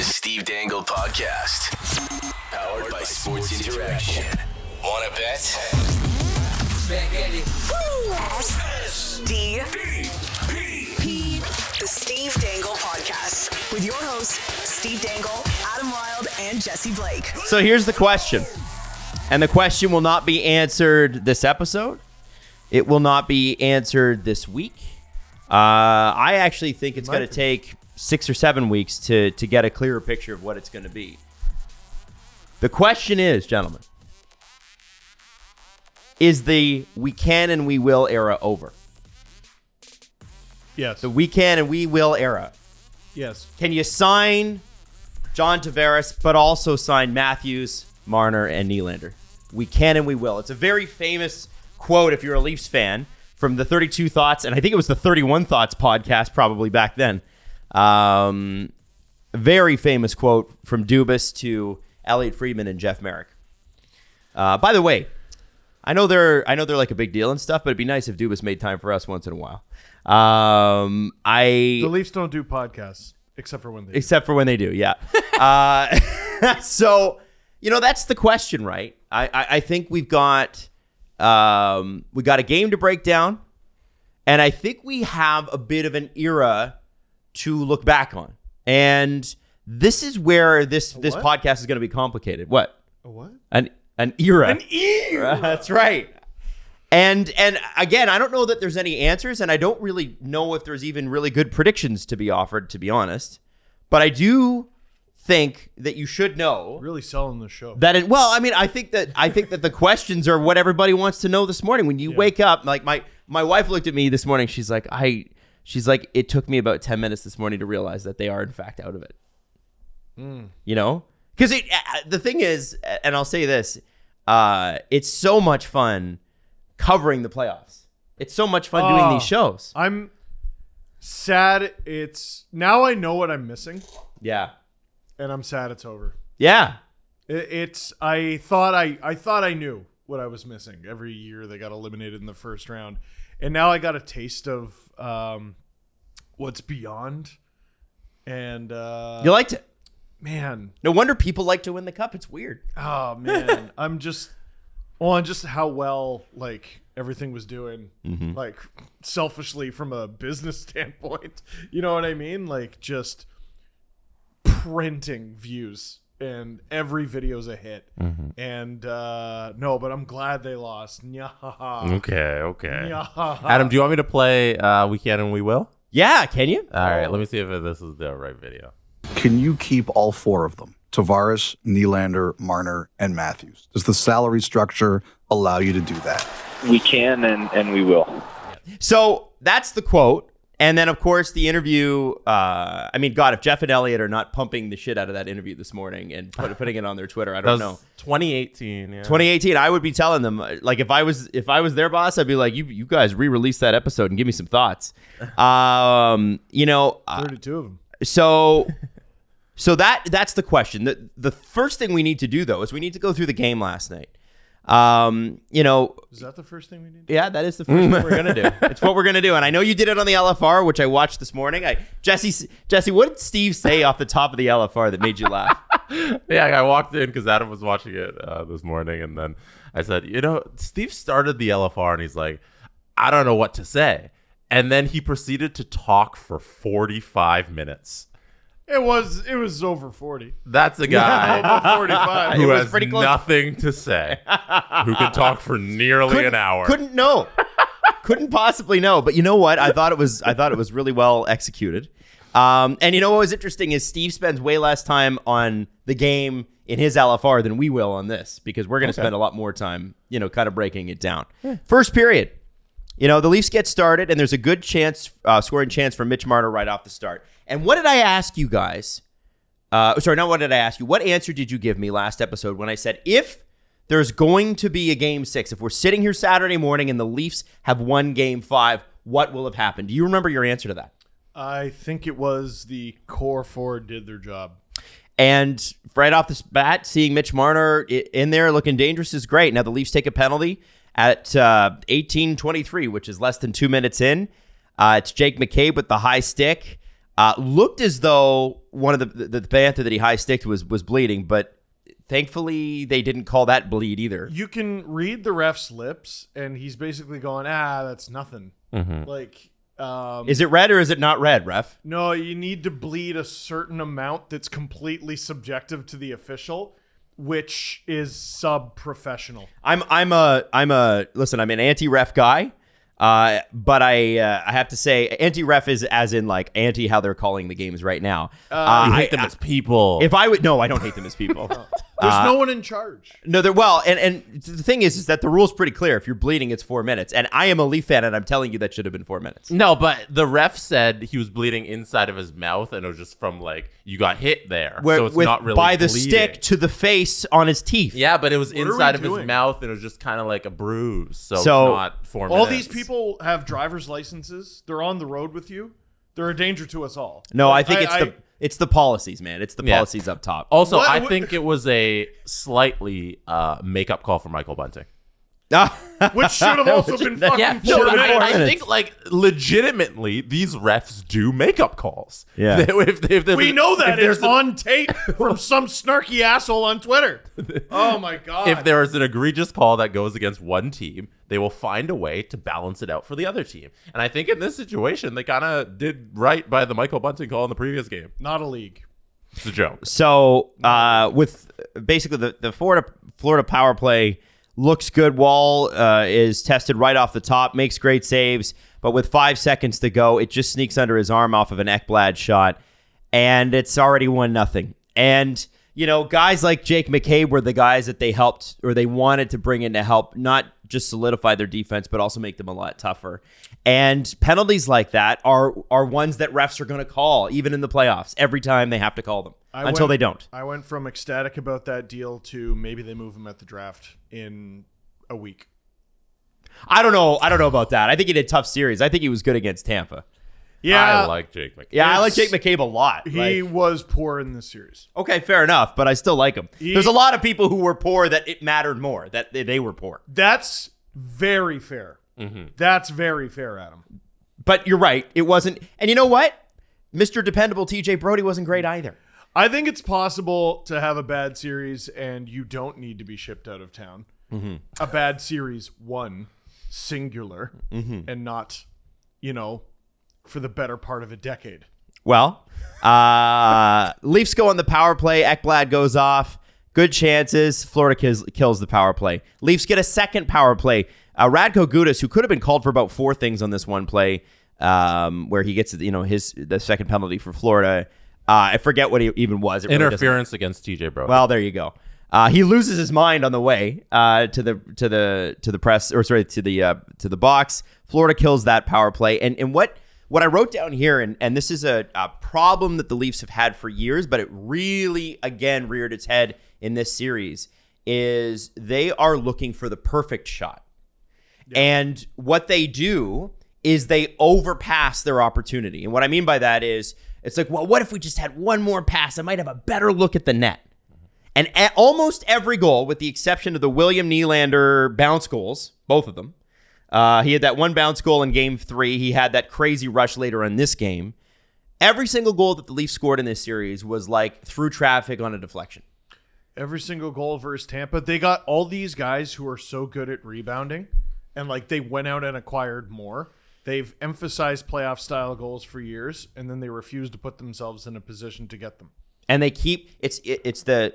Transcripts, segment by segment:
The Steve Dangle Podcast. Powered by Sports Interaction. Want to bet? D P the Steve Dangle Podcast with your hosts Steve Dangle, Adam Wylde, and Jesse Blake. So here's the question. And the question will not be answered this episode. It will not be answered this week. Uh, I actually think it's going to take six or seven weeks to, to get a clearer picture of what it's going to be. The question is, gentlemen, is the we can and we will era over? Yes. The we can and we will era. yes. Can you sign John Tavares, but also sign Matthews, Marner, and Nylander? We can and we will. It's a very famous quote if you're a Leafs fan from the 32 Thoughts, and I think it was the 31 Thoughts podcast probably back then. Um, very famous quote from Dubas to Elliotte Friedman and Jeff Marek. Uh, by the way, I know they're I know they're like a big deal and stuff, but it'd be nice if Dubas made time for us once in a while. Um, I The Leafs don't do podcasts except for when they. except for when they do yeah uh, so you know that's the question right I, I i think we've got um we got a game to break down and i think we have a bit of an era to look back on and this is where this this podcast is going to be complicated what A what? an an era An era. that's right. And and again, I don't know that there's any answers, and I don't really know if there's even really good predictions to be offered, to be honest. But I do think that you should know Really selling the show. that it. Well, I mean, I think that I think that the questions are what everybody wants to know this morning. When you wake up, like my my wife looked at me this morning. She's like, I. She's like, it took me about ten minutes this morning to realize that they are in fact out of it. You know, because uh, The thing is, and I'll say this, uh, it's so much fun covering the playoffs. It's so much fun doing these shows. I'm sad. It's now I know what I'm missing, Yeah, and I'm sad it's over. yeah, It, it's. I thought I. I thought I knew what I was missing. Every year they got eliminated in the first round, and now I got a taste of um, what's beyond. And uh, you liked it. man, No wonder people like to win the cup. It's weird. Oh man, I'm just on just how well like everything was doing, Mm-hmm. like selfishly from a business standpoint. You know what I mean? Like just printing views and every video's a hit. Mm-hmm. And uh no, but I'm glad they lost. Nyahaha. Okay, okay. Nyahaha. Adam, do you want me to play uh, We Can and We Will? Yeah, can you? All right, let me see if this is the right video. Can you keep all four of them? Tavares, Nylander, Marner, and Matthews. Does the salary structure allow you to do that? we can and, and we will. So that's the quote. And then, of course, the interview. Uh, I mean, God, if Jeff and Elliotte are not pumping the shit out of that interview this morning and put, putting it on their Twitter, I don't was know. 2018. Yeah. 2018, I would be telling them, uh, like, if I was if I was their boss, I'd be like, you you guys re-release that episode and give me some thoughts. Um, you know, uh, 32 of them. so so that that's the question. The the first thing we need to do though is we need to go through the game last night. Um, you know, Is that the first thing we need? yeah, that is the first thing we're gonna do. It's what we're gonna do, and I know you did it on the LFR, which I watched this morning. I Jesse Jesse, what did Steve say off the top of the LFR that made you laugh? Yeah, I walked in because Adam was watching it uh, this morning, and then I said, you know, Steve started the LFR, and he's like, I don't know what to say, and then he proceeded to talk for 45 minutes. It was it was over 40. That's a guy Over 45. who was has pretty close. nothing to say, who can talk for nearly an hour. Couldn't know. Couldn't possibly know. But you know what? I thought it was I thought it was really well executed. Um, and you know what was interesting is Steve spends way less time on the game in his LFR than we will on this because we're going to spend a lot more time, you know, kind of breaking it down. First period, you know, the Leafs get started and there's a good chance, uh, scoring chance for Mitch Marner right off the start. And what did I ask you guys? Uh, sorry, not what did I ask you? What answer did you give me last episode when I said if there's going to be a game six, if we're sitting here Saturday morning and the Leafs have won game five, what will have happened? Do you remember your answer to that? I think it was the core four did their job. And right off the bat, seeing Mitch Marner in there looking dangerous is great. Now the Leafs take a penalty at uh, 18-23, which is less than two minutes in. Uh, it's Jake McCabe with the high stick. Uh, looked as though one of the the, the panther that he high sticked was was bleeding, but thankfully they didn't call that bleed either. You can read the ref's lips, and he's basically going, "Ah, that's nothing." Mm-hmm. Like, um, Is it red or is it not red, ref? no, you need to bleed a certain amount that's completely subjective to the official, which is sub-professional. I'm I'm a I'm a listen. I'm an anti-ref guy, uh, but I uh, I have to say anti-ref is as in like anti how they're calling the games right now. Uh, You I- hate them as people. if I would no, I don't hate them as people. There's Uh, no one in charge. No, they're well, and and the thing is, is that the rule's pretty clear. If you're bleeding, it's four minutes, and I am a Leaf fan, and I'm telling you that should have been four minutes. no, but the ref said he was bleeding inside of his mouth, and it was just from like you got hit there, Where, so it's with, not really by the bleeding. stick to the face on his teeth. Yeah, but it was are we inside of his mouth, and it was just kind of like a bruise. So, So- it's not four All minutes. these people have driver's licenses. They're on the road with you. They're a danger to us all. No, I Like, think it's the it's the policies, man. It's the Yeah. policies up top. Also, What- I think it was a slightly uh, makeup call for Michael Bunting. which should have also been fucking Yeah, no, minutes. I, I think like legitimately, these refs do makeup calls. Yeah. They- if- if there's- We know that if there's it's an- on tape from some snarky asshole on Twitter. Oh my god! If there is an egregious call that goes against one team, they will find a way to balance it out for the other team. And I think in this situation, they kind of did right by the Michael Bunting call in the previous game. not a league. It's a joke. So uh, with basically the, the Florida Florida power play looks good. Woll uh, is tested right off the top, makes great saves, but with five seconds to go, it just sneaks under his arm off of an Ekblad shot, and it's already one nothing. And you know, guys like Jake McCabe were the guys that they helped or they wanted to bring in to help not just solidify their defense, but also make them a lot tougher. And penalties like that are are ones that refs are going to call, even in the playoffs, every time they have to call them I until went- they don't. I went from ecstatic about that deal to maybe they move him at the draft in a week. I don't know. I don't know about that. I think he did tough series. I think he was good against Tampa. Yeah, I like Jake McCabe. Yeah, I like Jake McCabe a lot. he Like, was poor in this series. okay, fair enough, but I still like him. He- There's a lot of people who were poor that it mattered more that they- they were poor. That's very fair. Mm-hmm. That's very fair, Adam. But you're right. It wasn't. And you know what? Mr. Dependable TJ Brodie wasn't great either. I think it's possible to have a bad series and you don't need to be shipped out of town. Mm-hmm. A bad series, one, singular, mm-hmm. and not, you know, for the better part of a decade. Well, uh, Leafs go on the power play. Ekblad goes off. Good chances. Florida kills, kills the power play. Leafs get a second power play. Uh, Radko Gudas, who could have been called for about four things on this one play, um, where he gets you know his the second penalty for Florida. Uh, I forget what he even was. It really Interference against TJ Brodie. well, there you go. Uh, he loses his mind on the way uh, to the to the to the press or sorry to the uh, to the box. Florida kills that power play, and and what what I wrote down here, and and this is a, a problem that the Leafs have had for years, but it really again reared its head in this series. Is they are looking for the perfect shot, and what they do is they overpass their opportunity. And what I mean by that is it's like, well, what if we just had one more pass? I might have a better look at the net. And a- almost every goal, with the exception of the William Nylander bounce goals, both of them, uh, he had that one bounce goal in game three. He had that crazy rush later in this game. Every single goal that the Leafs scored in this series was like through traffic on a deflection. Every single goal versus Tampa, they got all these guys who are so good at rebounding, and like they went out and acquired more. They've emphasized playoff style goals for years, and then they refuse to put themselves in a position to get them. And they keep it's it, it's the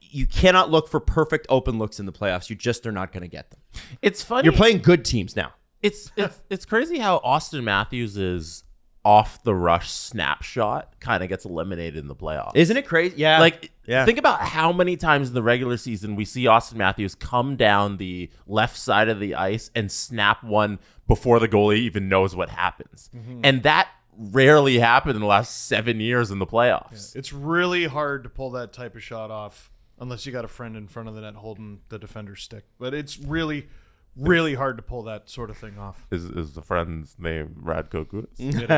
you cannot look for perfect open looks in the playoffs. You just are not going to get them. it's funny. You're playing good teams now. it's it's it's crazy how Auston Matthews is off the rush snapshot kind of gets eliminated in the playoffs. Isn't it crazy? Yeah. like yeah. think about how many times in the regular season we see Auston Matthews come down the left side of the ice and snap one before the goalie even knows what happens. Mm-hmm. And that rarely happened in the last 7 years in the playoffs. It's really hard to pull that type of shot off unless you got a friend in front of the net holding the defender's stick. But it's really, really hard to pull that sort of thing off. Is is the friend's name Radko Gudas? It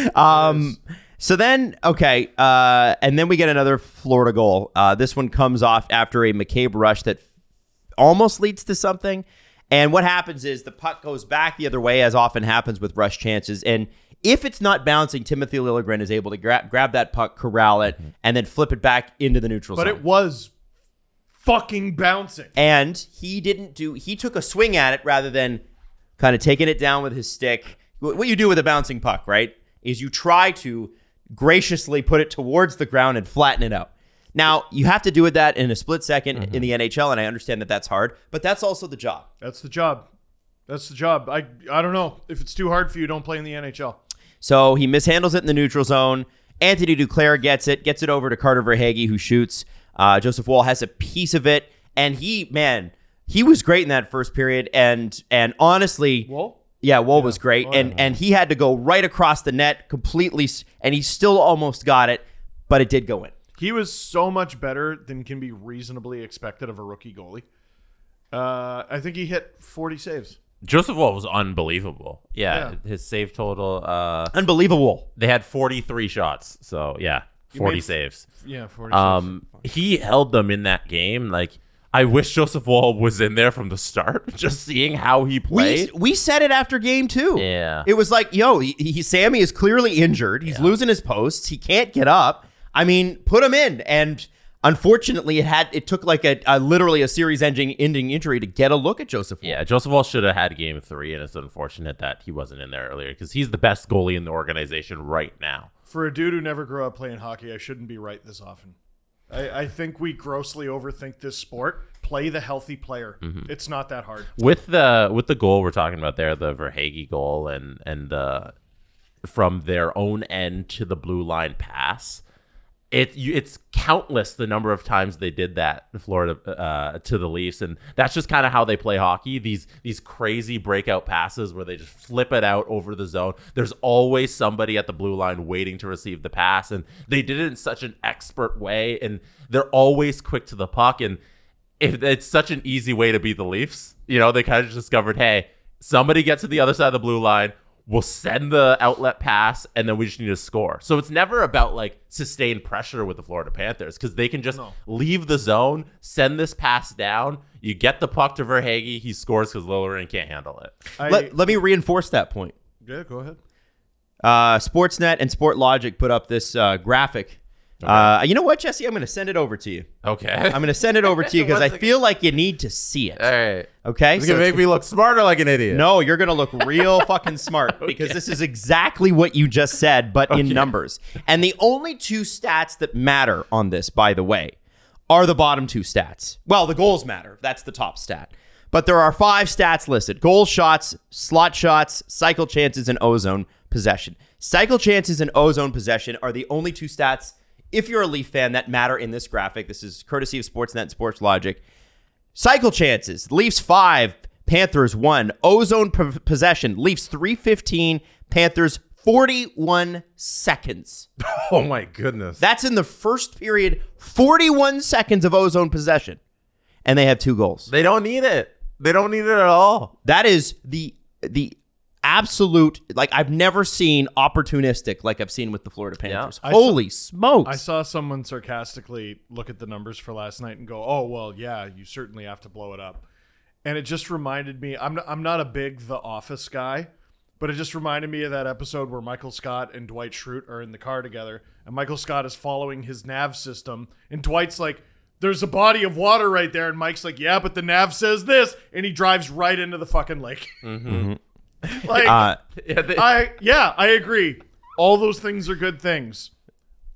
is. um, so then, okay, uh, and then we get another Florida goal. Uh, this one comes off after a McCabe rush that almost leads to something. And what happens is the puck goes back the other way, as often happens with rush chances. And if it's not bouncing, Timothy Liljegren is able to grab grab that puck, corral it, and then flip it back into the neutral But zone. But it was fucking bouncing. and he didn't do. He took a swing at it rather than kind of taking it down with his stick. What you do with a bouncing puck, right, is you try to graciously put it towards the ground and flatten it out. Now you have to do with that in a split 2nd mm-hmm. in the NHL, and I understand that that's hard, but that's also the job. That's the job. That's the job. I I don't know. If it's too hard for you, don't play in the NHL. So he mishandles it in the neutral zone. Anthony Duclair gets it, gets it over to Carter Verhaeghe, who shoots. Uh, Joseph Woll has a piece of it, and he, man, he was great in that first period. And and honestly, Woll? yeah, Woll was great, Oh, and yeah. and he had to go right across the net completely, and he still almost got it, but it did go in. He was so much better than can be reasonably expected of a rookie goalie. Uh, I think he hit 40 saves. Joseph Woll was unbelievable. Yeah, Yeah. his save total. Uh, Unbelievable. they had 43 shots. So yeah, 40 made- saves. Yeah, 40 Um, he held them in that game. Like I wish Joseph Woll was in there from the start. Just seeing how he played. we said it after game two. Yeah. it was like, yo, he, he Sammy is clearly injured. He's losing his posts. He can't get up. I mean, put him in. And unfortunately, it had it took like a, a literally a series ending ending injury to get a look at Joseph. Woll. yeah, Joseph Woll should have had game three, and it's unfortunate that he wasn't in there earlier because he's the best goalie in the organization right now. For a dude who never grew up playing hockey, I shouldn't be right this often. I, I think we grossly overthink this sport. Play the healthy player. Mm-hmm. It's not that hard. with the with the goal we're talking about there, the Verhaeghe goal, and and the from their own end to the blue line pass, it you, it's countless the number of times they did that Florida uh, to the Leafs, and that's just kind of how they play hockey. These these crazy breakout passes where they just flip it out over the zone. There's always somebody at the blue line waiting to receive the pass, and they did it in such an expert way, and they're always quick to the puck and if it's such an easy way to beat the Leafs, you know, they kind of just discovered, hey, somebody gets to the other side of the blue line, we'll send the outlet pass, and then we just need to score. So it's never about like sustained pressure with the Florida Panthers because they can just leave the zone, send this pass down, you get the puck to Verhaeghe, he scores because Lillian can't handle it. I, Let, let me reinforce that point. yeah, go ahead. Uh, Sportsnet and Sportlogiq put up this uh, graphic. Uh, you know what, Jesse? I'm going to send it over to you. Okay. I'm going to send it over to you because I feel like you need to see it. All right. Okay, It's So going to make me look smarter like an idiot. No, you're going to look real fucking smart because this is exactly what you just said, but in numbers. And the only two stats that matter on this, by the way, are the bottom two stats. Well, the goals matter. That's the top stat. But there are five stats listed goal shots, slot shots, cycle chances, and ozone possession. Cycle chances and ozone possession are the only two stats, if you're a Leaf fan, that matter in this graphic. This is courtesy of Sportsnet and Sportlogiq. Cycle chances: Leafs five, Panthers one. Ozone p- possession: Leafs three fifteen, Panthers forty one seconds. Oh my goodness. That's in the first period. Forty one seconds of ozone possession, and they have two goals. they don't need it. They don't need it at all. That is the the absolute like I've never seen opportunistic like I've seen with the Florida Panthers. I Holy smokes! I saw someone sarcastically look at the numbers for last night and go, "Oh well, yeah, you certainly have to blow it up," and it just reminded me. I'm not, I'm not a big The Office guy, but it just reminded me of that episode where Michael Scott and Dwight Schrute are in the car together, and Michael Scott is following his nav system, and Dwight's like. There's a body of water right there, and Mike's like, "Yeah, but the nav says this," and he drives right into the fucking lake. Mm-hmm. like, Uh, Yeah, they- I yeah, I agree. All those things are good things.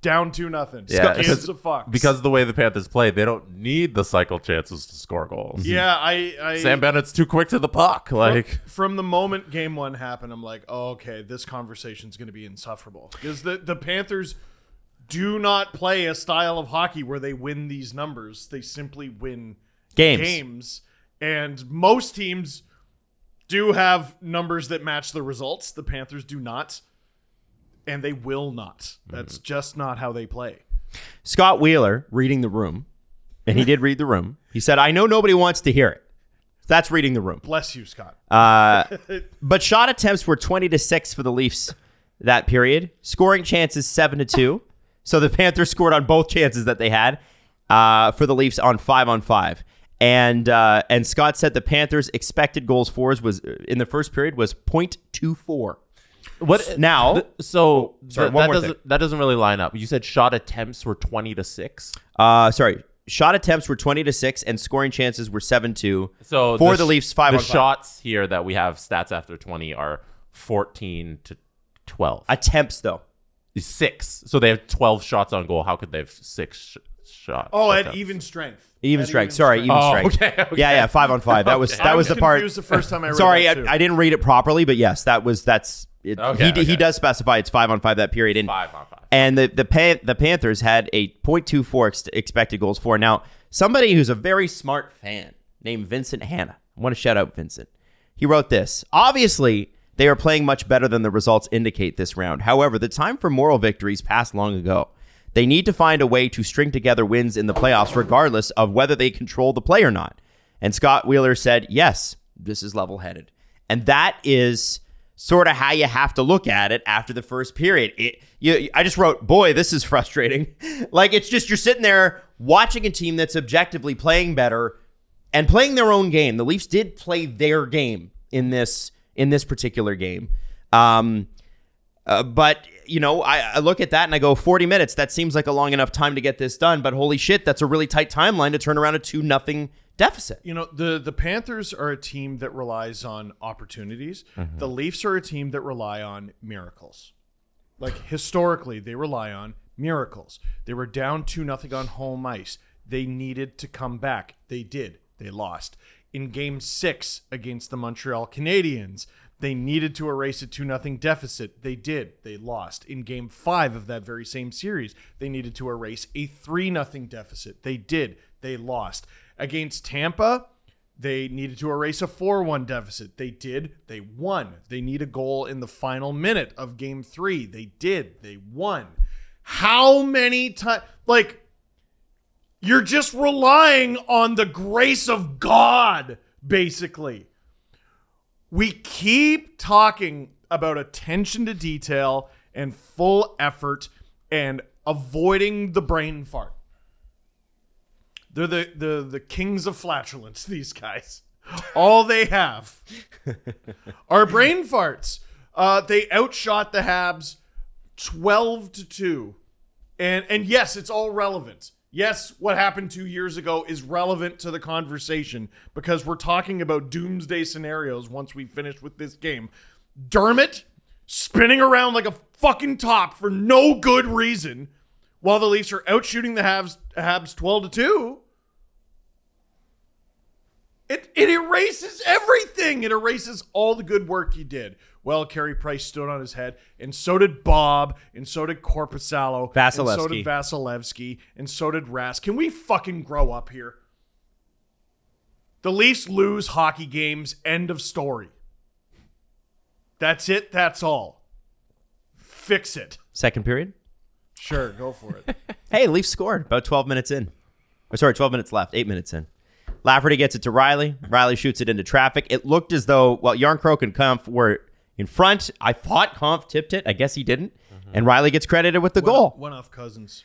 Down to nothing. Yeah, because- a fuck. because of the way the Panthers play, they don't need the cycle chances to score goals. yeah, I, I Sam Bennett's too quick to the puck. Like from the moment game one happened, I'm like, oh, okay, this conversation's going to be insufferable because the the Panthers do not play a style of hockey where they win these numbers. They simply win Games. games, and most teams do have numbers that match the results. The Panthers do not, and they will not. That's just not how they play. Scott Wheeler reading the room, and he did read the room. He said, "I know nobody wants to hear it." That's reading the room. Bless you, Scott. But shot attempts were 20 to 6 for the Leafs that period. Scoring chances 7 to 2. So the Panthers scored on both chances that they had uh, for the Leafs on 5 on 5. And uh, and Scott said the Panthers' expected goals fours was uh, in the first period was 0.24. What now? Th- so sorry, th- that doesn't thing. that doesn't really line up. You said shot attempts were 20 to 6. Uh sorry, shot attempts were 20 to 6 and scoring chances were 7-2 so for the, the leafs 5 the shots here that we have stats after 20 are 14 to 12 attempts though 6 so they have 12 shots on goal how could they have 6 shot. Oh, at even strength. Even At strength. even Sorry, even strength. Oh, okay, okay. Yeah, yeah, five on five. That was that was the part. The first time I read Sorry, I, that, too. I didn't read it properly, but yes, that was that's. It, Okay, he, okay. he does specify it's five on five that period, and five on five. and the the Pan- the Panthers had a .24 expected goals for. Now, somebody who's a very smart fan named Vincent Hanna. I want to shout out Vincent. He wrote this. Obviously, they are playing much better than the results indicate this round. However, the time for moral victories passed long ago. They need to find a way to string together wins in the playoffs, regardless of whether they control the play or not. And Scott Wheeler said, Yes, this is level headed. And that is sort of how you have to look at it after the first period. It, you, I just wrote, Boy, this is frustrating. like, it's just you're sitting there watching a team that's objectively playing better and playing their own game. The Leafs did play their game in this in this particular game. Um, uh, but you know, I, I look at that and I go, 40 minutes. That seems like a long enough time to get this done. But holy shit, that's a really tight timeline to turn around a two nothing deficit. You know, the the Panthers are a team that relies on opportunities. Mm-hmm. The Leafs are a team that rely on miracles. Like historically, they rely on miracles. They were down 2 nothing on home ice. They needed to come back. They did. They lost. In game 6 against the Montreal Canadiens, they needed to erase a 2 nothing deficit. They did. They lost. In game 5 of that very same series, they needed to erase a 3 nothing deficit. They did. They lost. Against Tampa, they needed to erase a 4 1 deficit. They did. They won. They need a goal in the final minute of game three. They did. They won. How many times? Like, you're just relying on the grace of God, basically. We keep talking about attention to detail and full effort and avoiding the brain fart. They're the the the kings of flatulence. These guys, all they have are brain farts. Uh, they outshot the Habs twelve to two, and and yes, it's all relevant. Yes, what happened two years ago is relevant to the conversation because we're talking about doomsday scenarios once we finish with this game. Dermott spinning around like a fucking top for no good reason while the Leafs are out shooting the Habs, Habs 12 to 2. It, it erases everything. It erases all the good work he did. Well, Carey Price stood on his head, and so did Bob, and so did Korpisalo, and so Vasilevskiy. did Vasilevskiy, and so did Rask. Can we fucking grow up here? The Leafs lose hockey games. End of story. That's it. That's all. Fix it. Second period. Sure, go for it. Hey, Leafs scored about 12 minutes in. Or sorry, 12 minutes left, eight minutes in. Lafferty gets it to Rielly. Rielly shoots it into traffic. It looked as though, well, Yarn Jarnkrok and Kampf were in front. I thought Kampf tipped it. I guess he didn't. And Rielly gets credited with the goal. One off cousins.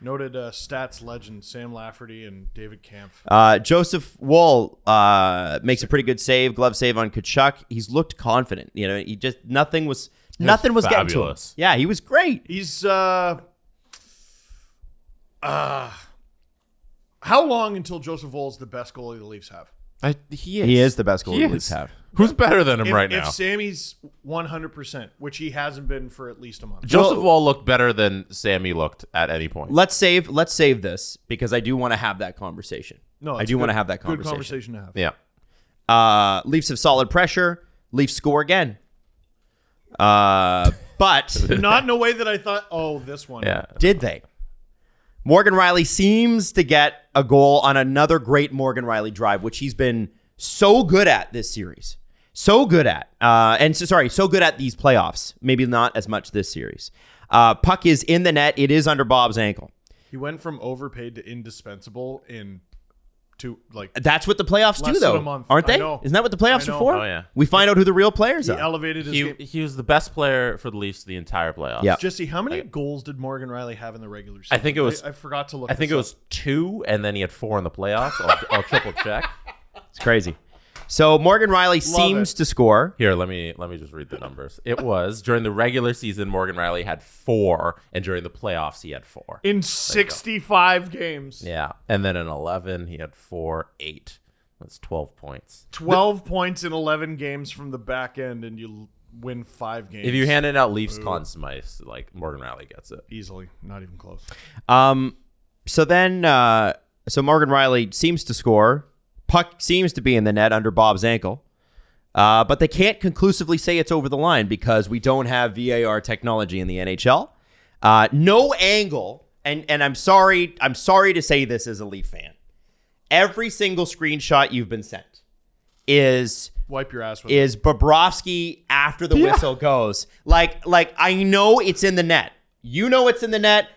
Noted uh, stats legend Sam Lafferty and David Kampf. Uh, Joseph Woll uh, makes a pretty good save, glove save on Tkachuk. He's looked confident. You know, he just nothing was nothing was getting to him. fabulous. Yeah, he was great. He's uh uh how long until Joseph Woll is the best goalie the Leafs have? I, he is. He is the best goalie He the Leafs have. Who's better than him If, right if now? Sammy's 100%, which he hasn't been for at least a month. Joseph Woll looked better than Sammy looked at any point. Let's save let's save this because I do want to have that conversation. no, I it's do a want to good- have that Good conversation. conversation to have. yeah. Uh, Leafs have solid pressure. Leafs score again. Uh, but Not in a way that I thought, oh, this one. Yeah. did they? Morgan Rielly seems to get a goal on another great Morgan Rielly drive, which he's been so good at this series. So good at. Uh, and so, sorry, so good at these playoffs. Maybe not as much this series. Uh, puck is in the net. It is under Bob's ankle. He went from overpaid to indispensable in two like That's what the playoffs Less do, than though, a month. aren't I they? know. Isn't that what the playoffs I are know. for? Oh, yeah. We find out who the real players he are. elevated his He, game. he was the best player for the Leafs the entire playoffs. Yeah. Jesse, how many goals did Morgan Rielly have in the regular season? I think it was- I, I forgot to look. I think it this was two, and then he had four in the playoffs. I'll, I'll triple check. It's crazy. So Morgan Rielly seems it. to score. Here, let me let me just read the numbers. It was during the regular season, Morgan Rielly had four, and during the playoffs, he had four. up. in 65 games. Yeah, and then in eleven, he had four, eight. That's twelve points. 12 points in 11 games from the back end, and you win five games. If you handed out Leafs Conn Smythe, like Morgan Rielly gets it. easily, not even close. Um, so then, uh, so Morgan Rielly seems to score. Puck seems to be in the net under Bob's ankle. Uh, but they can't conclusively say it's over the line because we don't have VAR technology in the NHL. Uh, no angle, and and I'm sorry, I'm sorry to say this as a Leaf fan. Every single screenshot you've been sent is Wipe your ass with is Bobrovsky after the whistle goes. Like, like I know it's in the net. You know it's in the net.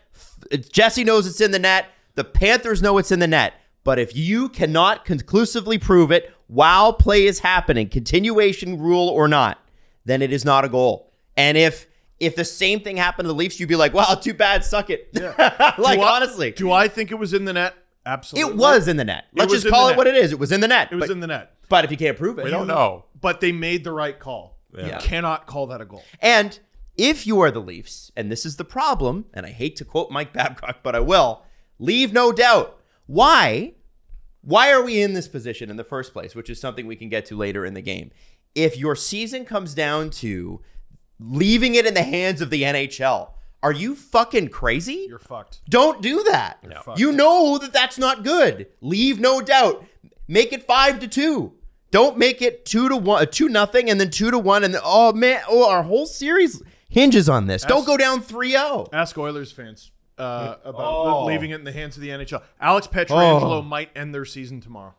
Jesse knows it's in the net. The Panthers know it's in the net. But if you cannot conclusively prove it while play is happening, continuation rule or not, then it is not a goal. And if if the same thing happened to the Leafs, you'd be like, "Wow, too bad, suck it." like Do I- honestly, Do I think it was in the net? Absolutely. it was in the net. Let's just call it net. what it is. It was in the net. It was but, in the net. but if you can't prove it, We don't know. But they made the right call. You cannot call that a goal. And if you are the Leafs, and this is the problem, and I hate to quote Mike Babcock, but I will, leave no doubt. Why? Why are we in this position in the first place, which is something we can get to later in the game? If your season comes down to leaving it in the hands of the NHL, are you fucking crazy? You're fucked. Don't do that. fucked. You know that that's not good. Leave no doubt. Make it five to two. Don't make it two to one, uh, two nothing, and then two to one, and then, oh man, oh our whole series hinges on this. Don't go down 3-0. Ask Oilers fans uh, about Oh. leaving it in the hands of the NHL. Alex Pietrangelo Oh. might end their season tomorrow.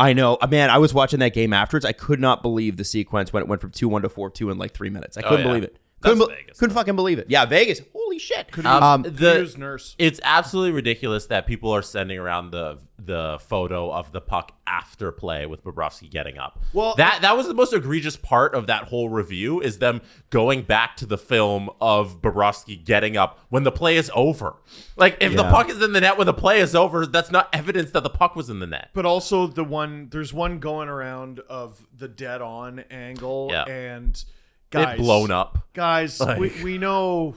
I know, Uh, man. I was watching that game afterwards. I could not believe the sequence when it went from two one to four two in like three minutes. I couldn't yeah. believe it. That's Couldn't, be- Vegas, couldn't fucking believe it. Yeah, Vegas. Holy shit. Um, Um, the Use nurse. it's absolutely ridiculous that people are sending around the the photo of the puck after play with Bobrovsky getting up. Well- that that was the most egregious part of that whole review is them going back to the film of Bobrovsky getting up when the play is over. Like if the Yeah. puck is in the net when the play is over, that's not evidence that the puck was in the net. But also the one there's one going around of the dead on angle Yeah. and guys it blown up. Guys, Like- we, we know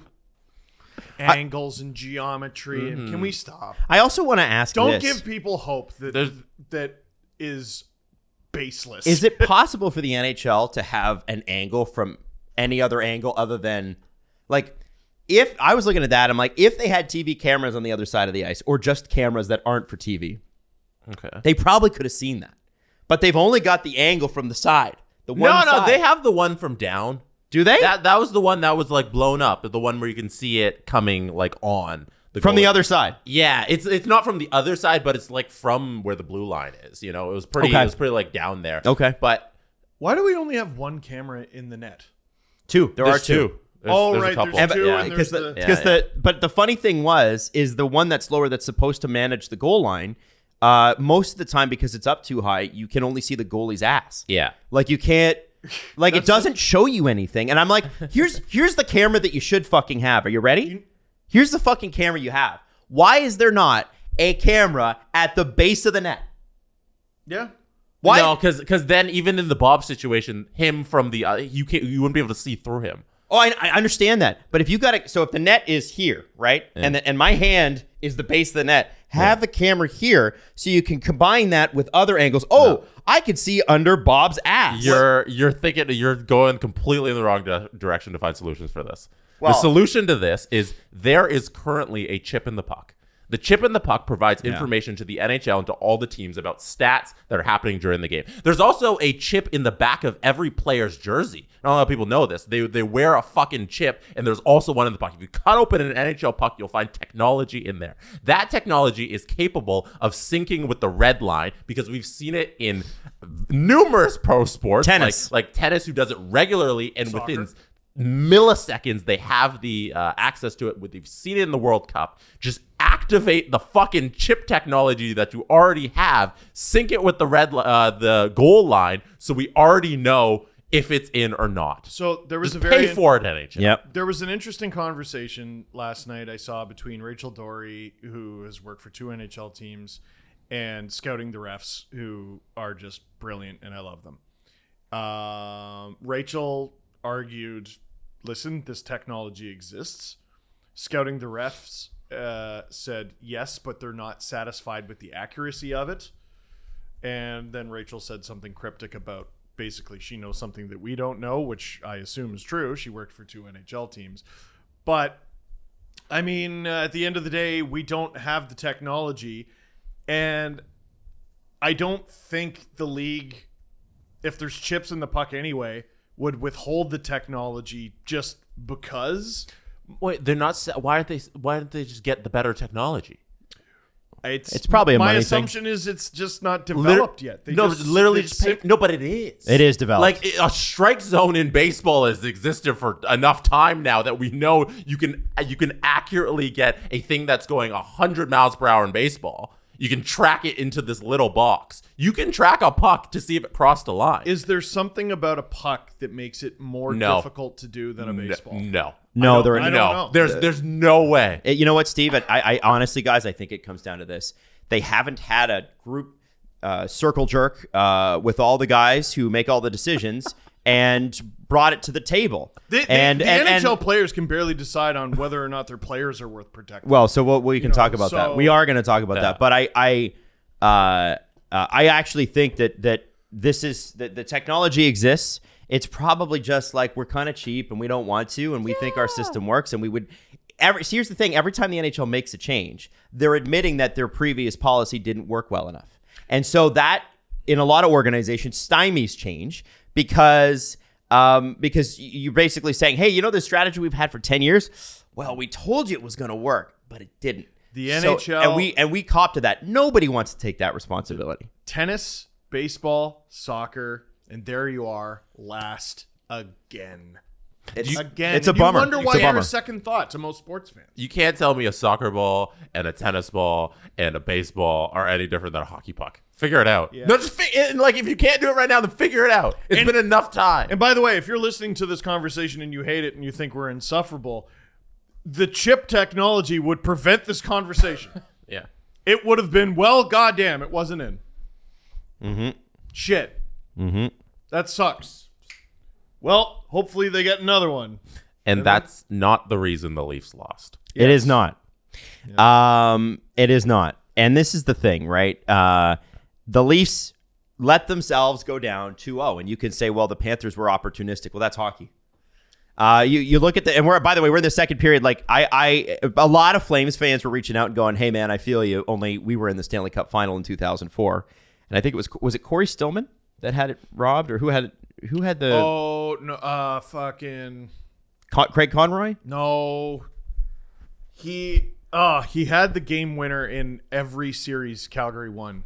angles and geometry Mm-hmm. can we stop? I also want to ask Don't this. give people hope that There's- that is baseless. Is it possible for the NHL to have an angle from any other angle other than like if I was looking at that, I'm like, if they had TV cameras on the other side of the ice or just cameras that aren't for TV, Okay. they probably could have seen that. But they've only got the angle from the side. The one No, no, they have the one from down. Do they? That that was the one that was like blown up, the one where you can see it coming like on from the other side. Yeah, it's it's not from the other side, but it's like from where the blue line is. You know, it was pretty. Okay. It was pretty like down there. Okay. but Why do we only have one camera in the net? Two. There there's are two. two. There's, Oh, there's right, a couple. there's two, yeah. because there's the, the- because Yeah, the but the funny thing was is the one that's lower that's supposed to manage the goal line. Uh, most of the time, because it's up too high, you can only see the goalie's ass. yeah. Like you can't like it doesn't show you anything. And I'm like, here's here's the camera that you should fucking have. Are you ready? Here's the fucking camera you have. Why is there not a camera at the base of the net? Yeah. Why? No, because because then even in the Bob situation, him from the uh, you can't you wouldn't be able to see through him. Oh, I, I understand that. But if you got it, so if the net is here, right, and the, and my hand is the base of the net, have the camera here so you can combine that with other angles. Oh, I could see under Bob's ass. You're you're thinking you're going completely in the wrong di- direction to find solutions for this. Well- the solution to this is there is currently a chip in the puck. The chip in the puck provides information to the NHL and to all the teams about stats that are happening during the game. There's also a chip in the back of every player's jersey. Not a lot of people know this. They they wear a fucking chip, and there's also one in the puck. If you cut open an NHL puck, you'll find technology in there. That technology is capable of syncing with the red line because we've seen it in numerous pro sports, Tennis. like like tennis, who does it regularly, and within milliseconds they have the uh, access to it. With you've seen it in the World Cup, just activate the fucking chip technology that you already have, sync it with the red uh, the goal line, so we already know if it's in or not. So there was Just a very pay for it, NHL. Yep. There was an interesting conversation last night I saw between Rachel Doerrie, who has worked for two NHL teams, and scouting the refs, who are just brilliant, and I love them. Um, Rachel argued, "Listen, this technology exists." Scouting the refs uh, said, "Yes, but they're not satisfied with the accuracy of it." And then Rachel said something cryptic about basically she knows something that we don't know, which I assume is true. She worked for two NHL teams. But I mean, uh, at the end of the day, we don't have the technology. And I don't think the league, if there's chips in the puck anyway, would withhold the technology just because. Wait, they're not. Why aren't they? Why don't they just get the better technology? It's, It's probably a my money thing. assumption is it's just not Liter- developed yet. They no, just- literally they just pay. No, but it is. It is developed. Like it- a strike zone in baseball has existed for enough time now that we know you can you can accurately get a thing that's going hundred miles per hour in baseball. You can track it into this little box. You can track a puck to see if it crossed a line. Is there something about a puck that makes it more No. difficult to do than a No- baseball? No, No, I there- don't- I no. don't know. There's there's no way. Uh, You know what, Steve? I, I honestly, guys, I think it comes down to this. They haven't had a group uh, circle jerk uh, with all the guys who make all the decisions and brought it to the table. The, the- and, the and, and- NHL players can barely decide on whether or not their players are worth protecting. well, so what we can know, talk about that. We are going to talk about that. But I, I, uh, uh, I actually think that that this is that the technology exists. It's probably just like we're kind of cheap and we don't want to, and we think our system works, and we would. Every, so here's the thing: every time the NHL makes a change, they're admitting that their previous policy didn't work well enough, and so that in a lot of organizations stymies change because um, because you're basically saying, hey, you know the strategy we've had for ten years. Well, we told you it was going to work, but it didn't. The So- NHL and we and we cop to that. Nobody wants to take that responsibility. Tennis, baseball, soccer, and there you are, last again. It's, Again, It's a bummer. You wonder why a you're a second thought to most sports fans. You can't tell me a soccer ball and a tennis ball and a baseball are any different than a hockey puck. Figure it out. No, just fi- and, like if you can't do it right now, then figure it out. It's And- been enough time. And by the way, if you're listening to this conversation and you hate it and you think we're insufferable, the chip technology would prevent this conversation. yeah. it would have been well goddamn it wasn't in mm-hmm shit mm-hmm that sucks well hopefully they get another one And that's not the reason the Leafs lost. It is not. Um, it is not. And this is the thing, right? Uh, the Leafs let themselves go down 2-0 and you can say well the Panthers were opportunistic. Well, that's hockey. Uh, you you look at the and we're by the way we're in the second period. Like I I a lot of Flames fans were reaching out and going, "Hey man, I feel you." Only we were in the Stanley Cup final in 2004, and I think it was was it Cory Stillman that had it robbed or who had it, who had the oh no uh fucking Con- Craig Conroy? no he uh he had the game winner in every series calgary won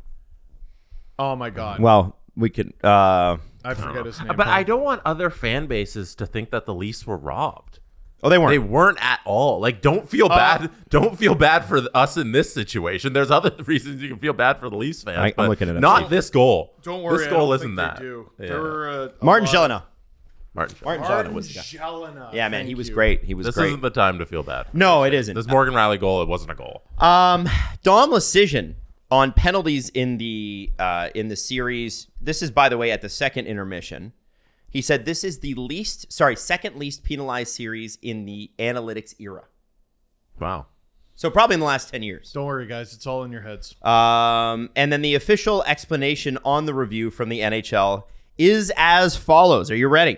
oh my god Well, we could. Uh, i forget his name But I don't want other fan bases to think that the Leafs were robbed. oh, they weren't. They weren't at all. Like, don't feel Uh, bad. Don't feel bad for us in this situation. There's other reasons you can feel bad for the Leafs fans. I- I'm but looking it up. Not this goal. don't worry This I goal don't isn't think that. they do. Yeah. there were uh, a Martin lot- Gelinas. Martin. Martin Martin was the guy. Yeah, man, he was you. great. He was This great. isn't the time to feel bad. no, it isn't. This Morgan Rielly goal, it wasn't a goal. Um, Dom Luszczyszyn on penalties in the uh, in the series. This is, by the way, at the second intermission. He said this is the least, sorry, second least penalized series in the analytics era. Wow. So probably in the last ten years. don't worry guys it's all in your heads Um, and then the official explanation on the review from the NHL is as follows. Are you ready?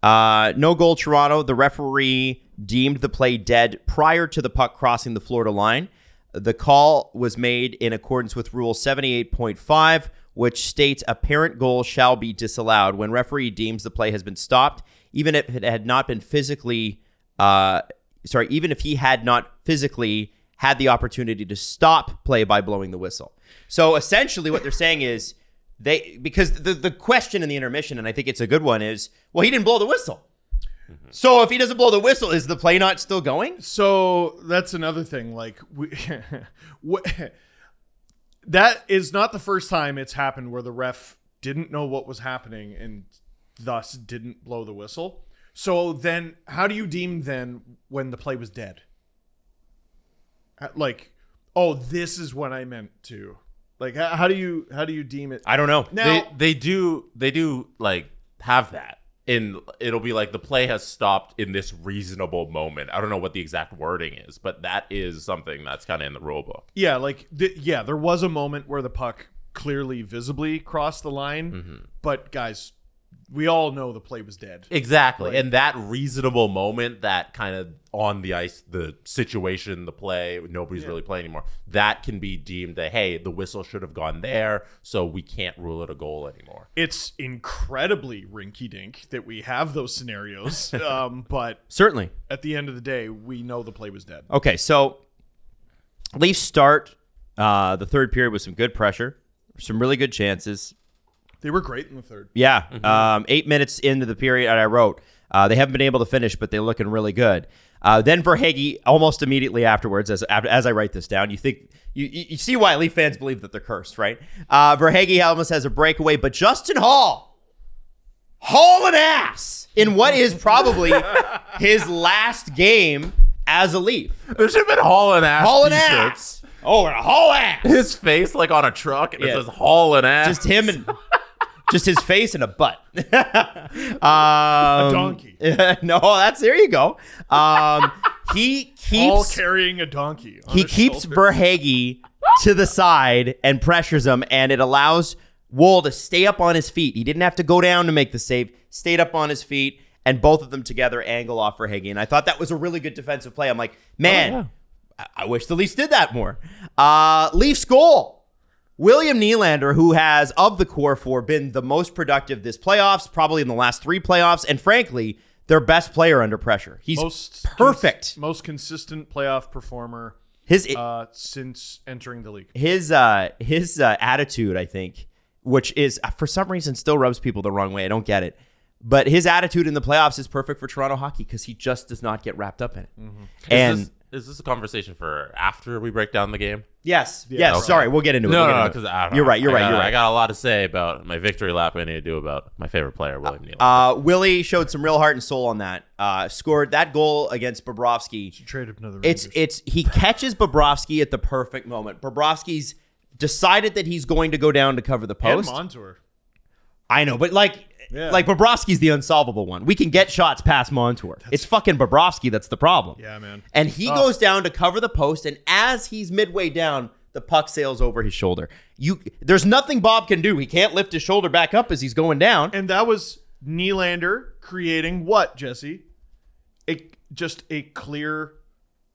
Uh, no goal, Toronto. The referee deemed the play dead prior to the puck crossing the Florida line. The call was made in accordance with Rule 78.5, which states a parent goal shall be disallowed when referee deems the play has been stopped, even if it had not been physically, uh, sorry, even if he had not physically had the opportunity to stop play by blowing the whistle. So essentially, what they're saying is they because the the question in the intermission, and I think it's a good one, is well, he didn't blow the whistle. Mm-hmm. So if he doesn't blow the whistle, is the play not still going? So that's another thing. Like we, that is not the first time it's happened where the ref didn't know what was happening and thus didn't blow the whistle. So then, how do you deem then when the play was dead? Like, oh, this is what I meant to. Like, how, how do you how do you deem it? I don't know. Now, they they do they do like have that in it'll be like the play has stopped in this reasonable moment i don't know what the exact wording is but that is something that's kind of in the rule book Yeah, like th- yeah, there was a moment where the puck clearly visibly crossed the line, Mm-hmm. but guys, we all know the play was dead. exactly and that reasonable moment that kind of on the ice the situation the play nobody's really playing anymore that can be deemed that hey the whistle should have gone there so we can't rule it a goal anymore It's incredibly rinky dink that we have those scenarios, um, but Certainly. at the end of the day, we know the play was dead. Okay, so Leafs start uh, the third period with some good pressure, some really good chances. They were great in the third. Yeah, um, eight minutes into the period, and I wrote uh, they haven't been able to finish, but they're looking really good. Uh, then Verhaeghe, almost immediately afterwards, as as I write this down, you think you, you you see why Leaf fans believe that they're cursed, right? Uh, Verhaeghe almost has a breakaway, but Justin Holl hauling ass in what is probably his last game as a Leaf. there should have been hauling ass Hauling t-shirts. ass. Oh, and a haul ass. his face like on a truck and Yeah. it says hauling ass Just him and just his face and a butt. um, donkey. no, that's there you go. Um, he All keeps carrying a donkey. on he keeps shoulder. Verhaeghe to the side and pressures him, and it allows Woll to stay up on his feet. He didn't have to go down to make the save; stayed up on his feet, and both of them together angle off Verhaeghe. And I thought that was a really good defensive play. I'm like, man, I-, I wish the Leafs did that more. Uh, Leafs goal. William Nylander, who has of the core four been the most productive this playoffs, probably in the last three playoffs, and frankly, their best player under pressure. He's most perfect. cons- most consistent playoff performer His uh, since entering the league. his uh his uh, attitude, I think, which is uh, for some reason still rubs people the wrong way. I don't get it. But his attitude in the playoffs is perfect for Toronto hockey because he just does not get wrapped up in it. And is, this, a conversation for after we break down the game? yes, yes. Okay. Sorry, we'll get into it. No, We'll get no, into it. because you're right. You're I right. got, You're right. I got a lot to say about my victory lap. I need to do about my favorite player, William Neal. Uh, Willie showed some real heart and soul on that. Uh, scored that goal against Bobrovsky. Traded another. It's it's he catches Bobrovsky at the perfect moment. Bobrovsky's decided that he's going to go down to cover the post. and post. Montour. I know, but like Yeah. like Bobrovsky's the unsolvable one. We can get shots past Montour. it's fucking Bobrovsky that's the problem. Yeah, man. And he oh. goes down to cover the post, and as he's midway down, the puck sails over his shoulder. You there's nothing Bob can do. He can't lift his shoulder back up as he's going down. And that was Nylander creating what, Jesse? A just a clear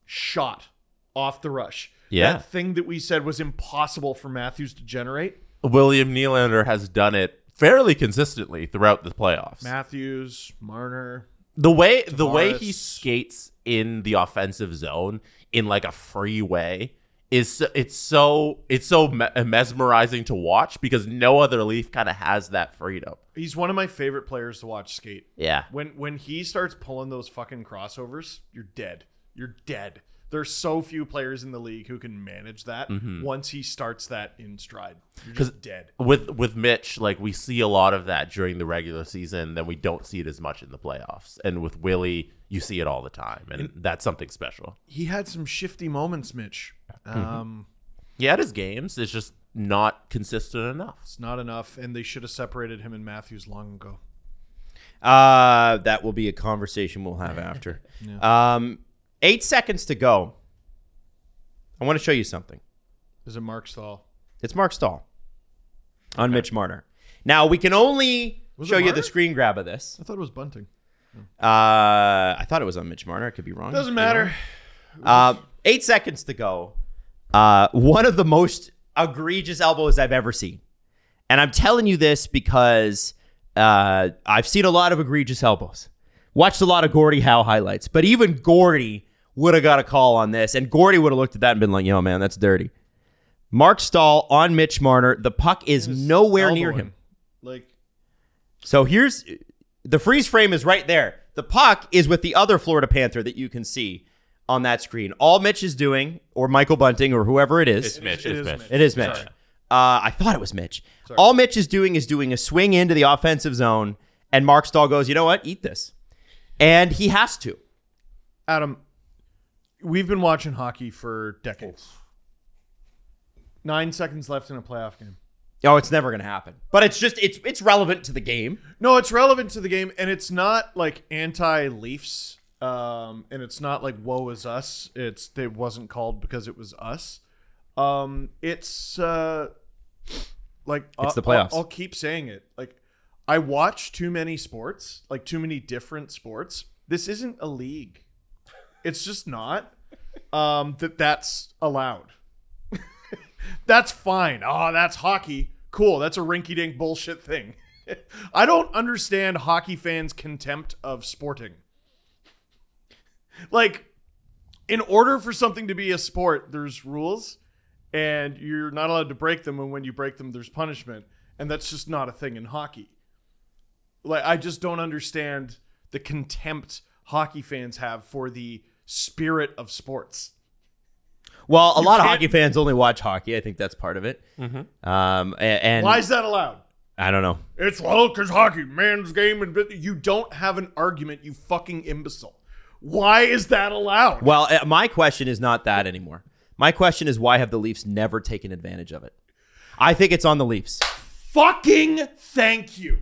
shot off the rush. Yeah. That thing that we said was impossible for Matthews to generate. William Nylander has done it fairly consistently throughout the playoffs. Matthews, Marner. the way the way he skates in the offensive zone in like a free way is so- it's so it's so me- mesmerizing to watch because no other Leaf kind of has that freedom. He's one of my favorite players to watch skate. Yeah. When when he starts pulling those fucking crossovers, you're dead. You're dead. There's so few players in the league who can manage that once he starts that in stride. You're just dead. With with Mitch, like we see a lot of that during the regular season, then we don't see it as much in the playoffs. And with Willie, you see it all the time, and that's something special. He had some shifty moments, Mitch. Um, He had his games, it's just not consistent enough. It's not enough, and they should have separated him and Matthews long ago. Uh, that will be a conversation we'll have after. Um, eight seconds to go. I want to show you something. Is it Marc Staal? It's Marc Staal on Mitch Marner. Now we can only Was show you the screen grab of this. I thought it was Bunting. Uh, I thought it was on Mitch Marner. I could be wrong. Doesn't matter. Uh, eight seconds to go. Uh, one of the most egregious elbows I've ever seen. And I'm telling you this because uh, I've seen a lot of egregious elbows. Watched a lot of Gordie Howe highlights, but even Gordie would have got a call on this, and Gordie would have looked at that and been like, "Yo, man, that's dirty." Marc Staal on Mitch Marner. The puck is nowhere near him. Like So here's the freeze frame is right there. The puck is with the other Florida Panther that you can see on that screen. All Mitch is doing, or Michael Bunting, or whoever it is, It's Mitch. it It's Mitch. Mitch. it is Mitch. Uh, I thought it was Mitch. All Mitch is doing is doing a swing into the offensive zone, and Marc Staal goes, "You know what? Eat this," and he has to. Adam, we've been watching hockey for decades. Nine seconds left in a playoff game. Oh, it's never going to happen. But it's just it's it's relevant to the game. No, it's relevant to the game, and it's not like anti-Leafs, um, and it's not like "woe is us." It's it wasn't called because it was us. Um, it's uh, like It's the playoffs. I'll, I'll keep saying it. Like I watch too many sports, like too many different sports. This isn't a league. It's just not. Um, that that's allowed. that's fine. Oh, that's hockey. Cool. That's a rinky dink bullshit thing. I don't understand hockey fans' contempt of sporting. Like, in order for something to be a sport, there's rules, and you're not allowed to break them. And when you break them, there's punishment. And that's just not a thing in hockey. Like, I just don't understand the contempt hockey fans have for the spirit of sports. Well, a lot of hockey fans only watch hockey. I think that's part of it. Um, a- and, Why is that allowed? I don't know. It's well, because hockey, man's game, and you don't have an argument, you fucking imbecile. Why is that allowed? Well, uh, my question is not that anymore. My question is why have the Leafs never taken advantage of it? I think it's on the Leafs. fucking thank you.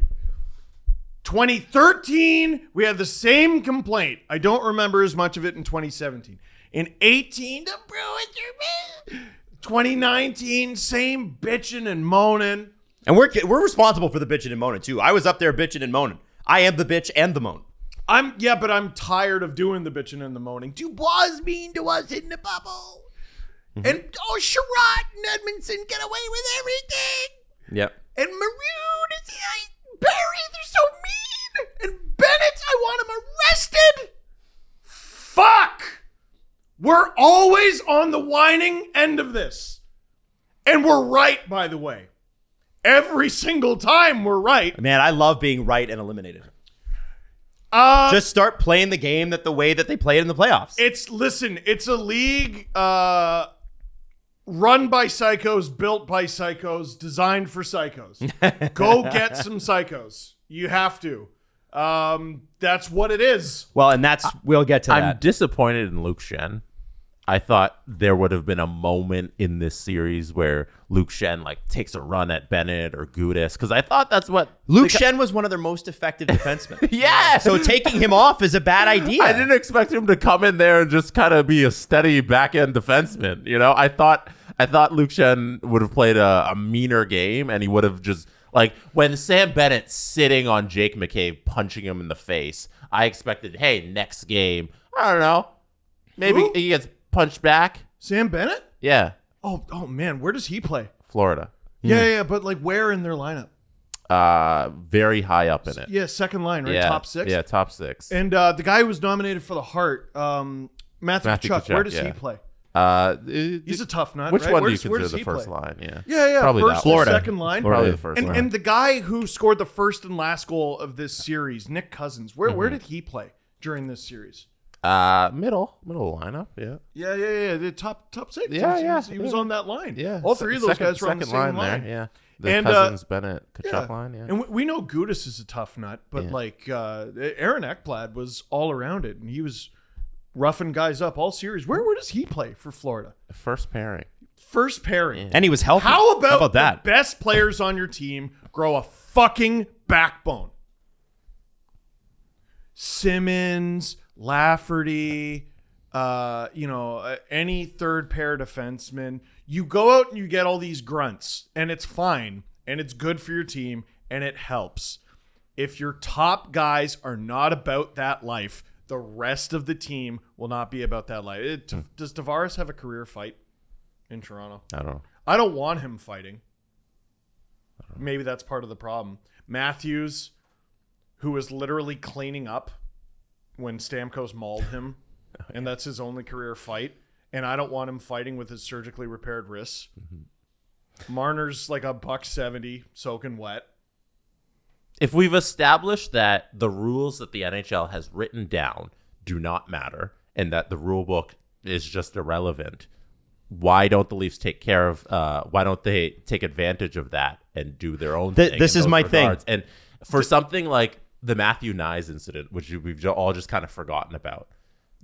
2013, we had the same complaint. I don't remember as much of it in 2017. In 18, the Bruins are bad. 2019, same bitching and moaning. And we're we're responsible for the bitching and moaning too. I was up there bitching and moaning. I am the bitch and the moan. I'm yeah, but I'm tired of doing the bitching and the moaning. Dubois is mean to us in the bubble. Mm-hmm. And oh Sherrod and Edmundson get away with everything. Yep. And Maroon is Barry, they're so mean. And Bennett, I want him arrested. Fuck. We're always on the whining end of this. And we're right, by the way. Every single time we're right. Man, I love being right and eliminated. Uh Just start playing the game that the way that they play it in the playoffs. it's listen, it's a league uh run by psychos, built by psychos, designed for psychos. Go get some psychos. You have to. Um that's what it is. well, and that's we'll get to I'm that. disappointed in Luke Schenn. I thought there would have been a moment in this series where Luke Schenn like takes a run at Bennett or Gudas because I thought that's what Luke Schenn was one of their most effective defensemen. Yeah. So taking him off is a bad idea. I didn't expect him to come in there and just kind of be a steady back end defenseman. You know, I thought I thought Luke Schenn would have played a, a meaner game and he would have just like when Sam Bennett's sitting on Jake McCabe punching him in the face. I expected, hey, next game, I don't know, maybe Who? he gets punched back. Sam Bennett? Yeah, Oh, oh man, where does he play? Florida, Yeah, yeah, yeah, but like where in their lineup? uh, very high up in it. Yeah, second line, right? Top six. Yeah, top six. And uh, the guy who was nominated for the heart, um, Matthew, Matthew Tkachuk, where does yeah. he play? Uh, He's a tough nut. Which right? one Where's- do you consider the first play? line? Yeah, Yeah, yeah. Probably first, that. Florida. second line. Probably the first and, line. and the guy who scored the first and last goal of this series, Nick Cousins. Where where did he play during this series? uh, middle, middle lineup. Yeah, Yeah, yeah, yeah. The top top six. Yeah, he yeah, was, he was on that line. yeah. all three of those Second- guys were on the same line. there. Yeah, the And, uh, Cousins, Bennett, Tkachuk Yeah. line. Yeah, And we, we know Gudas is a tough nut, but Yeah. like uh, Aaron Ekblad was all around it, and he was roughing guys up all series. Where where does he play for Florida? first pairing. First pairing. and he was healthy. How about, that? the best players on your team grow a fucking backbone? Simmons, Lafferty, uh, you know, uh, any third pair defenseman. You go out and you get all these grunts, and it's fine, and it's good for your team, and it helps. If your top guys are not about that life, the rest of the team will not be about that life. It- hmm. does Tavares have a career fight in Toronto? I don't know. I don't want him fighting. Maybe that's part of the problem. Matthews, who was literally cleaning up when Stamkos mauled him, and that's his only career fight. And I don't want him fighting with his surgically repaired wrists. Mm-hmm. Marner's like a buck seventy, soaking wet. If we've established that the rules that the NHL has written down do not matter and that the rule book is just irrelevant, why don't the Leafs take care of? Uh, why don't they take advantage of that and do their own? Th- thing this is those my thing. And for something like the Matthew Knies incident, which we've all just kind of forgotten about,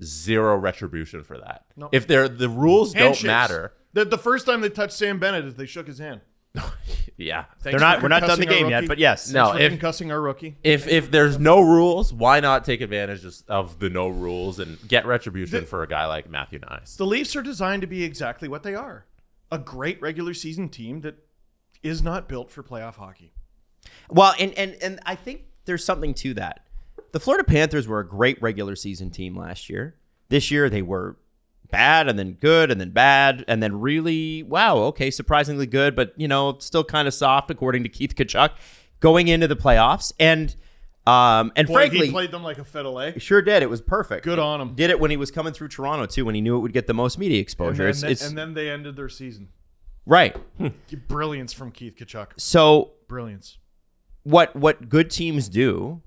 zero retribution for that. If they're the rules Handshakes. don't matter, The, the first time they touched Sam Bennett is they shook his hand. yeah. They're not. We're not done the game yet, but yes. No. For if- concussing our rookie. If if there's no rules, why not take advantage of- of the no rules and get retribution for a guy like Matthew Knies? The Leafs are designed to be exactly what they are a great regular season team that is not built for playoff hockey. Well, and and and I think there's something to that. The Florida Panthers were a great regular season team last year. This year they were bad and then good and then bad and then really wow, okay, surprisingly good, but you know, still kind of soft according to Keith Tkachuk going into the playoffs. And um and Boy, frankly he played them like a fiddle, eh? sure did. It was perfect. Good on him. Did it when he was coming through Toronto too, when he knew it would get the most media And exposure. then, it's, it's and then they ended their season. right. Brilliance from Keith Tkachuk. So Brilliance. what what good teams do,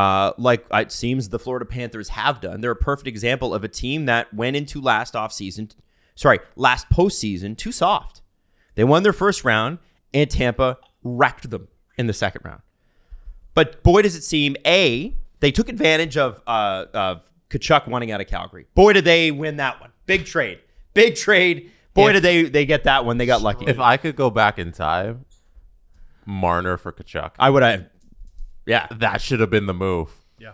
uh, like it seems the Florida Panthers have done. They're a perfect example of a team that went into last offseason, sorry, last postseason too soft. They won their first round, and Tampa wrecked them in the second round. But boy, does it seem a they took advantage of uh, of Tkachuk wanting out of Calgary. Boy, did they win that one! Big trade, big trade. Boy, If- did they they get that one? They got lucky. If I could go back in time, Marner for Tkachuk. I would have, yeah, that should have been the move. Yeah.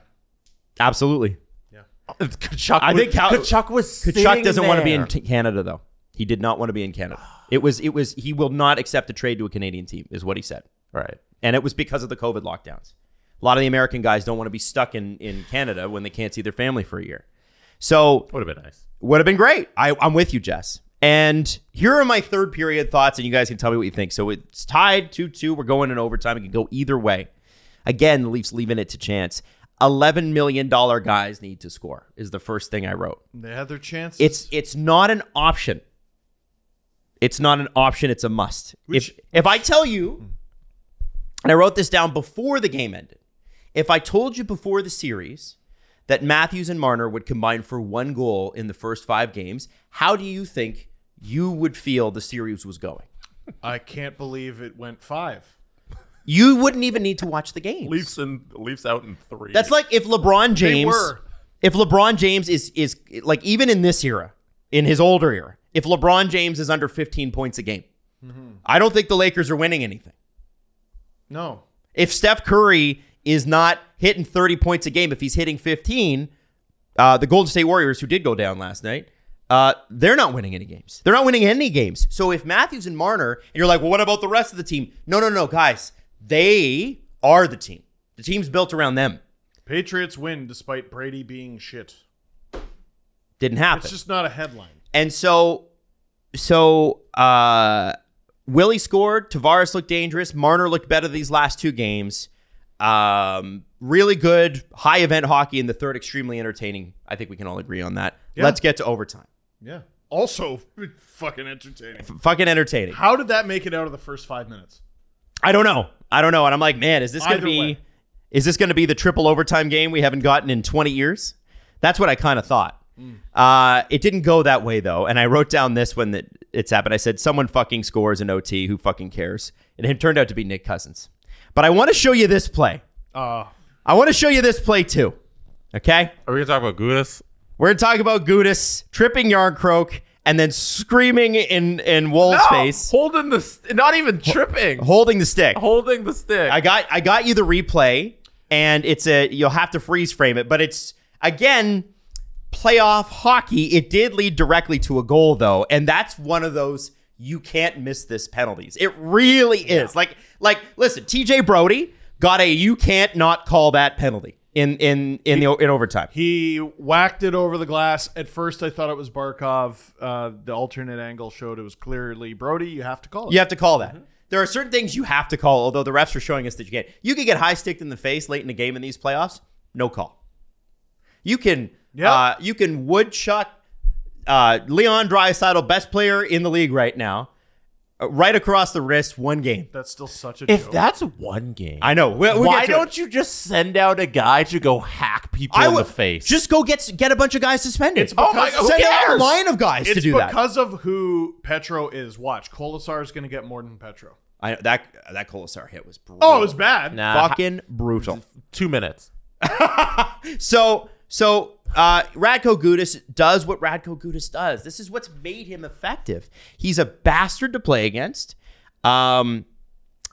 absolutely. Yeah, uh, Tkachuk. I was, think Cal- Tkachuk was. Tkachuk doesn't want to be in t- Canada though. He did not want to be in Canada. It was it was he will not accept a trade to a Canadian team is what he said. right. And it was because of the COVID lockdowns. A lot of the American guys don't want to be stuck in in Canada when they can't see their family for a year. So Would have been nice. would have been great. I, I'm with you, Jess. And here are my third period thoughts, and you guys can tell me what you think. So it's tied 2 2. We're going in overtime. It can go either way. Again, the Leafs leaving it to chance. $11 million guys need to score, is the first thing I wrote. They had their chances. It's it's not an option. It's not an option. It's a must. Which- if if I tell you, and I wrote this down before the game ended, if I told you before the series that Matthews and Marner would combine for one goal in the first five games, how do you think you would feel the series was going? I can't believe it went five. You wouldn't even need to watch the games. Leafs and Leafs out in three. That's like if LeBron James were. if LeBron James is is like even in this era, in his older era, if LeBron James is under 15 points a game, I don't think the Lakers are winning anything. No. If Steph Curry is not hitting 30 points a game, if he's hitting 15, uh, the Golden State Warriors, who did go down last night, uh, they're not winning any games. They're not winning any games. So if Matthews and Marner, and you're like, well, what about the rest of the team? No, no, no, guys, they are the team. The team's built around them. Patriots win despite Brady being shit. Didn't happen. It's just not a headline. And so, so uh, Willie scored. Tavares looked dangerous. Marner looked better these last two games. Um, really good high event hockey in the third. Extremely entertaining. I think we can all agree on that. Yeah. Let's get to overtime. Yeah. Also, fucking entertaining. F- fucking entertaining. How did that make it out of the first five minutes? I don't know. I don't know. And I'm like, man, is this going to be way. is this going to be the triple overtime game we haven't gotten in 20 years? That's what I kind of thought. Uh, it didn't go that way though, and I wrote down this when it, it's happened. I said, "Someone fucking scores in OT. Who fucking cares?" And it turned out to be Nick Cousins. But I want to show you this play. Uh, I want to show you this play too. Okay, Are we gonna talk about Gudas? we're gonna talk about Gudas tripping Jarnkrok and then screaming in in Woll's face, holding the st- not even tripping, holding the stick. holding the stick. I got I got you the replay, and it's a you'll have to freeze frame it, but it's again playoff hockey. It did lead directly to a goal though, and that's one of those you can't miss this penalties. It really is. Like like listen, TJ Brodie got a you can't not call that penalty in in in the in overtime. he whacked it over the glass. At first, I thought it was Barkov. Uh, the alternate angle showed it was clearly Brodie. You have to call it. You have to call that. There are certain things you have to call, although the refs are showing us that you can't. You can get high sticked in the face late in the game in these playoffs, no call. You can, Yeah. uh, you can woodchuck uh, Leon Draisaitl, best player in the league right now, Uh, right across the wrist, one game. That's still such a If joke. that's one game, I know. We- we'll why don't it. you just send out a guy to go hack people in would the face? Just go get get a bunch of guys suspended. It's Oh my because- God, who send out a line of guys it's to do that. because of who Petro is. Watch, Kolesar is going to get more than Petro. I, know, that that Kolesar hit was brutal. Oh, it was bad. Nah, fucking brutal. two minutes. So so uh, Radko Gudas does what Radko Gudas does. This is what's made him effective. He's a bastard to play against. Um,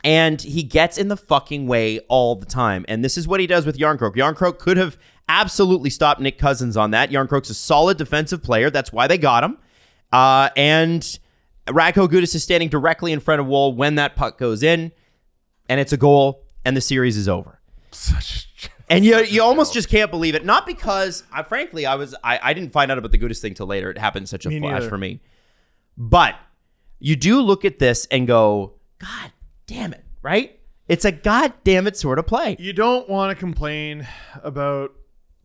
and he gets in the fucking way all the time. And this is what he does with Jarnkrok. Jarnkrok could have absolutely stopped Nick Cousins on that. Jarnkrok's a solid defensive player. That's why they got him. Uh, and Radko Gudas is standing directly in front of Woll when that puck goes in, and it's a goal, and the series is over. And you you almost just can't believe it. Not because, I, frankly, I was I, I didn't find out about the Gudas thing till later. It happened such a Me flash neither. for me. But you do look at this and go, God damn it, right? It's a god damn it sort of play. You don't want to complain about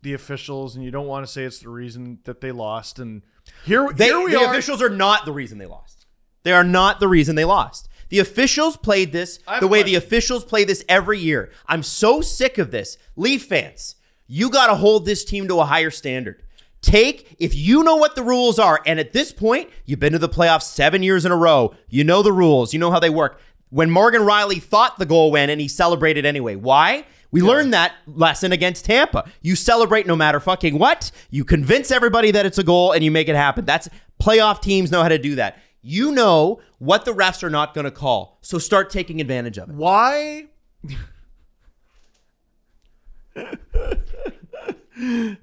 the officials, and you don't want to say it's the reason that they lost. And here, They, here we are. the are. officials are not the reason they lost. They are not the reason they lost. The officials played this the way the officials play this every year. I'm so sick of this. Leaf fans, you got to hold this team to a higher standard. Take, if you know what the rules are, and at this point, you've been to the playoffs seven years in a row, you know the rules, you know how they work. When Morgan Rielly thought the goal went and he celebrated anyway. Why? We learned that lesson against Tampa. You celebrate no matter fucking what. You convince everybody that it's a goal and you make it happen. That's playoff teams know how to do that. You know what the refs are not going to call. So start taking advantage of it. Why?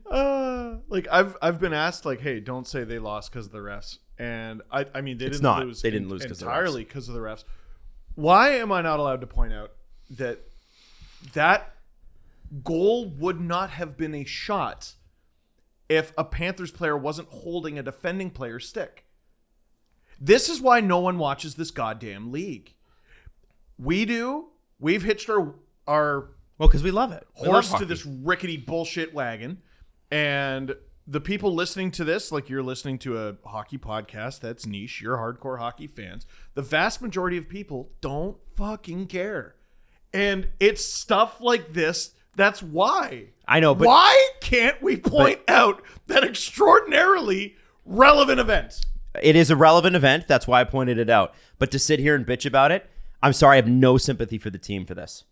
uh, like I've I've been asked like, hey, don't say they lost because of the refs, and I I mean they It's didn't not. lose. They didn't en- lose 'cause of the entirely because of the refs. Why am I not allowed to point out that that goal would not have been a shot if a Panthers player wasn't holding a defending player's stick? This is why no one watches this goddamn league. We do. We've hitched our our Well, because we love it. We love horse to this rickety bullshit wagon, and the people listening to this, like you're listening to a hockey podcast that's niche, you're hardcore hockey fans. The vast majority of people don't fucking care, and it's stuff like this. That's why. I know, but why can't we point out that extraordinarily relevant event? It is a relevant event. That's why I pointed it out. But to sit here and bitch about it, I'm sorry. I have no sympathy for the team for this.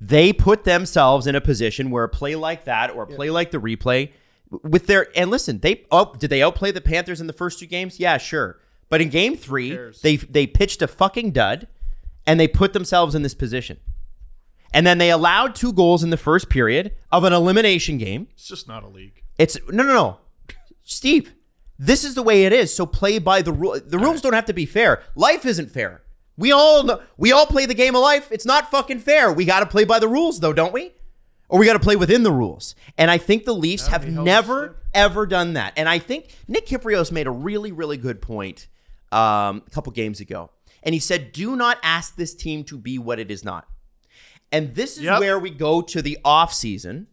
They put themselves in a position where a play like that or a play like the replay with their and listen, they oh did they outplay the Panthers in the first two games? Yeah, sure. But in game three, they they pitched a fucking dud and they put themselves in this position. And then they allowed two goals in the first period of an elimination game. It's just not a league. It's no, no, no, Steve. This is the way it is. So play by the rule. The rules don't have to be fair. Life isn't fair. We all know, we all play the game of life. It's not fucking fair. We got to play by the rules, though, don't we? Or we got to play within the rules. And I think the Leafs have never ever done that. And I think Nick Kypreos made a really, really good point um, a couple games ago. And he said, "Do not ask this team to be what it is not." And this is Yep. where we go to the off season,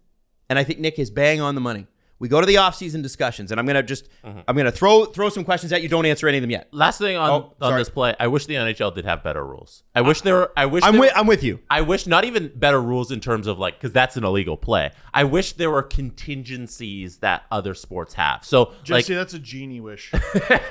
and I think Nick is bang on the money. We go to the off season discussions, and I'm gonna just Mm-hmm. I'm gonna throw throw some questions at you. Don't answer any of them yet. Last thing on, Oh, on this play, I wish the NHL did have better rules. I wish there were. I wish I'm there- with I'm with you. I wish not even better rules in terms of like because that's an illegal play. I wish there were contingencies that other sports have. So like Jesse, that's a genie wish.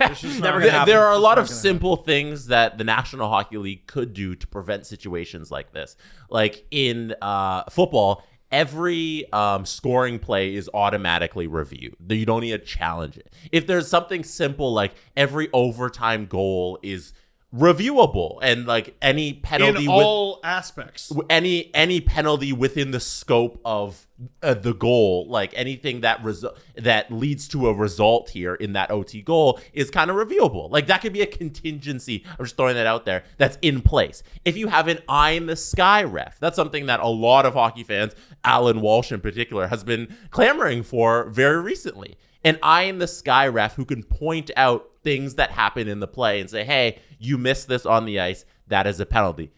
It's Never gonna happen. there are a lot of gonna simple things that the National Hockey League could do to prevent situations like this. Like in uh, football, every um, scoring play is automatically reviewed. You don't need to challenge it. If there's something simple like every overtime goal is reviewable and like any penalty in with all aspects. any any penalty within the scope of uh, the goal, like anything that resu- that leads to a result here in that OT goal is kind of reviewable. Like that could be a contingency. I'm just throwing that out there. That's in place. If you have an eye in the sky ref, that's something that a lot of hockey fans, Allan Walsh in particular, has been clamoring for very recently. An eye in the sky ref who can point out things that happen in the play and say, "Hey, you missed this on the ice. That is a penalty."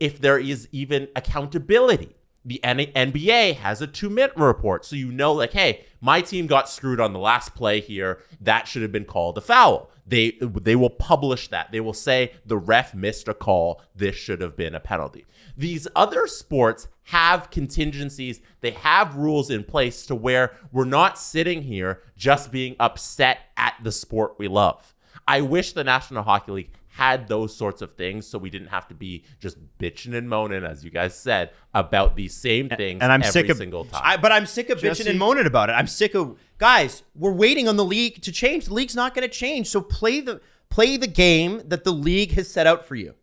if there is even accountability. The NBA has a two minute report. So you know, like, hey, my team got screwed on the last play here. That should have been called a foul. They they will publish that. They will say the ref missed a call. This should have been a penalty. These other sports have contingencies. They have rules in place to where we're not sitting here just being upset at the sport we love. I wish the National Hockey League had those sorts of things so we didn't have to be just bitching and moaning, as you guys said, about these same things and I'm every sick of single time. I, but I'm sick of bitching and moaning about it. I'm sick of guys. We're waiting on the league to change. The league's not going to change. So play the play the game that the league has set out for you.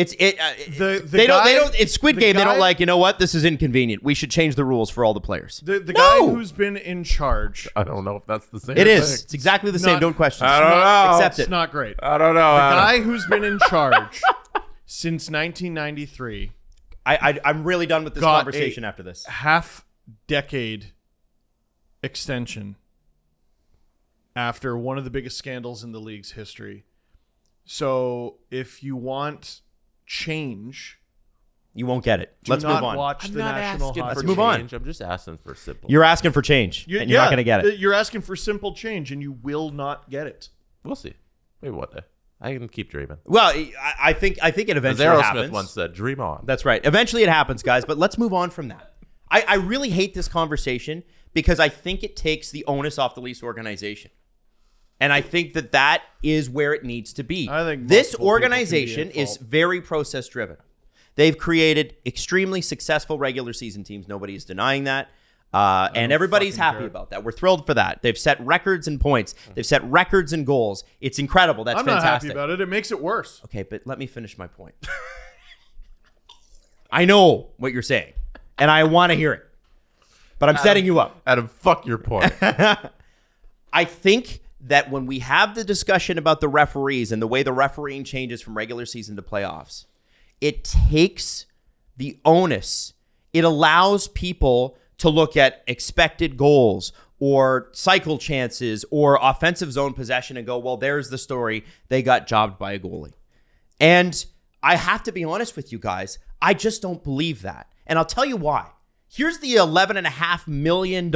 It's it. Uh, The- the they don't. They don't. It's Squid the Game. they don't like. You know what? This is inconvenient. We should change the rules for all the players. The, the No! guy who's been in charge. I don't know if that's the same. It is. thing. It's exactly the same. Don't question. I don't know. Accept It's it. not great. I don't know. The Adam. guy who's been in charge since 1993, I, I I'm really done with this Got conversation a- after this. half decade extension after one of the biggest scandals in the league's history. So if you want change, You won't get it. do Let's not move on. watch I'm the not National asking for Let's move on. change. I'm just asking for simple. You're asking for change, You- and you're not going to get it. You're asking for simple change, and you will not get it. we'll see. Maybe one day. I can keep dreaming. Well, I, I think I think it As eventually Aerosmith happens. once said, "Dream on." That's right. Eventually it happens, guys, but let's move on from that. I, I really hate this conversation because I think it takes the onus off the lease organization. And I think that that is where it needs to be. I think this multiple people can be organization is very process driven. They've created extremely successful regular season teams. Nobody is denying that. Uh, and everybody's happy care. about that. We're thrilled for that. They've set records in points. They've set records in goals. It's incredible. That's I'm not fantastic. happy about it. It makes it worse. Okay, but let me finish my point. I know what you're saying, and I want to hear it, but I'm setting you up. Adam, fuck your point. I think that when we have the discussion about the referees and the way the refereeing changes from regular season to playoffs, it takes the onus. It allows people to look at expected goals or cycle chances or offensive zone possession and go, well, there's the story. They got jobbed by a goalie. And I have to be honest with you guys, I just don't believe that. And I'll tell you why. Here's the $11.5 million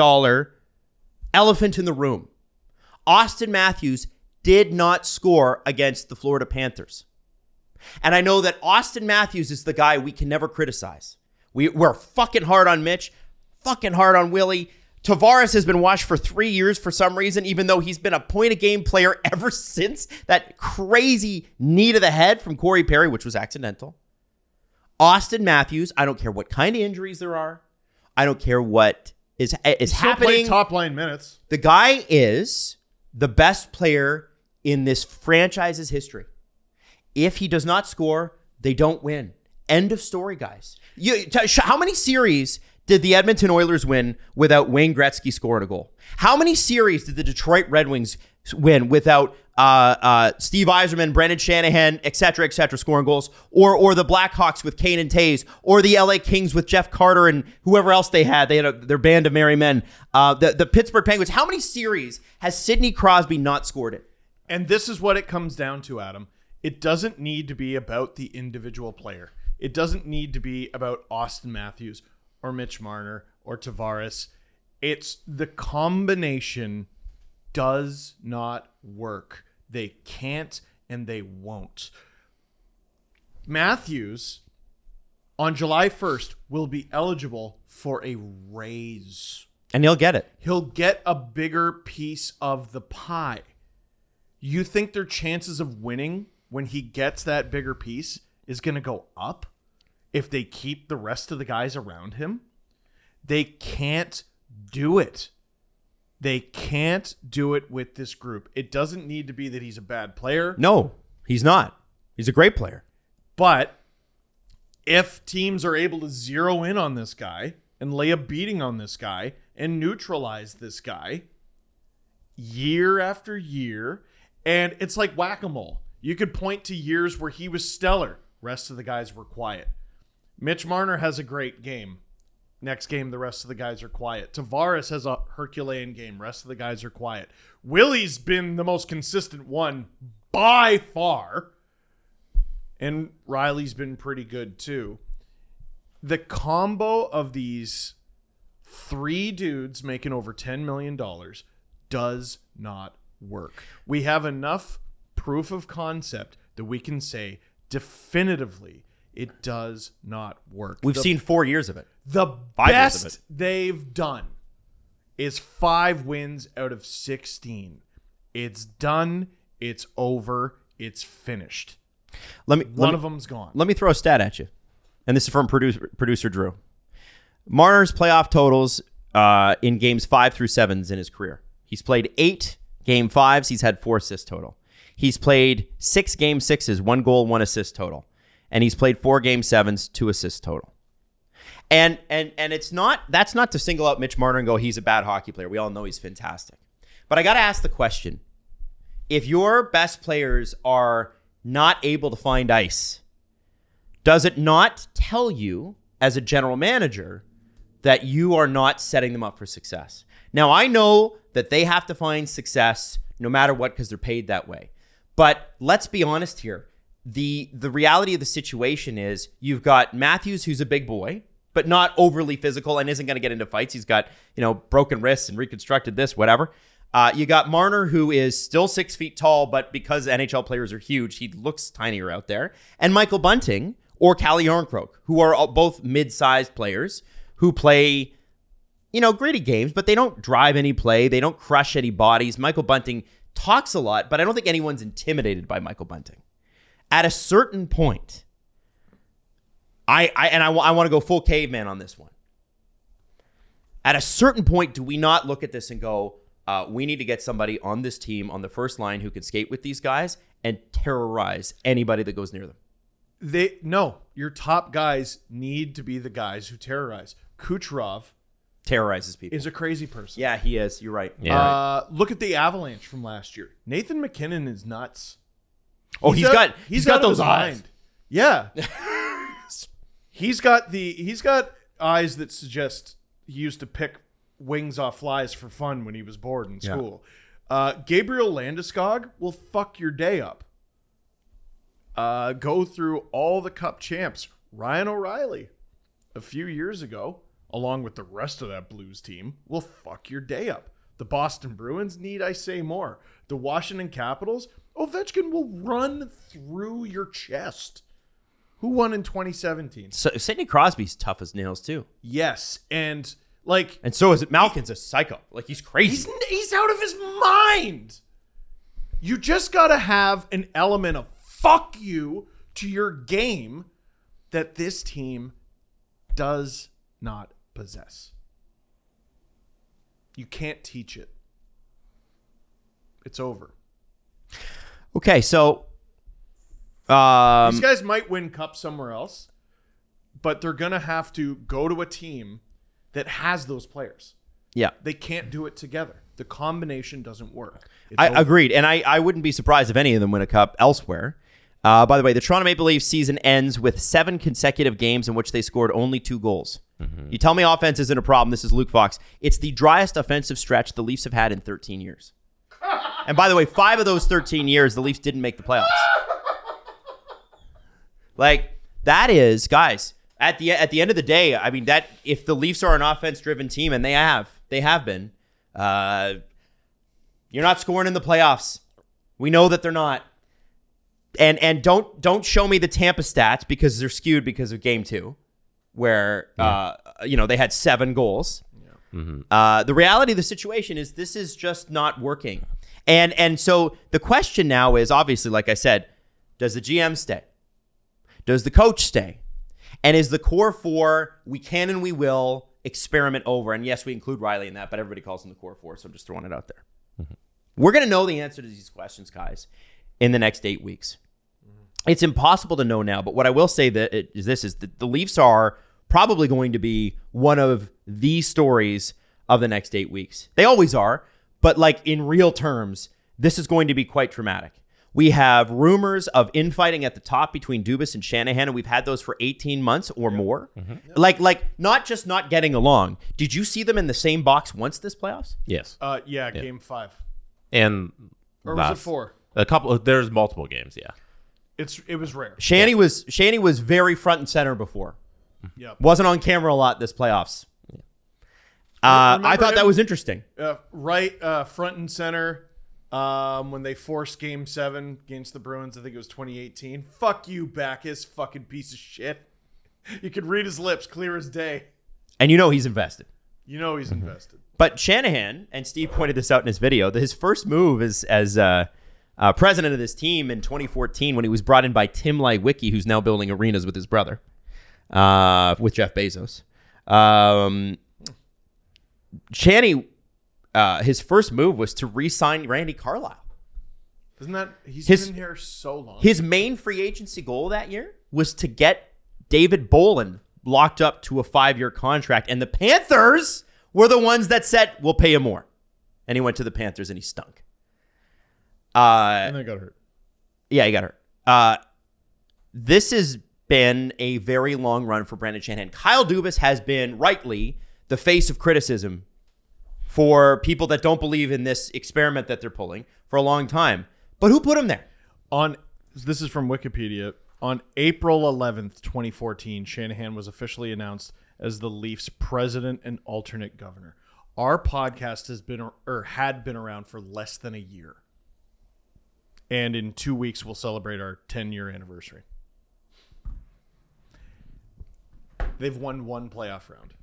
elephant in the room. Auston Matthews did not score against the Florida Panthers. And I know that Auston Matthews is the guy we can never criticize. We, we're fucking hard on Mitch, fucking hard on Willie. Tavares has been washed for three years for some reason, even though he's been a point of game player ever since that crazy knee to the head from Corey Perry, which was accidental. Auston Matthews, I don't care what kind of injuries there are. I don't care what is is happening. top line minutes. The guy is the best player in this franchise's history. If he does not score, they don't win. End of story, guys. You, t- how many series did the Edmonton Oilers win without Wayne Gretzky scoring a goal? How many series did the Detroit Red Wings win without uh, uh, Steve Yzerman, Brendan Shanahan, et cetera, et cetera, scoring goals? Or or the Blackhawks with Kane and Toews? Or the LA Kings with Jeff Carter and whoever else they had? They had a, their band of merry men. Uh, the, the Pittsburgh Penguins. How many series has Sidney Crosby not scored in? And this is what it comes down to, Adam. It doesn't need to be about the individual player. It doesn't need to be about Auston Matthews or Mitch Marner or Tavares. It's the combination does not work. They can't and they won't. Matthews on July 1st will be eligible for a raise. And he'll get it. He'll get a bigger piece of the pie. You think their chances of winning when he gets that bigger piece is going to go up if they keep the rest of the guys around him? They can't do it. They can't do it with this group. It doesn't need to be that he's a bad player, No, he's not. He's a great player. but if teams are able to zero in on this guy and lay a beating on this guy and neutralize this guy year after year, and it's like whack a mole. You could point to years where he was stellar, rest of the guys were quiet. Mitch Marner has a great game. Next game, the rest of the guys are quiet. Tavares has a Herculean game. Rest of the guys are quiet. Willie's been the most consistent one by far. And Rielly's been pretty good too. the combo of these three dudes making over $10 million does not work. We have enough proof of concept that we can say definitively it does not work. We've The- seen four years of it. The Five best they've done is five wins out of 16. It's done. It's over. It's finished. Let me let One me- of them's gone. Let me throw a stat at you, and this is from producer, producer Drew. Marner's playoff totals uh, in games five through sevens in his career. He's played eight game fives. He's had four assists total. He's played six game sixes, one goal, one assist total, and he's played four game sevens, two assists total. And and and it's not that's not to single out Mitch Marner and go he's a bad hockey player. We all know he's fantastic. But I got to ask the question: If your best players are not able to find ice, does it not tell you as a general manager that you are not setting them up for success? Now, I know that they have to find success no matter what because they're paid that way. But let's be honest here. The the reality of the situation is you've got Matthews who's a big boy, but not overly physical and isn't going to get into fights. He's got, you know, broken wrists and reconstructed this, whatever. Uh, you got Marner, who is still six feet tall, but because NHL players are huge, he looks tinier out there. And Michael Bunting or Calle Jarnkrok, who are both mid-sized players who play, you know, gritty games, but they don't drive any play. They don't crush any bodies. Michael Bunting talks a lot, but I don't think anyone's intimidated by Michael Bunting. At a certain point, I, I and I, I want to go full caveman on this one. At a certain point, do we not look at this and go, uh, we need to get somebody on this team on the first line who can skate with these guys and terrorize anybody that goes near them? They no, your top guys need to be the guys who terrorize. Kucherov Terrorizes people. is a crazy person. yeah, he is. You're right. Yeah. Uh, look at the Avalanche from last year. Nathan MacKinnon is nuts. Oh, he's out- got he's got out of those eyes. mind. Yeah. he's got the he's got eyes that suggest he used to pick wings off flies for fun when he was bored in school. Uh, Gabriel Landeskog will fuck your day up. Uh, go through all the cup champs. Ryan O'Reilly, a few years ago, along with the rest of that Blues team, will fuck your day up. The Boston Bruins, need I say more? The Washington Capitals, Ovechkin will run through your chest. Who won in 2017? So Sidney Crosby's tough as nails too, Yes, and like and so is it. Malkin's a psycho. Like he's crazy. he's he's out of his mind. You just got to have an element of fuck you to your game that this team does not possess. You can't teach it. It's over. okay, so um, These guys might win cups somewhere else, but they're going to have to go to a team that has those players. yeah, They can't do it together. The combination doesn't work. It's I over. agreed, and I, I wouldn't be surprised if any of them win a cup elsewhere. Uh, by the way, the Toronto Maple Leafs season ends with seven consecutive games in which they scored only two goals. You tell me offense isn't a problem. This is Luke Fox. It's the driest offensive stretch the Leafs have had in 13 years. And by the way, five of those 13 years, the Leafs didn't make the playoffs. Like that is, guys. At the at the end of the day, I mean that if the Leafs are an offense-driven team, and they have, they have been, uh, you're not scoring in the playoffs. We know that they're not. And and don't don't show me the Tampa stats because they're skewed because of game two, where uh, you know they had seven goals. Mm-hmm. Uh, the reality of the situation is this is just not working. And and so the question now is obviously, like I said, does the GM stay? Does the coach stay? And is the core four we can and we will experiment over? And yes, we include Rielly in that, but everybody calls him the core four, so I'm just throwing it out there. Mm-hmm. We're gonna know the answer to these questions, guys, in the next eight weeks. Mm-hmm. It's impossible to know now, but what I will say that it, is this is that the Leafs are probably going to be one of the stories of the next eight weeks. They always are, but like in real terms, this is going to be quite traumatic. We have rumors of infighting at the top between Dubas and Shanahan, and we've had those for 18 months or more. Like, like not just not getting along. Did you see them in the same box once this playoffs? yes. Uh, yeah, game five. and Or was it four? A couple. There's multiple games. Yeah. It's it was rare. Shanny was Shanny was very front and center before. Yep. Wasn't on camera a lot this playoffs. Uh, I Remember thought that was interesting. Uh, right uh, front and center um, when they forced Game Seven against the Bruins. I think it was 2018. Fuck you, Backus, fucking piece of shit. You could read his lips clear as day. And you know he's invested. You know he's Mm-hmm. invested. But Shanahan, and Steve pointed this out in his video, that his first move is as uh, uh, president of this team in 2014 when he was brought in by Tim Leiweke, who's now building arenas with his brother, uh, with Jeff Bezos. Um, Shanny, uh, his first move was to re-sign Randy Carlyle. Isn't that he's His- been here so long? His main free agency goal that year was to get David Bolland locked up to a five-year contract, and the Panthers were the ones that said we'll pay him more, and he went to the Panthers and he stunk. Uh, and then got hurt. yeah, he got hurt. Uh, this has been a very long run for Brendan Shanahan. Kyle Dubas has been rightly the face of criticism for people that don't believe in this experiment that they're pulling for a long time. But who put him there? On this is from Wikipedia. On April 11th, 2014, Shanahan was officially announced as the Leafs president and alternate governor. Our podcast has been or had been around for less than a year. And in 2 weeks we'll celebrate our 10-year anniversary. They've won one playoff round.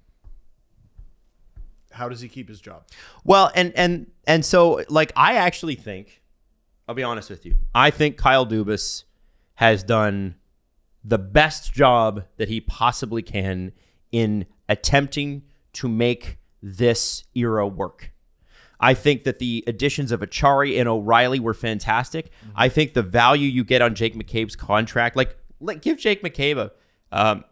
How does he keep his job? Well, and and and so like I actually think, I'll be honest with you, I think Kyle Dubas has done the best job that he possibly can in attempting to make this era work. I think that the additions of Acciari and O'Reilly were fantastic. I think the value you get on Jake McCabe's contract, like, like give Jake McCabe a, um,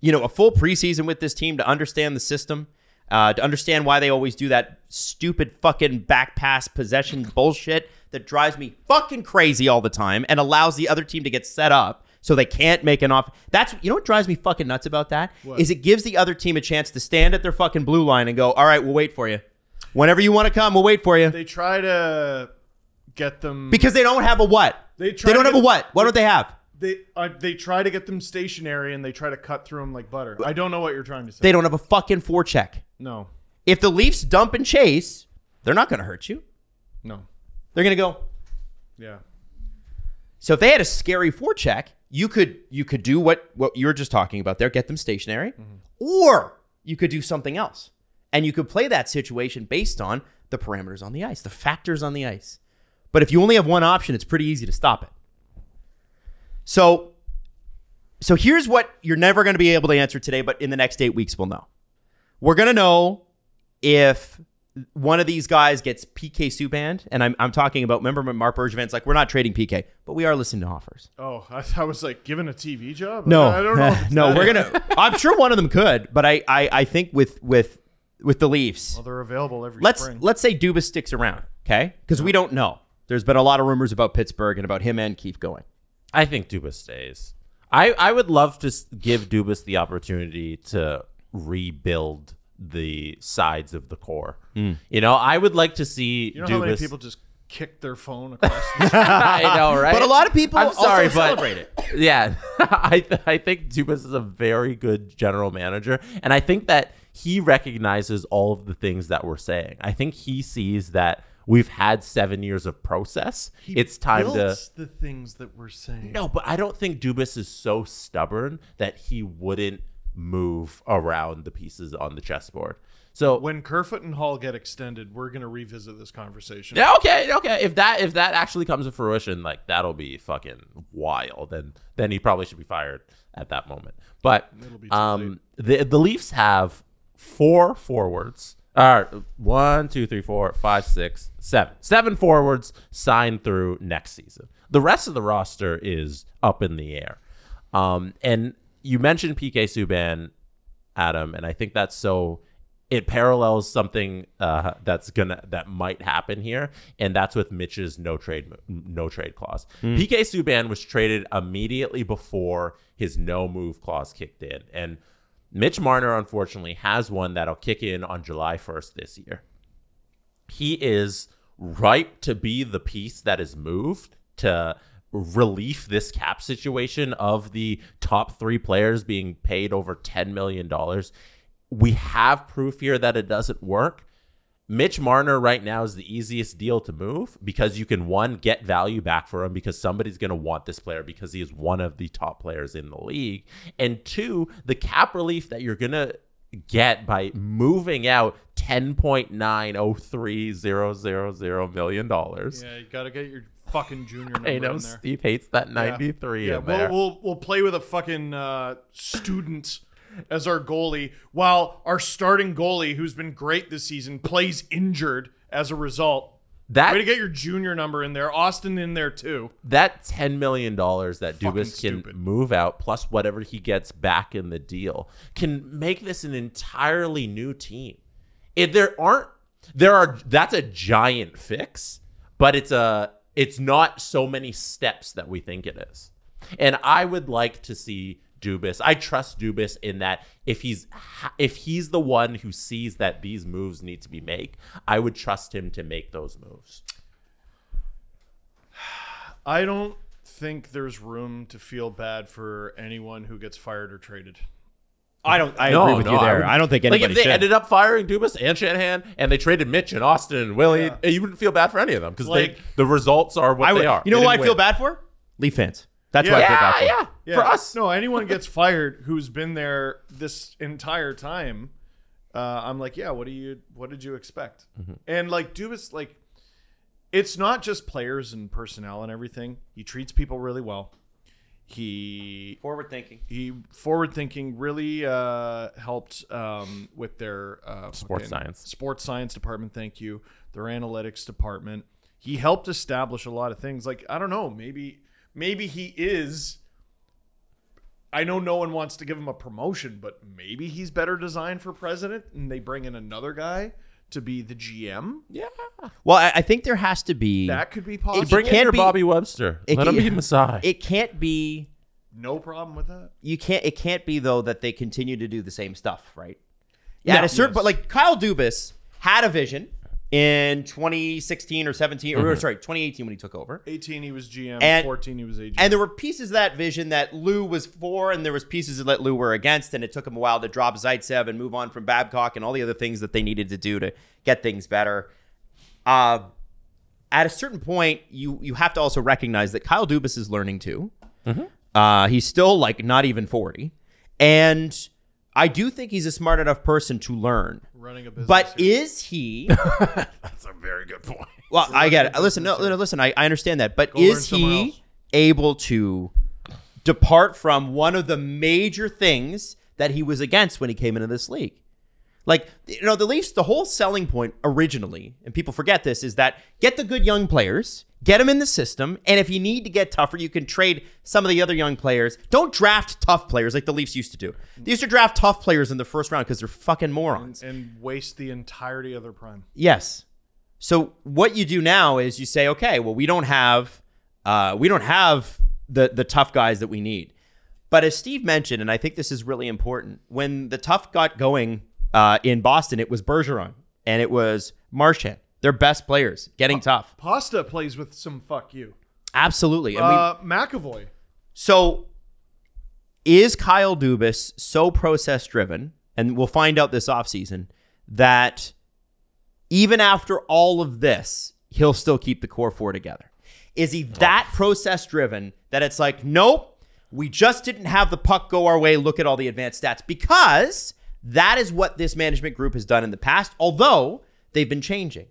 you know, a full preseason with this team to understand the system, uh, to understand why they always do that stupid fucking back pass possession bullshit that drives me fucking crazy all the time and allows the other team to get set up so they can't make an off. That's you know what drives me fucking nuts about that is it gives the other team a chance to stand at their fucking blue line and go, all right, we'll wait for you. Whenever you want to come, we'll wait for you. They try to get them Because they don't have a what? They They, try don't to have a what? What don't they have? They uh, they try to get them stationary and they try to cut through them like butter. I don't know what you're trying to say. They don't have a fucking forecheck. no, If the Leafs dump and chase, they're not going to hurt you. no, They're going to go. yeah. So if they had a scary forecheck, you could you could do what what you were just talking about there, get them stationary, or you could do something else, and you could play that situation based on the parameters on the ice, the factors on the ice. But if you only have one option, it's pretty easy to stop it. So, so here's what you're never going to be able to answer today, but in the next eight weeks we'll know. We're going to know if one of these guys gets PK Subban, and I'm, I'm talking about, remember when Marc Bergevin's like, we're not trading PK, but we are listening to offers. Oh, I, I was like given a TV job. No, I don't know. no, we're gonna. I'm sure one of them could, but I, I, I think with with with the Leafs, Well, they're available every let's spring. let's say Dubas sticks around, okay? Because we don't know. There's been a lot of rumors about Pittsburgh and about him and Keith going. I think Dubas stays. I, I would love to give Dubas the opportunity to rebuild the sides of the core. Hmm. You know, I would like to see you know Dubas. how many people just kick their phone across? the I know, right? But a lot of people I'm sorry, also but celebrate it. yeah, I th- I think Dubas is a very good general manager, and I think that he recognizes all of the things that we're saying. I think he sees that we've had seven years of process. it's time to. the things that we're saying. No, but I don't think Dubas is so stubborn that he wouldn't move around the pieces on the chessboard. So When Kerfoot and Hall get extended, we're gonna revisit this conversation. yeah, okay, okay. If that if that actually comes to fruition, like that'll be fucking wild. And then he probably should be fired at that moment. But um, the the Leafs have four forwards. All right, one, two, three, four, five, six, seven. Seven forwards signed through next season. The rest of the roster is up in the air. Um, and you mentioned PK Subban, Adam, and I think that's so it parallels something uh, that's gonna that might happen here, and that's with Mitch's no trade no trade clause. PK Subban was traded immediately before his no move clause kicked in, and Mitch Marner unfortunately has one that'll kick in on July 1st this year. He is ripe to be the piece that is moved to relief this cap situation of the top three players being paid over $10 million. We have proof here that it doesn't work. Mitch Marner right now is the easiest deal to move because you can one get value back for him because somebody's going to want this player because he is one of the top players in the league, and two, the cap relief that you're going to get by moving out ten point nine oh three zero zero zero million dollars. Yeah, you gotta get your fucking junior number I know in there. Steve hates that ninety three Yeah, in there. we'll, we'll we'll play with a fucking uh, student as our goalie, while our starting goalie, who's been great this season, plays injured as a result. that Way to get your junior number in there. Auston in there too. that ten million dollars that Fucking Dubas can stupid. move out plus whatever he gets back in the deal can make this an entirely new team. If there aren't there are that's a giant fix, but it's a it's not so many steps that we think it is. And I would like to see Dubas. I trust Dubas in that if he's if he's the one who sees that these moves need to be made, I would trust him to make those moves. I don't think there's room to feel bad for anyone who gets fired or traded. I don't. I No, agree with no, you there. wouldn't- I, don't think like anybody if they should. ended up firing Dubas and Shanahan and they traded Mitch and Auston and Willie, Yeah. you wouldn't feel bad for any of them because Like- the results are what I would, they are. You know They who I didn't feel bad for? Leaf fans. That's what I feel Yeah, bad yeah, Yeah. For us, No, anyone gets fired who's been there this entire time. Uh, I'm like, yeah. What do you? What did you expect? Mm-hmm. And like Dubas, like, it's not just players and personnel and everything. He treats people really well. He Forward thinking. he forward thinking really uh, helped um, with their uh, Sports fucking science. sports science department. Thank you, their analytics department. He helped establish a lot of things. Like I don't know, maybe maybe he is. I know no one wants to give him a promotion, but maybe he's better designed for president, and they bring in another guy to be the GM. yeah. Well, I, I think there has to be. That could be It possible. Bring in can't your be- Bobby Webster. it Let him can- be Masai. It can't be. no problem with that. You can't. It can't be though that they continue to do the same stuff, right? Yeah. No. at a certain, Yes. but like Kyle Dubas had a vision in 2016 or 17, or sorry, 2018 when he took over. 18, he was GM. And- 14, he was AG. And there were pieces of that vision that Lou was for, and there was pieces that Lou were against, and it took him a while to drop Zaitsev and move on from Babcock and all the other things that they needed to do to get things better. Uh, at a certain point, you you have to also recognize that Kyle Dubas is learning too. Uh, he's still like not even forty, and I do think he's a smart enough person to learn. running a business. But here. is he? That's a very good point. Well, I get it. Listen, no, no, listen. I, I understand that, but Go is he else. able to depart from one of the major things that he was against when he came into this league? Like, you know, the Leafs, the whole selling point originally, and people forget this, is that get the good young players, get them in the system, and if you need to get tougher, you can trade some of the other young players. Don't draft tough players like the Leafs used to do. They used to draft tough players in the first round because they're fucking morons. and waste the entirety of their prime. Yes. So what you do now is you say, okay, well, we don't have, uh, we don't have the the tough guys that we need. But as Steve mentioned, and I think this is really important, when the tough got going uh, in Boston, it was Bergeron and it was Marchand, their best players, getting tough. Pasta plays with some fuck you. Absolutely. And we, Uh, McAvoy. so is Kyle Dubas so process driven, and we'll find out this offseason, that even after all of this, he'll still keep the core four together? Is he that process driven that it's like, nope, we just didn't have the puck go our way. Look at all the advanced stats because that is what this management group has done in the past, although they've been changing.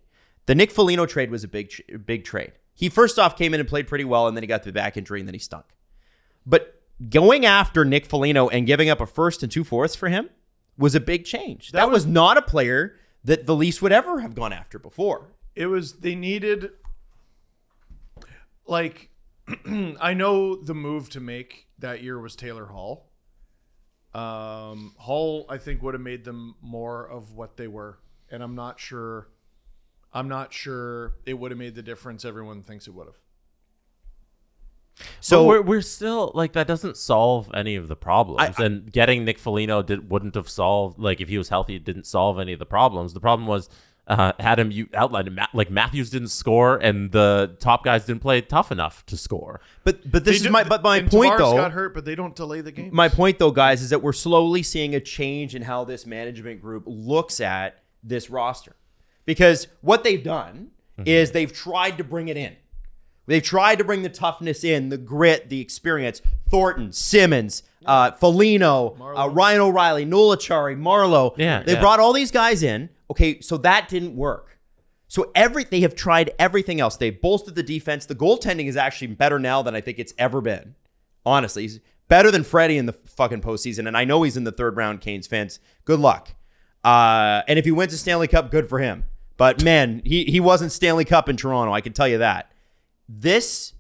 The Nick Foligno trade was a big, big trade. He first off came in and played pretty well, and then he got the back injury, and then he stunk. But going after Nick Foligno and giving up a first and two fourths for him was a big change. That, was, not a player that the Leafs would ever have gone after before. It was they needed like I know the move to make that year was Taylor Hall. Um, Hall, I think, would have made them more of what they were, and I'm not sure. I'm not sure it would have made the difference everyone thinks it would have. So So we're, we're still like that doesn't solve any of the problems, and getting Nick Foligno did wouldn't have solved like if he was healthy, it didn't solve any of the problems. The problem was uh, Adam, you outlined it. Ma- like Matthews didn't score, and the top guys didn't play tough enough to score. But but this They is do- my but my point Tavares though. got hurt, but they don't delay the game. My point though, guys, is that we're slowly seeing a change in how this management group looks at this roster. Because what they've done is they've tried to bring it in. They've tried to bring the toughness in, the grit, the experience. Thornton, Simmons, uh, Foligno, uh, Ryan O'Reilly, Noel Acciari, Marlowe. Yeah, They yeah. brought all these guys in. Okay, so that didn't work. So every they have tried everything else. They bolstered the defense. The goaltending is actually better now than I think it's ever been. Honestly, he's better than Freddie in the fucking postseason. And I know he's in the third round. Canes fans, good luck. Uh, and if he wins a Stanley Cup, good for him. But man, he he wasn't Stanley Cup in Toronto. I can tell you that. This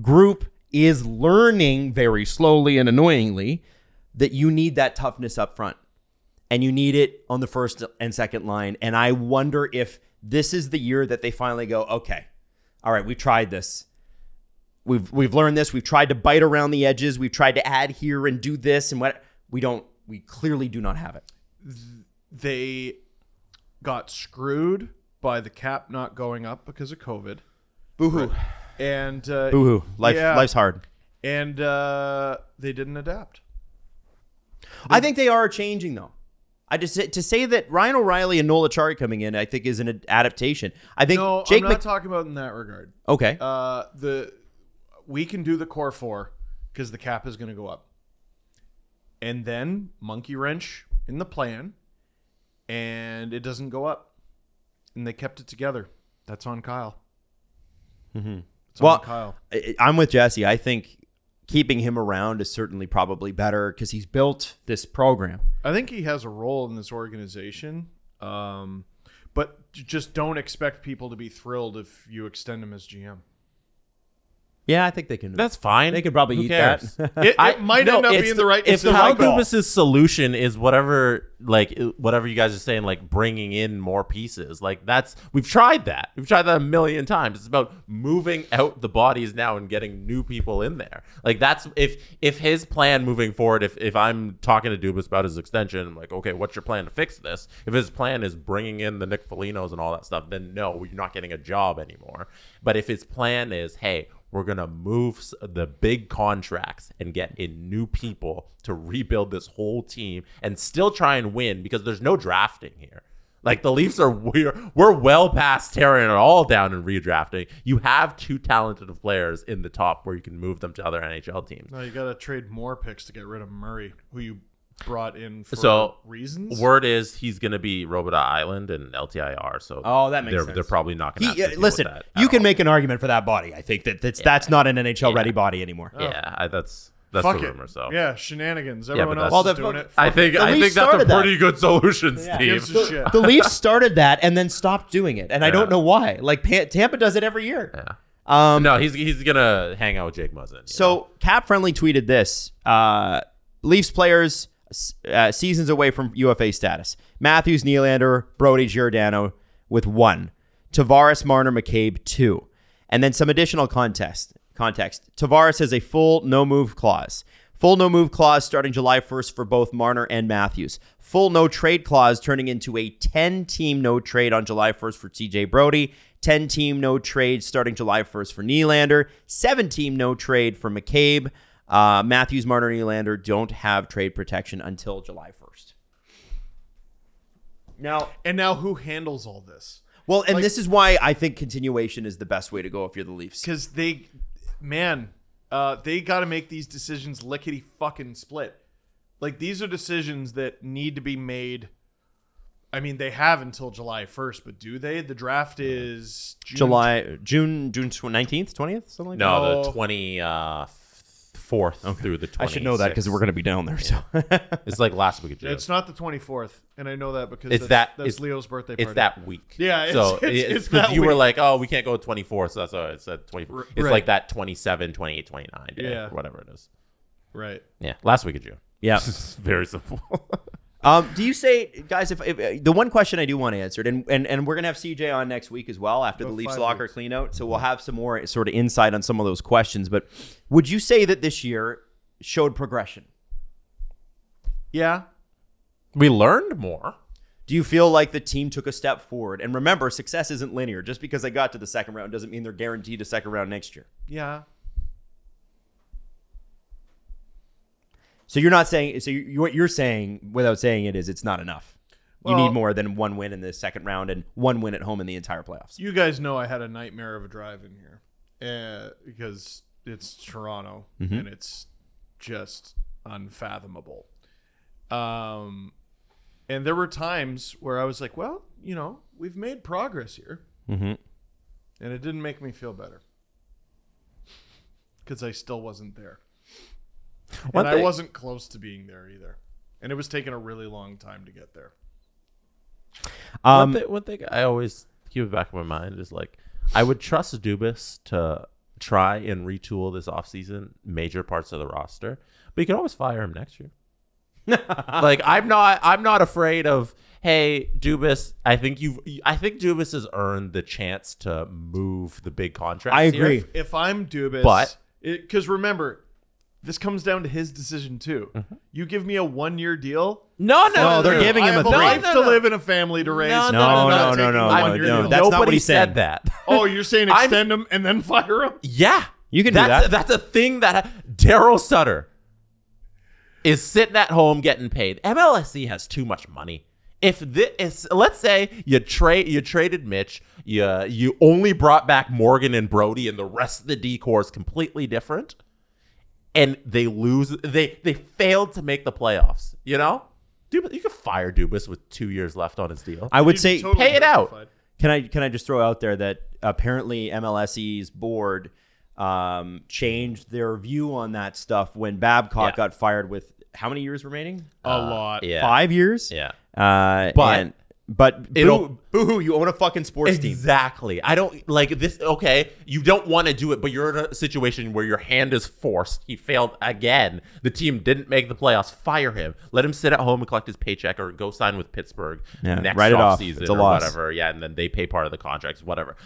group is learning very slowly and annoyingly that you need that toughness up front and you need it on the first and second line. And I wonder if this is the year that they finally go, okay, all right, we've tried this. We've we've learned this. We've tried to bite around the edges. We've tried to add here and do this and what we don't. We clearly do not have it. they got screwed by the cap not going up because of COVID. Boo hoo. And uh, Boo hoo. Life yeah, life's hard. And uh, they didn't adapt. I think they are changing though. I just to say that Ryan O'Reilly and Noel Acciari coming in, I think is an adaptation. I think No, Jake I'm not Mc- talking about in that regard. okay. Uh, the we can do the core four because the cap is going to go up, and then monkey wrench in the plan, and it doesn't go up, and they kept it together. That's on Kyle. Mm-hmm. It's well, on Kyle. I'm with Jesse. I think keeping him around is certainly probably better because he's built this program. I think he has a role in this organization, um, but just don't expect people to be thrilled if you extend him as GM. Yeah, I think they can. That's fine. They could probably Who eat cares? that. It, I- might no, end up being the right If decision. Kyle. Dubas's solution is whatever, like whatever you guys are saying, like bringing in more pieces, like that's we've tried that. We've tried that a million times. It's about moving out the bodies now and getting new people in there. Like that's if if his plan moving forward. If if I'm talking to Dubas about his extension, I'm like, okay, what's your plan to fix this? If his plan is bringing in the Nick Folignos and all that stuff, then no, you're not getting a job anymore. But if his plan is, hey, we're gonna move the big contracts and get in new people to rebuild this whole team and still try and win because there's no drafting here. Like the Leafs are we're we're well past tearing it all down and redrafting. You have two talented players in the top where you can move them to other NHL teams. No, you got to trade more picks to get rid of Murray, who you brought in for So, reasons. Word is he's going to be Robidas Island and LTIR. So Oh, that makes they're, sense. They're probably not going He, to listen, That you can all. make an argument for that body. I think that that's that's not an NHL ready body anymore. Yeah, I, that's that's Fuck the it. rumor. So yeah, shenanigans. Everyone that's- else Well, is doing it. I think The I think that's a started that. pretty good solution, Gives Steve. a shit. The Leafs started that and then stopped doing it, and I don't know why. Like Pa- Tampa does it every year. Yeah. Um, no, he's he's gonna hang out with Jake Muzzin. you know? So Cap Friendly tweeted this: uh, Leafs players uh, seasons away from UFA status. Matthews, Nylander, Brodie, Giordano with one. Tavares, Marner, McCabe two, and then some additional context. Context: Tavares has a full no move clause. Full no move clause starting July 1st for both Marner and Matthews. Full no trade clause turning into a 10 team no trade on July 1st for TJ Brodie. 10 team no trade starting July 1st for Nylander. 7 team no trade for McCabe. Uh, Matthews, Marner, Nylander don't have trade protection until July 1st. Now, and now who handles all this? well, and this is why I think continuation is the best way to go if you're the Leafs. Because they, man, uh, they got to make these decisions lickety fucking split. Like these are decisions that need to be made. I mean, they have until July first, but do they? The draft is June July, June, June 19th, 20th, something like that. no, No. the twenty uh, fourth through the. 26th. I should know that because we're going to be down there. So It's like last week of June. It's not the twenty fourth, and I know that because It's that's, that- that's it's- Leo's birthday party. It's that week. Yeah, it's- so it's- it's it's because that you were like, oh, we can't go 24th. so that's why it said 24. It's right. like that 27, 28, 29 day, Yeah. or whatever it is. right. Yeah, last week of June. yeah. Very simple. Um, do you say, guys? If, if the one question I do want answered, and and, and we're gonna have CJ on next week as well after the About Leafs locker weeks. clean out, so we'll have some more sort of insight on some of those questions. But would you say that this year showed progression? Yeah. we learned more. Do you feel like the team took a step forward? And remember, success isn't linear. Just because they got to the second round doesn't mean they're guaranteed a second round next year. Yeah. So you're not saying. So you, what you're saying, without saying it, is it's not enough. You Well- need more than one win in the second round and one win at home in the entire playoffs. You guys know I had a nightmare of a drive in here uh, because it's Toronto and it's just unfathomable. Um, and there were times where I was like, well, you know, we've made progress here. Mm-hmm. And it didn't make me feel better because I still wasn't there. One and I wasn't close to being there either. And it was taking a really long time to get there. Um, one, thing, one thing I always keep in the back of my mind is like I would trust Dubas to try and retool this offseason major parts of the roster, but you can always fire him next year. like I'm not I'm not afraid of hey Dubas, I think you've I think Dubas has earned the chance to move the big contract. I here. agree. if I'm Dubas, But- because remember, this comes down to his decision too. Mm-hmm. You give me a one year deal. No, no, No, they're giving him a have a three. life No, to no, no. live and a family to raise. No, and no, I'm no, no, no, no, no, deal. that's not Nobody what he said said. that. Oh, you're saying I'm- extend him and then fire him? Yeah, You can do that's, that. That's a thing that Daryl Sutter is sitting at home getting paid. MLSE has too much money. If this, is, let's say you trade, you traded Mitch, you you only brought back Morgan and Brodie, and the rest of the decor is completely different, and they lose, they they failed to make the playoffs. You know, Dubas, you could fire Dubas with two years left on his deal. I would You'd say totally pay it out. Can I can I just throw out there that apparently MLSE's board um, changed their view on that stuff when Babcock Yeah. got fired with how many years remaining? A lot. yeah, Five years. yeah. Uh, But and, but it'll- boo, boo-hoo, you own a fucking sports team. Exactly. I don't like this. Okay, you don't want to do it, but you're in a situation where your hand is forced. He failed again. The team didn't make the playoffs. Fire him. Let him sit at home and collect his paycheck, or go sign with Pittsburgh Yeah, next write it off. offseason It's a or loss. whatever. Yeah, and then they pay part of the contracts, whatever.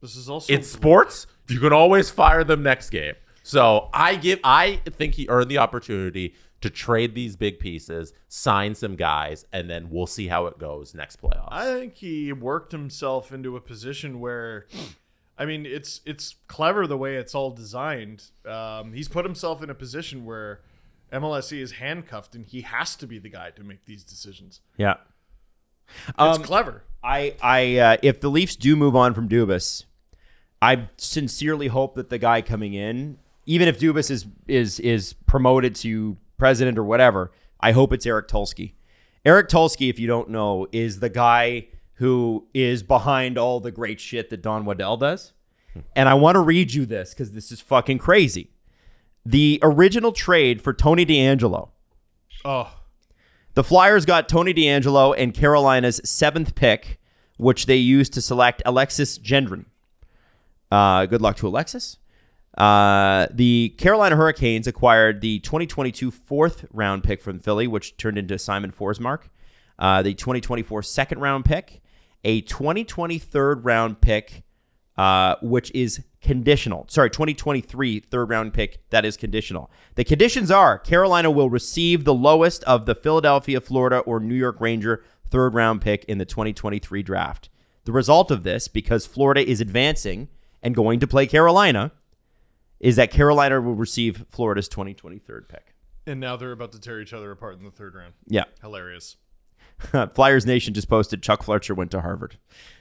This is also It's sports. You can always fire them next game. So I give. I think he earned the opportunity to trade these big pieces, sign some guys, and then we'll see how it goes next playoffs. I think he worked himself into a position where, I mean, it's it's clever the way it's all designed. Um, he's put himself in a position where MLSE is handcuffed, and he has to be the guy to make these decisions. Yeah. It's Um, clever. I, I, uh, if the Leafs do move on from Dubas, I sincerely hope that the guy coming in, even if Dubas is is is promoted to president or whatever, I hope it's Eric Tulsky. Eric Tulsky, if you don't know, is the guy who is behind all the great shit that Don Waddell does. And I want to read you this because this is fucking crazy. The original trade for Tony DeAngelo. Oh, The Flyers got Tony DeAngelo and Carolina's seventh pick, which they used to select Alexis Gendron. Uh, good luck to Alexis. Uh, the Carolina Hurricanes acquired the 2022 fourth round pick from Philly, which turned into Simon Forsmark. Uh, the 2024 second round pick, a 2020 third round pick, uh, which is conditional. Sorry, 2023 third round pick that is conditional. The conditions are Carolina will receive the lowest of the Philadelphia, Florida, or New York Ranger third round pick in the 2023 draft. The result of this, because Florida is advancing and going to play Carolina, is that Carolina will receive Florida's 2023 pick. and now they're about to tear each other apart in the third round. Yeah. Hilarious. Flyers Nation just posted Chuck Fletcher went to Harvard.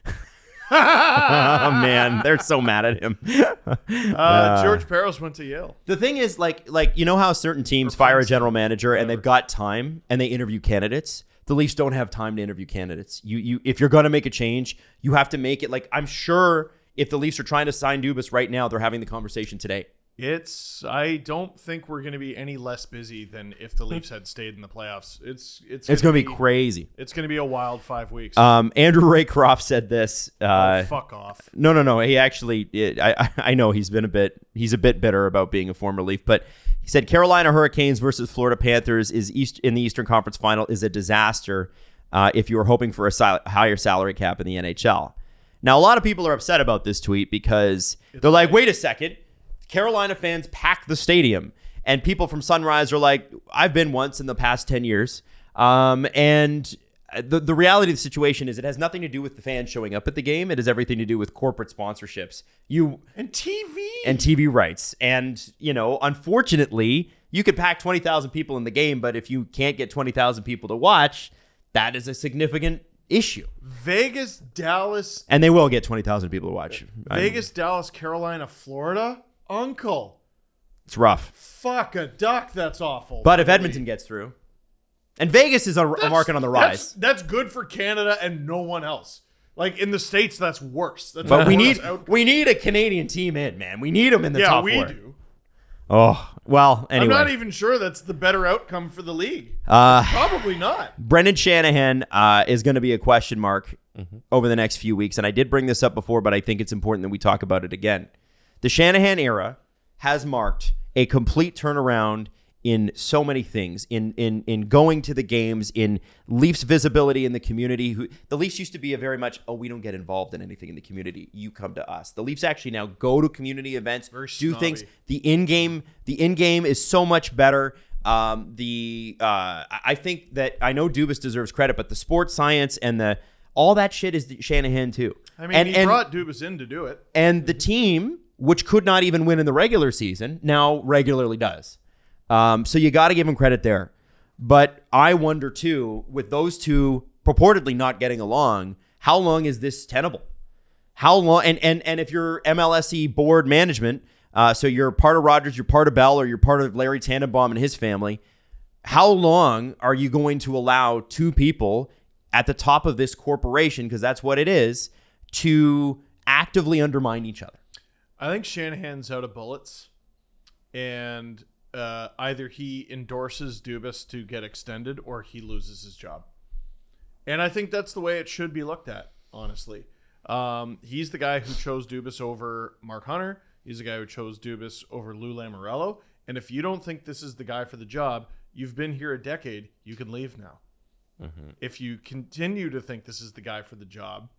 oh man, they're so mad at him. Uh, George Peros went to Yale. The thing is, like, like you know how certain teams fire a general manager and they've got time and they interview candidates. The Leafs don't have time to interview candidates. You, you, if you're gonna make a change, you have to make it. Like, I'm sure if the Leafs are trying to sign Dubas right now, they're having the conversation today. It's. I don't think we're going to be any less busy than if the Leafs had stayed in the playoffs. It's. It's. It's gonna be crazy. It's going to be a wild five weeks. Um, Andrew Raycroft said this. Uh, oh, fuck off. No, no, no. He actually, I, I- I know he's been a bit, he's a bit bitter about being a former Leaf, but he said Carolina Hurricanes versus Florida Panthers is East in the Eastern Conference Final is a disaster uh, if you were hoping for a sil- higher salary cap in the NHL. Now, a lot of people are upset about this tweet because they're like, wait a second, Carolina fans pack the stadium, and people from Sunrise are like, I've been once in the past ten years, um, and the the reality of the situation is it has nothing to do with the fans showing up at the game. It has everything to do with corporate sponsorships. You And TV. and TV rights. And, you know, unfortunately, you could pack 20,000 people in the game, but if you can't get 20,000 people to watch, that is a significant issue. Vegas, Dallas, And they will get 20,000 people to watch. I- Vegas, Dallas, Carolina, Florida. Uncle. it's rough. Fuck a duck. That's awful. But if Edmonton gets through, and Vegas is a, a That's- market on the rise. that's good for Canada and no one else. Like in the states, that's worse. That's But we need outcome. we need a Canadian team in, man. We need them in the yeah, top we four. do. Oh, well, anyway. I'm not even sure that's the better outcome for the league. uh, Probably not. Brendan Shanahan uh, is going to be a question mark over the next few weeks. And I did bring this up before, but I think it's important that we talk about it again. The Shanahan era has marked a complete turnaround in so many things in in in going to the games in Leafs visibility in the community who the Leafs used to be a very much oh we don't get involved in anything in the community you come to us the Leafs actually now go to community events Very do snobby. things the in game the in game is so much better. Um, the uh, I think that I know Dubas deserves credit, but the sports science and the all that shit is Shanahan too. I mean, and, he and, brought Dubas in to do it. and the team, which could not even win in the regular season, now regularly does. Um, so you got to give him credit there. But I wonder too, with those two purportedly not getting along, how long is this tenable? How long? And and and if you're MLSE board management, uh, so you're part of Rogers, you're part of Bell, or you're part of Larry Tannenbaum and his family, how long are you going to allow two people at the top of this corporation, because that's what it is, to actively undermine each other? I think Shanahan's out of bullets, and uh, either he endorses Dubas to get extended or he loses his job. And I think that's the way it should be looked at, honestly. Um, he's the guy who chose Dubas over Mark Hunter. He's the guy who chose Dubas over Lou Lamoriello. And if you don't think this is the guy for the job, you've been here a decade. You can leave now. If you continue to think this is the guy for the job,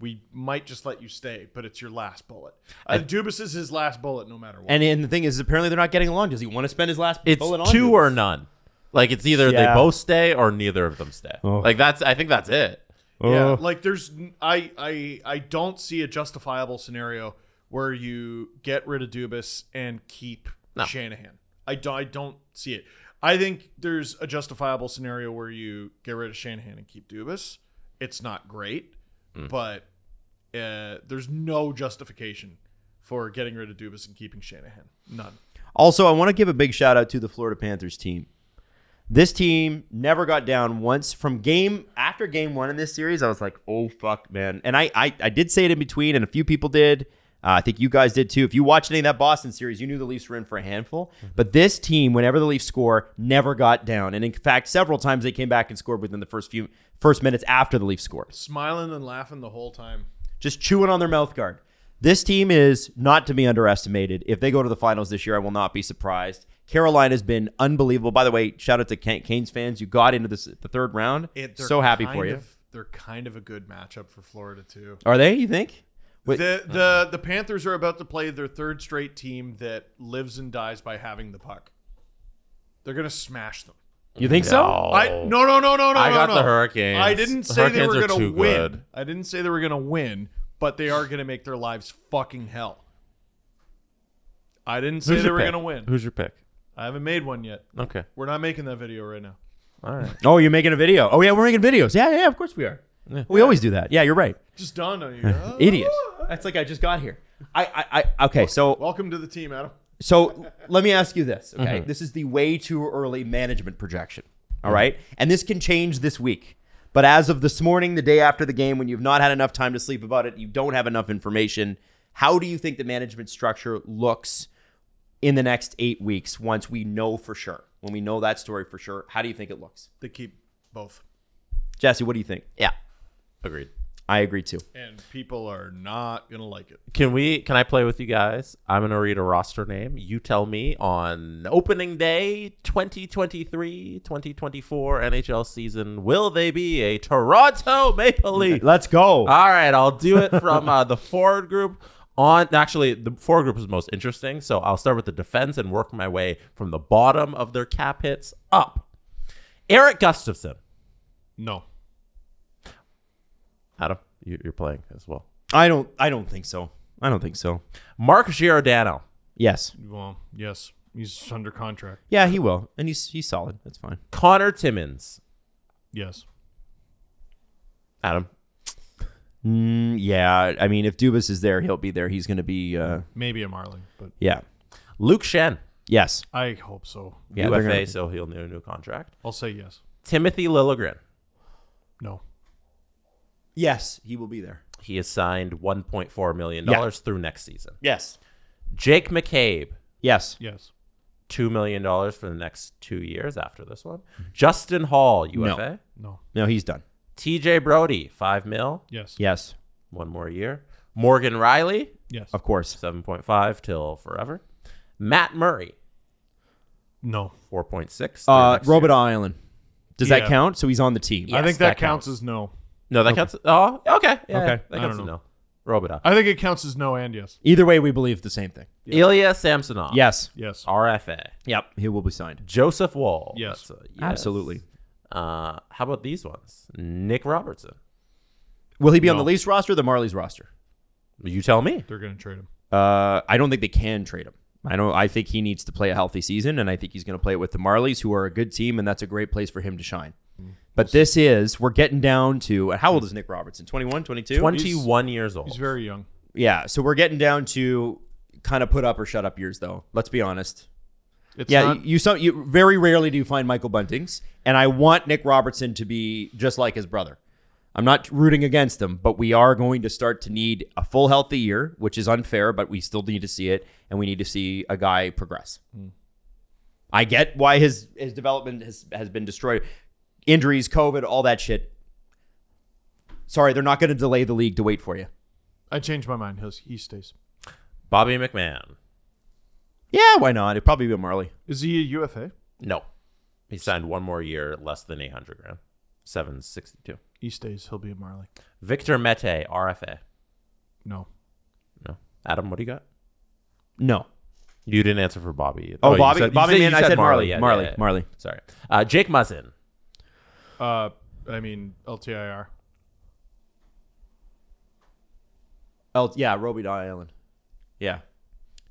we might just let you stay, but it's your last bullet. Uh, Dubas is his last bullet, no matter what. And, and the thing is, apparently they're not getting along. Does he want to spend his last It's bullet on two Dubas? or none. Like it's either Yeah. they both stay or neither of them stay. Oh. Like that's I think that's it. Yeah, like there's I I I don't see a justifiable scenario where you get rid of Dubas and keep Shanahan. I don't I don't see it. I think there's a justifiable scenario where you get rid of Shanahan and keep Dubas. It's not great, but uh, there's no justification for getting rid of Dubas and keeping Shanahan. None. Also, I want to give a big shout out to the Florida Panthers team. This team never got down once from game after game one in this series. I was like, oh fuck, man. And I I, I did say it in between, and a few people did. Uh, I think you guys did too. If you watched any of that Boston series, you knew the Leafs were in for a handful. But this team, whenever the Leafs score, never got down. And in fact, several times they came back and scored within the first few first minutes after the Leafs scored Smiling and laughing the whole time. just chewing on their mouth guard. This team is not to be underestimated. If they go to the finals this year, I will not be surprised. Carolina's been unbelievable. By the way, shout out to Can- Canes fans. You got into this the third round. It, so happy for you. of- they're kind of a good matchup for Florida too. Are they? You think? Wait, The the uh-huh. the Panthers are about to play their third straight team that lives and dies by having the puck. They're gonna smash them. you think so? I no no no no no. I got no. the Hurricanes. I didn't The say they were gonna win. good. I didn't say they were gonna win, but they are gonna make their lives fucking hell. I didn't say Who's they were pick? gonna win. Who's your pick? I haven't made one yet. Okay. We're not making that video right now. All right. Oh, you're making a video. Oh yeah, we're making videos. Yeah, yeah, of course we are. We always do that. Yeah, you're right. Just dawned on you. Oh, Idiot. That's like I just got here. I, I, I okay. So Welcome to the team, Adam. So let me ask you this, okay? Mm-hmm. This is the way too early management projection, all mm-hmm. right? And this can change this week. But as of this morning, the day after the game, when you've not had enough time to sleep about it, you don't have enough information, how do you think the management structure looks in the next eight weeks once we know for sure? When we know that story for sure, how do you think it looks? They keep both, Jesse, what do you think? Yeah. Agreed. I agree too. and people are not gonna like it. Can we? Can I play with you guys? I'm gonna read a roster name. You tell me on opening day 2023, 2024 NHL season. Will they be a Toronto Maple Leaf? Let's go. All right, I'll do it from uh, the forward group. On actually, the forward group is most interesting. So I'll start with the defense and work my way from the bottom of their cap hits up. Erik Gustafsson, No, Adam, you, you're playing as well. I don't. I don't think so. I don't think so. Mark Giordano. Yes. Well, yes, he's under contract. Yeah, he will, and he's he's solid. That's fine. Connor Timmins. Yes. Adam. Mm, yeah, I mean, if Dubas is there, he'll be there. He's going to be. Uh, Maybe a Marley, but yeah. Luke Schenn. Yes. I hope so. Yeah, they're UFA, gonna- so he'll need a new contract. I'll say yes. Timothy Liljegren. No. Yes, he will be there. He has signed $1.4 million Yeah. through next season. Yes. Jake McCabe. Yes. Yes. $2 million for the next two years after this one. Justin Hall, UFA. No. No, he's done. TJ Brodie, 5 mil. Yes. Yes. One more year. Morgan Rielly, Yes. Of course. 7.5 till forever. Matt Murray, No. 4.6. through Uh, next Robert year. Island. Does that Yeah. count? So he's on the team. Yeah. I Yes, think that, that counts. counts. as no. No, that counts. Oh, okay. Yeah, Okay. That I counts don't as know. no. Robidas. I think it counts as no and yes. Either way, we believe the same thing. Ilya Samsonov. Yes. Yes. RFA. Yep. He will be signed. Joseph Woll. Yes. That's a yes. Absolutely. Uh, how about these ones? Nick Robertson. Will he be on No. the Leafs roster or the Marlies roster? You tell me. They're going to trade him. Uh, I don't think they can trade him. I don't. I think he needs to play a healthy season, and I think he's going to play it with the Marlies, who are a good team, and that's a great place for him to shine. But this is we're getting down to how old is Nick Robertson? 21, 22? 21 years old. He's very young. Yeah, so we're getting down to kind of put up or shut up years, though. Let's be honest. It's yeah, not, you, you some you very rarely do you find Michael Buntings, and I want Nick Robertson to be just like his brother. I'm not rooting against him, but we are going to start to need a full healthy year, which is unfair, but we still need to see it, and we need to see a guy progress. Hmm. I get why his his development has has been destroyed, injuries, COVID, all that shit. Sorry, they're not going to delay the league to wait for you. I changed my mind. He's, he stays. Bobby McMann. Yeah, why not? It'd probably be Marley. Is he a UFA? No. He signed one more year, less than 800 grand. 762. He stays. He'll be a Marley. Victor Mete, RFA. No. No. Adam, what do you got? No. You didn't answer for Bobby. Oh, you Bobby- said- Bobby said- Man, you I said Marley. Yeah, Marley, yeah, yeah. Marley. Sorry. Uh, Jake Muzzin. Uh, I mean LTIR. Oh, yeah, Robidas Island. Yeah.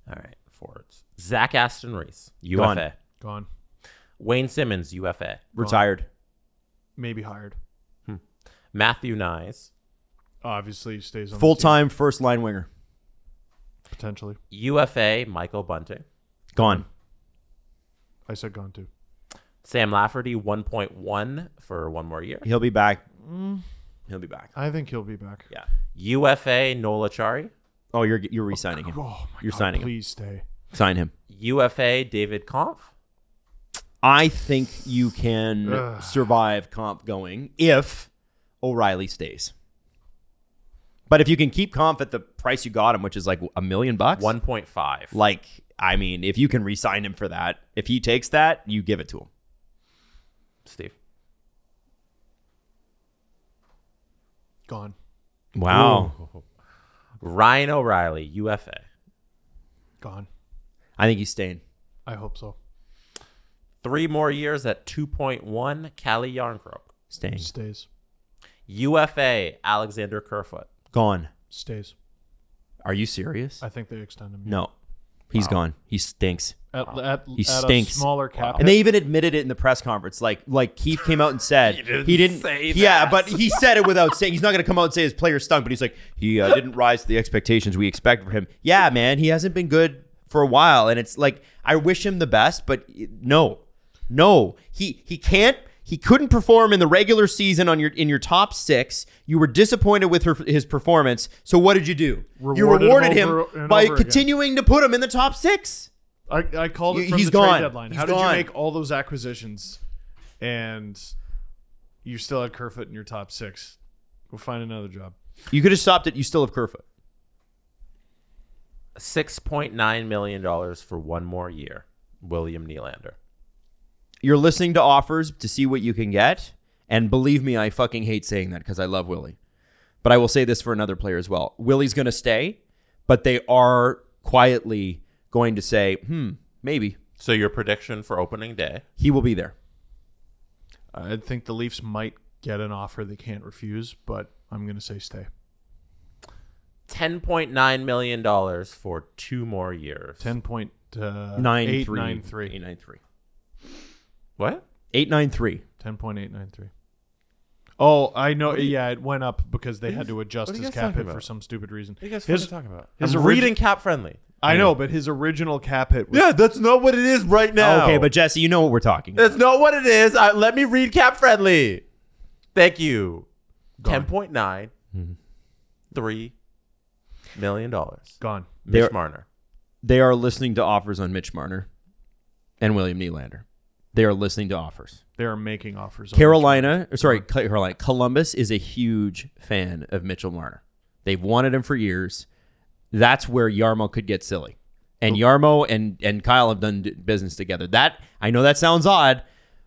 All right. Forwards. Zach Aston Reese, UFA. Gone. Gone. Wayne Simmons, UFA. Retired. Maybe hired. Matthew Knies, Obviously, stays on the Full time first line winger. potentially. UFA. Michael Bunting. Gone. I said gone too. Sam Lafferty, 1.1 for one more year. He'll be back. Mm. He'll be back. I think he'll be back. Yeah. UFA Noel Acciari. Oh, you're you're re-signing oh, him. Oh my You're God, signing him. Please stay. Sign him. UFA David Kampf. I think you can Ugh. survive Kampf going if O'Reilly stays. But if you can keep Kampf at the price you got him, which is like a million bucks, 1.5. like I mean, if you can re-sign him for that, if he takes that, you give it to him. Steve. Gone. Wow. Ryan O'Reilly, UFA. Gone. I think he's staying. I hope so. Three more years at 2.1, Calle Jarnkrok. Staying. Stays. UFA, Alexander Kerfoot. Gone. Stays. Are you serious? I think they extend him. No. He's gone. He stinks. At, at, He at stinks. a smaller cap. And they even admitted it in the press conference. Like like Keith came out and said he didn't. yeah, but he said it without saying. He's not going to come out and say his player stunk. But he's like he uh, didn't rise to the expectations we expected for him. Yeah, man, he hasn't been good for a while, and it's like I wish him the best, but no, no, he he can't. He couldn't perform in the regular season on your in your top six. You were disappointed with her, his performance. So what did you do? you Rewarded him him, by over again. continuing to to put him in the top six. I, I called it from he's the gone. trade deadline. He's How did gone. you make all those acquisitions and you still had Kerfoot in your top six? Go find another job. You could have stopped it. You still have Kerfoot. $6.9 million for one more year, William Nylander. You're listening to offers to see what you can get. And believe me, I fucking hate saying that because I love Willie. But I will say this for another player as well. Willie's going to stay, but they are quietly going to say, hmm, maybe So your prediction for opening day? he will be there. I think the Leafs might get an offer they can't refuse, but I'm going to say stay. Ten point nine million dollars for two more years. Ten point uh, nine, eight, three, nine, three. Eight, nine, three. What? Eight nine three. Ten point eight nine three. Oh, I know. Yeah, it went up because they had to adjust what are you his cap talking hit for some stupid reason. What are you guys his, talking about? his I'm origi- reading cap friendly. I know, but his original cap hit was Yeah, that's not what it is right now. Oh, okay, but Jesse, you know what we're talking. about. that's not what it is. I, let me read cap friendly. Thank you. Ten point nine mm-hmm. three million dollars. gone. Mitch They're- Marner. They are listening to offers on Mitch Marner and William Nylander. They are listening to offers. They are making offers. on Carolina, or sorry, Carolina, Columbus is a huge fan of Mitchell Marner. They've wanted him for years. That's where Jarmo could get silly. And Jarmo and and Kyle have done business together. That I know that sounds odd,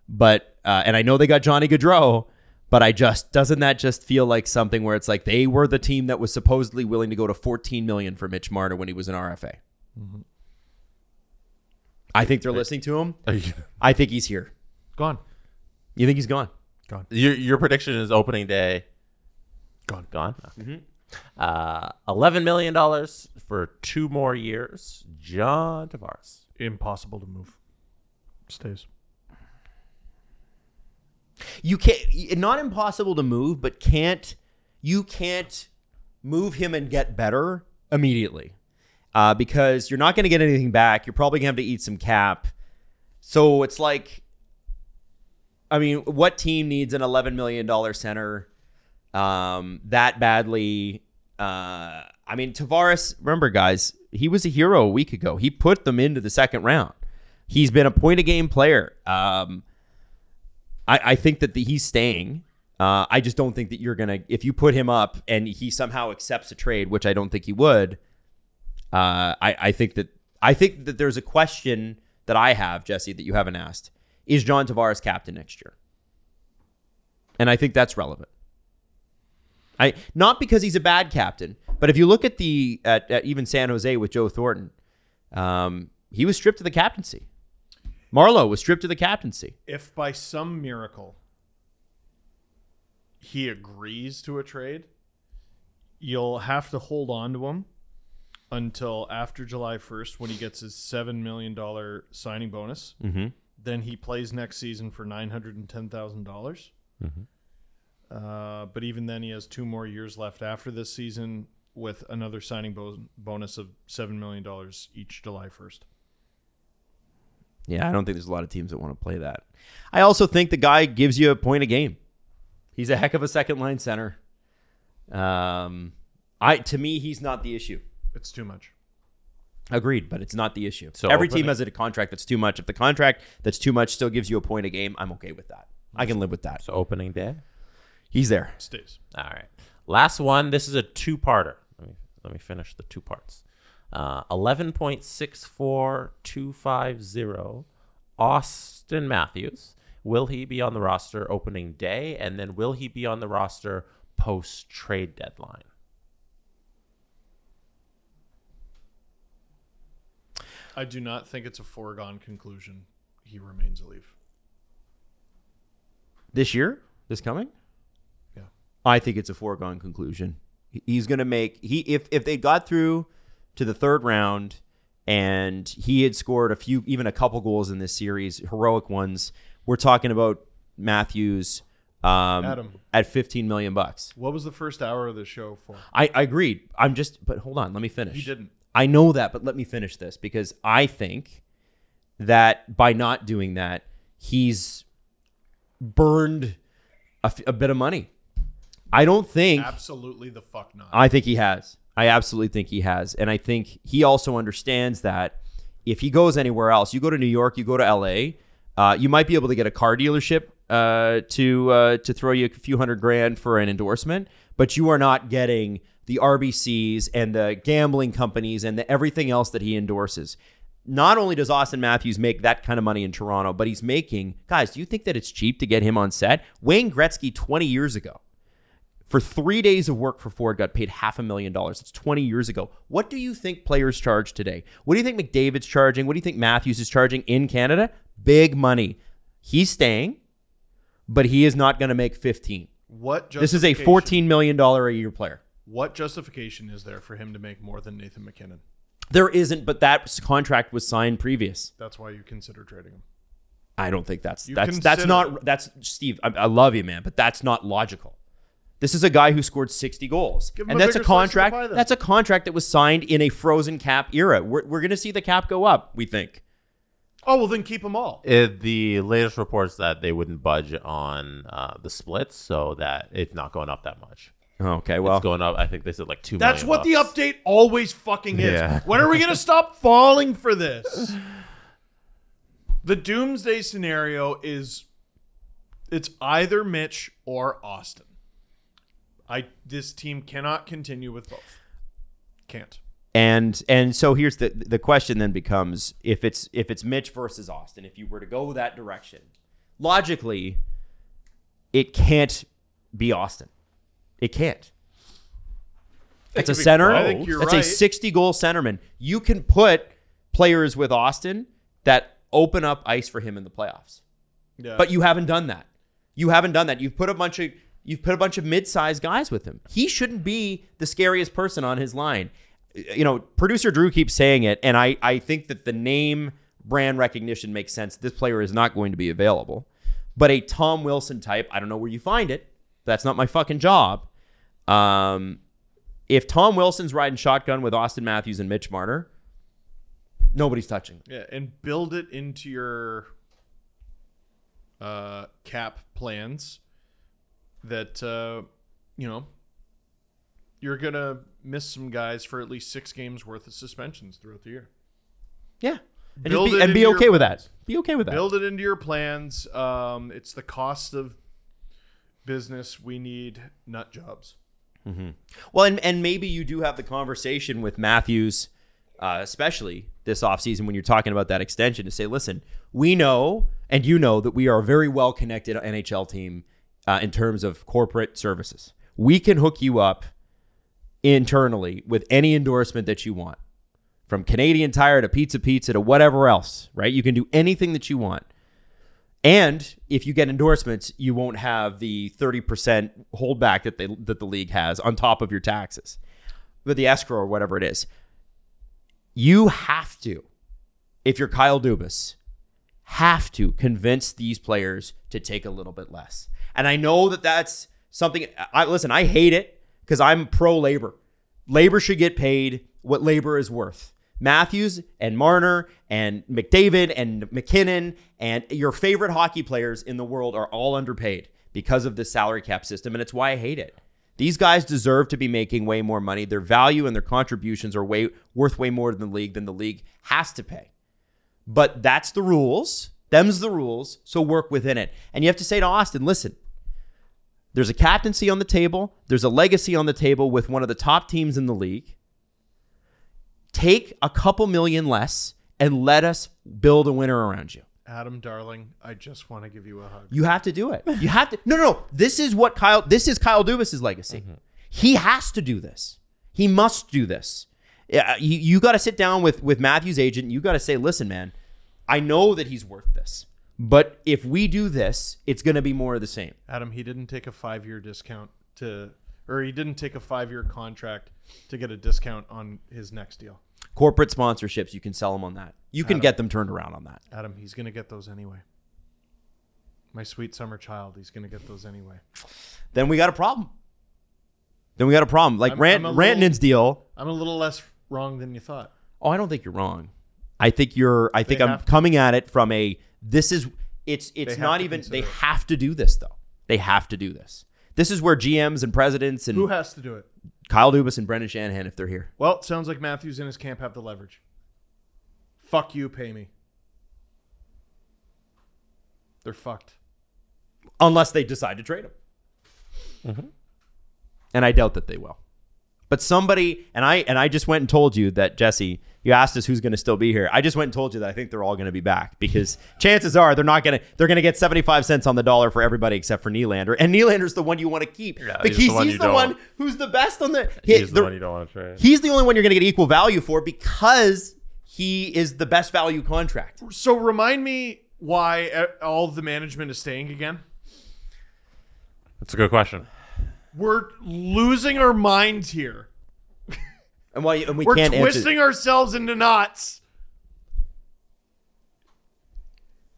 but uh, and I know they got Johnny Gaudreau, but I just doesn't that just feel like something where it's like they were the team that was supposedly willing to go to 14 million for Mitch Marner when he was an RFA. I think they're listening to him. I think he's here. Gone. You think he's gone? Gone. Your your prediction is opening day. Gone. Gone. Uh, Eleven million dollars for two more years. John Tavares. Impossible to move. Stays. you can't not impossible to move but can't you can't move him and get better immediately uh, because you're not going to get anything back you're probably going to have to eat some cap so it's like i mean what team needs an 11 million dollar center um, that badly uh, i mean tavares remember guys he was a hero a week ago he put them into the second round he's been a point a game player um, I, I think that the, he's staying. Uh, I just don't think that you're gonna if you put him up and he somehow accepts a trade, which I don't think he would. Uh, I I think that I think that there's a question that I have, Jesse, that you haven't asked. Is John Tavares captain next year? And I think that's relevant. I not because he's a bad captain, but if you look at the at, at even San Jose with Joe Thornton, um, he was stripped of the captaincy. Marleau was stripped of the captaincy. If by some miracle he agrees to a trade, you'll have to hold on to him until after July 1st when he gets his $7 million signing bonus. Mm-hmm. Then he plays next season for $910,000. dollars Uh, but even then, he has two more years left after this season with another signing bo- bonus of $7 million each July 1st. Yeah, I don't think there's a lot of teams that want to play that. I also think the guy gives you a point a game. He's a heck of a second line center. Um, I to me, he's not the issue. It's too much. Agreed, but it's not the issue. So Every opening- team has a contract that's too much. If the contract that's too much still gives you a point a game, I'm okay with that. I can live with that. So opening day. He's there. Stays. All right. Last one. This is a two-parter. Let me let me finish the two parts. Uh, Eleven point six four two five zero. Auston Matthews. Will he be on the roster opening day, and then will he be on the roster post trade deadline? I do not think it's a foregone conclusion. He remains a leaf. This year, this coming, Yeah. I think it's a foregone conclusion. He's going to make he if if they got through to the third round and he had scored a few even a couple goals in this series, heroic ones. We're talking about Matthews um, Adam. at 15 million bucks. What was the first hour of the show for? I, I agreed. I'm just but hold on, let me finish. He didn't. I know that, but let me finish this because I think that by not doing that, he's burned a, f- a bit of money. I don't think. Absolutely the fuck not. I think he has. I absolutely think he has. And I think he also understands that if he goes anywhere else, you go to New York, you go to LA, uh, you might be able to get a car dealership uh, to uh, to throw you a few hundred grand for an endorsement, but you are not getting the RBCs and the gambling companies and the everything else that he endorses. Not only does Auston Matthews make that kind of money in Toronto, but he's making guys. Do you think that it's cheap to get him on set? Wayne Gretzky twenty years ago for three days of work for Ford got paid half a million dollars. It's 20 years ago. What do you think players charge today? What do you think McDavid's charging? What do you think Matthews is charging in Canada? Big money. He's staying. but he is not going to make 15. What This is a 14 million dollar a year player. What justification is there for him to make more than Nathan MacKinnon? There isn't, but that contract was signed previous. That's why you consider trading him. I don't think that's You that's that's not that's Steve. I, I love you, man, but that's not logical. This is a guy who scored 60 goals, and a that's a bigger slice of the contract. That's a contract that was signed in a frozen cap era. We're, we're going to see the cap go up. We think. Oh well, then keep them all. It, the latest reports that they wouldn't budge on uh, the splits, so that it's not going up that much. Okay, well, it's going up. I think they said like two. That's million what the update always fucking is. Yeah. When are we gonna stop falling for this? The doomsday scenario is it's either Mitch or Auston. I this team cannot continue with both. Can't. and and so here's the the question then becomes if it's if it's Mitch versus Auston, if you were to go that direction, logically, it can't be Auston. It can't. It's a center. I think you're It's right. a 60 goal centerman. You can put players with Auston that open up ice for him in the playoffs. Yeah. But you haven't done that. You haven't done that. You've put a bunch of you've put a bunch of mid-sized guys with him. He shouldn't be the scariest person on his line. You know, producer Drew keeps saying it, and I I think that the name brand recognition makes sense. This player is not going to be available. But a Tom Wilson type, I don't know where you find it. That's not my fucking job. Um, if Tom Wilson's riding shotgun with Auston Matthews and Mitch Marner, nobody's touching. Yeah, and build it into your uh, cap plans that uh, you know you're gonna miss some guys for at least six games worth of suspensions throughout the year. Yeah. And, Build be, and be okay with that. Be okay with that. Build it into your plans. Um, it's the cost of business. We need nut jobs. Mm-hmm. Well, and, and maybe you do have the conversation with Matthews, uh, especially this offseason when you're talking about that extension, to say, listen, we know and you know that we are a very well connected NHL team uh, in terms of corporate services. We can hook you up internally with any endorsement that you want, from Canadian Tire to Pizza Pizza to whatever else, right? You can do anything that you want. And if you get endorsements, you won't have the 30% holdback that they that the league has on top of your taxes. With the escrow or whatever it is. You have to, if you're Kyle Dubas, have to convince these players to take a little bit less. And I know that that's something I listen, I hate it because I'm pro labor. Labor should get paid what labor is worth. Matthews and Marner and McDavid and MacKinnon and your favorite hockey players in the world are all underpaid because of the salary cap system. And it's why I hate it. These guys deserve to be making way more money. Their value and their contributions are way worth way more than the league than the league has to pay. But that's the rules. Them's the rules. So work within it. And you have to say to Auston, listen, there's a captaincy on the table. There's a legacy on the table with one of the top teams in the league. Take a couple million less and let us build a winner around you. Adam, darling, I just want to give you a hug. You have to do it. You have to. No, no, no. This is what Kyle. This is Kyle Dubas's legacy. Mm-hmm. He has to do this. He must do this. Yeah, uh, you, you got to sit down with with Matthew's agent. You got to say, listen, man, I know that he's worth this, but if we do this, it's going to be more of the same. Adam, he didn't take a five year discount to, or he didn't take a five year contract to get a discount on his next deal. Corporate sponsorships, you can sell them on that. You can get them turned around on that. Adam, he's going to get those anyway. My sweet summer child, he's going to get those anyway. Then we got a problem. Then we got a problem. Like I'm- Rant, I'm a little- Rantanen's deal. I'm a little less wrong than you thought. Oh, I don't think you're wrong. I think you're. I think They I'm have to. coming at it from a. This is. It's. It's not even. They it. have to do this though. They have to do this. This is where GMs and presidents and Who has to do it? Kyle Dubas and Brendan Shanahan, if they're here, Well, it sounds like Matthews and his camp have the leverage. Fuck you, pay me. They're fucked. unless they decide to trade him. Mm-hmm. And I doubt that they will. But somebody and I and I just went and told you that Jesse. You asked us who's going to still be here. I just went and told you that I think they're all going to be back because chances are they're not going to. They're going to get seventy five cents on the dollar for everybody except for Nylander, and Nylander's the one you want to keep Yeah, because he's he's, the one the, you don't. one who's the best on the. He's the- the one you don't want to trade. He's the only one you're going to get equal value for because he is the best value contract. So remind me why uh, all the management is staying again. That's a good question. We're losing our minds here. And, why, and we We're can't answer. twisting ourselves into knots.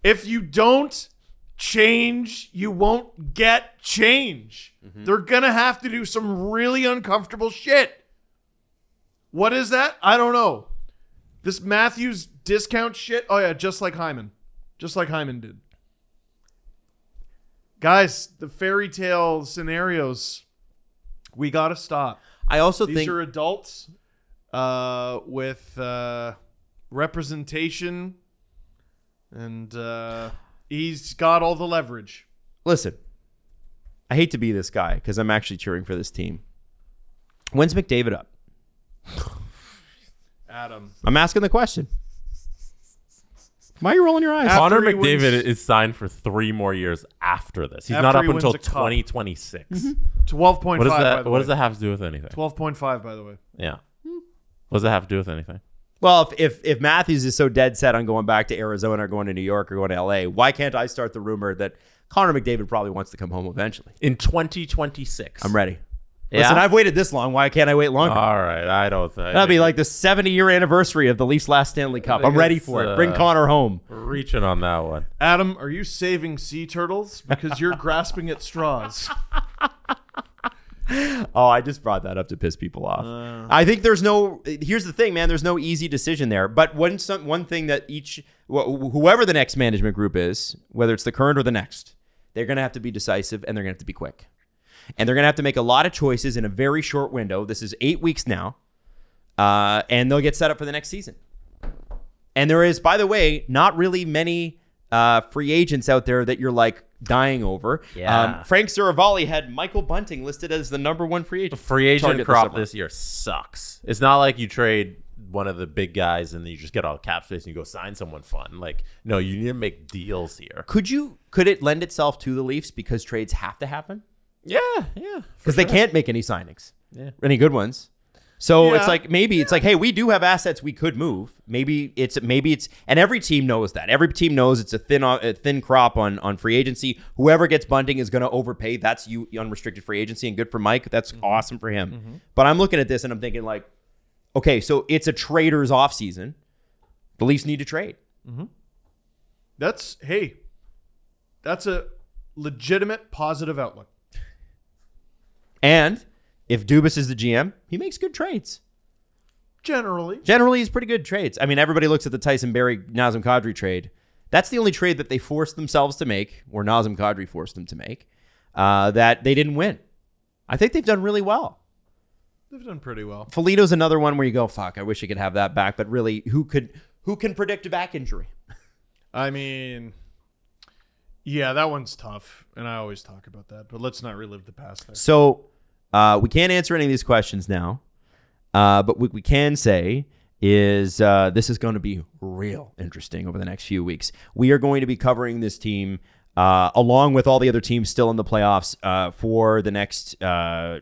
If you don't change, you won't get change. Mm-hmm. They're going to have to do some really uncomfortable shit. What is that? I don't know. This Matthews discount shit. Oh, yeah, just like Hyman. Just like Hyman did. Guys, the fairy tale scenarios, we got to stop. I also think. These think are adults uh, with uh, representation, and uh, he's got all the leverage. listen, I hate to be this guy because I'm actually cheering for this team. When's McDavid up? Adam. I'm asking the question. Why are you rolling your eyes? After Connor he McDavid wins- is signed for three more years after this. He's After not up he wins until a cup. 2026. 12.5, mm-hmm. What does by that? the What way. does that have to do with anything? 12.5, by the way. Yeah. What does that have to do with anything? Well, if, if if Matthews is so dead set on going back to Arizona or going to New York or going to LA, why can't I start the rumor that Connor McDavid probably wants to come home eventually? In 2026. I'm ready. Yeah? Listen, I've waited this long. Why can't I wait longer? All right. I don't think. That'll be like the 70 year anniversary of the Leafs' last Stanley Cup. I'm ready it's, for it. Bring uh, Connor home. reaching on that one. Adam, are you saving sea turtles? Because you're grasping at straws. Oh, I just brought that up to piss people off. I think there's no. Here's the thing, man. There's no easy decision there. But one some one thing that each wh- whoever the next management group is, whether it's the current or the next, they're going to have to be decisive and they're going to have to be quick, and they're going to have to make a lot of choices in a very short window. This is eight weeks now, uh, and they'll get set up for the next season. And there is, by the way, not really many uh, free agents out there that you're like dying over. Yeah. Um, Frank Seravalli had Michael Bunting listed as the number one free agent. Free agent crop summer. this year sucks. It's not like you trade one of the big guys and then you just get all cap space and you go sign someone fun. Like, no, you need to make deals here. Could you? Could it lend itself to the Leafs because trades have to happen Yeah, yeah. because they can't make any signings, Yeah. any good ones. So it's like maybe it's like, hey, we do have assets we could move. Maybe it's maybe it's and every team knows that. Every team knows it's a thin uh, a thin crop on on free agency. Whoever gets Bunting is going to overpay. That's you unrestricted free agency and good for Mike. That's mm-hmm. awesome for him. Mm-hmm. But I'm looking at this and I'm thinking like, okay, so it's a trader's off season. The Leafs need to trade. Mm-hmm. That's, hey, that's a legitimate positive outlook. And if Dubas is the GM, he makes good trades. Generally. Generally, he's pretty good trades. I mean, everybody looks at the Tyson Barrie Nazem Kadri trade. That's the only trade that they forced themselves to make, or Nazem Kadri forced them to make, uh, that they didn't win. I think they've done really well. They've done pretty well. Felito's another one where you go, "Fuck, I wish I could have that back." But really, who could who can predict a back injury? I mean, yeah, that one's tough, and I always talk about that. But let's not relive the past there. So uh, we can't answer any of these questions now, uh, but what we can say is uh, this is going to be real interesting over the next few weeks. We are going to be covering this team uh, along with all the other teams still in the playoffs uh, for the next, uh,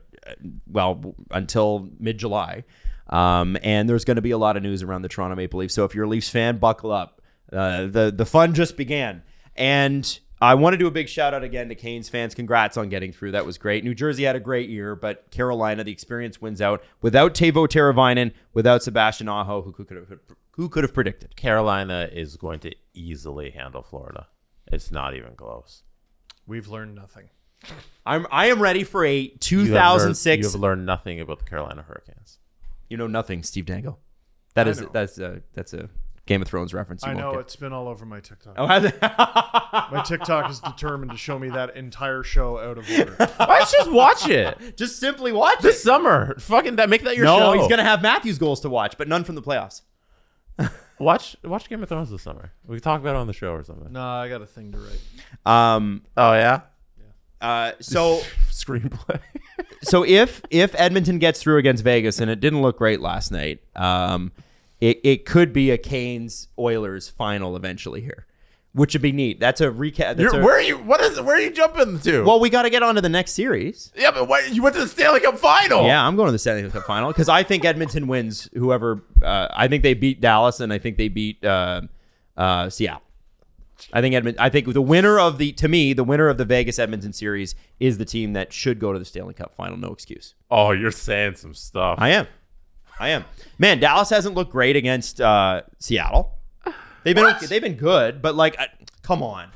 well, until mid July. Um, and there's going to be a lot of news around the Toronto Maple Leafs. So if you're a Leafs fan, buckle up. The the fun just began, and I want to do a big shout out again to Canes fans. Congrats on getting through. That was great. New Jersey had a great year, but Carolina, the experience wins out. Without Teuvo Teravainen, without Sebastian Aho, who could have who could have predicted? Carolina is going to easily handle Florida. It's not even close. We've learned nothing. I'm I am ready for a You have learned- 2006. You have learned nothing about the Carolina Hurricanes. You know nothing, Steve Dangle. That I is know. that's a that's a Game of Thrones reference. You I know get. it's been all over my TikTok. Oh, has it? My TikTok is determined to show me that entire show out of order. Why don't just watch it Just simply watch it. this it. summer? Fucking that. Make that your No, show. he's gonna have Matthews goals to watch, but none from the playoffs. watch watch Game of Thrones this summer. We can talk about it on the show or something. No, I got a thing to write. Um. Oh yeah, Uh. So. screenplay. so if if Edmonton gets through against Vegas and it didn't look great last night, um, it, it could be a Canes Oilers final eventually here, which would be neat. That's a recap. That's a- where are you? What is? Where are you jumping to? well, we got to get on to the next series. yeah, but what, you went to the Stanley Cup final. Yeah, I'm going to the Stanley Cup final because I think Edmonton wins. Whoever, uh, I think they beat Dallas and I think they beat uh, uh, Seattle. I think Edmonton. I think the winner of the to me the winner of the Vegas Edmonton series is the team that should go to the Stanley Cup final. No excuse. Oh, you're saying some stuff. I am. I am. Man, Dallas hasn't looked great against uh, Seattle. They've been okay, they've been good, but like, uh, come on.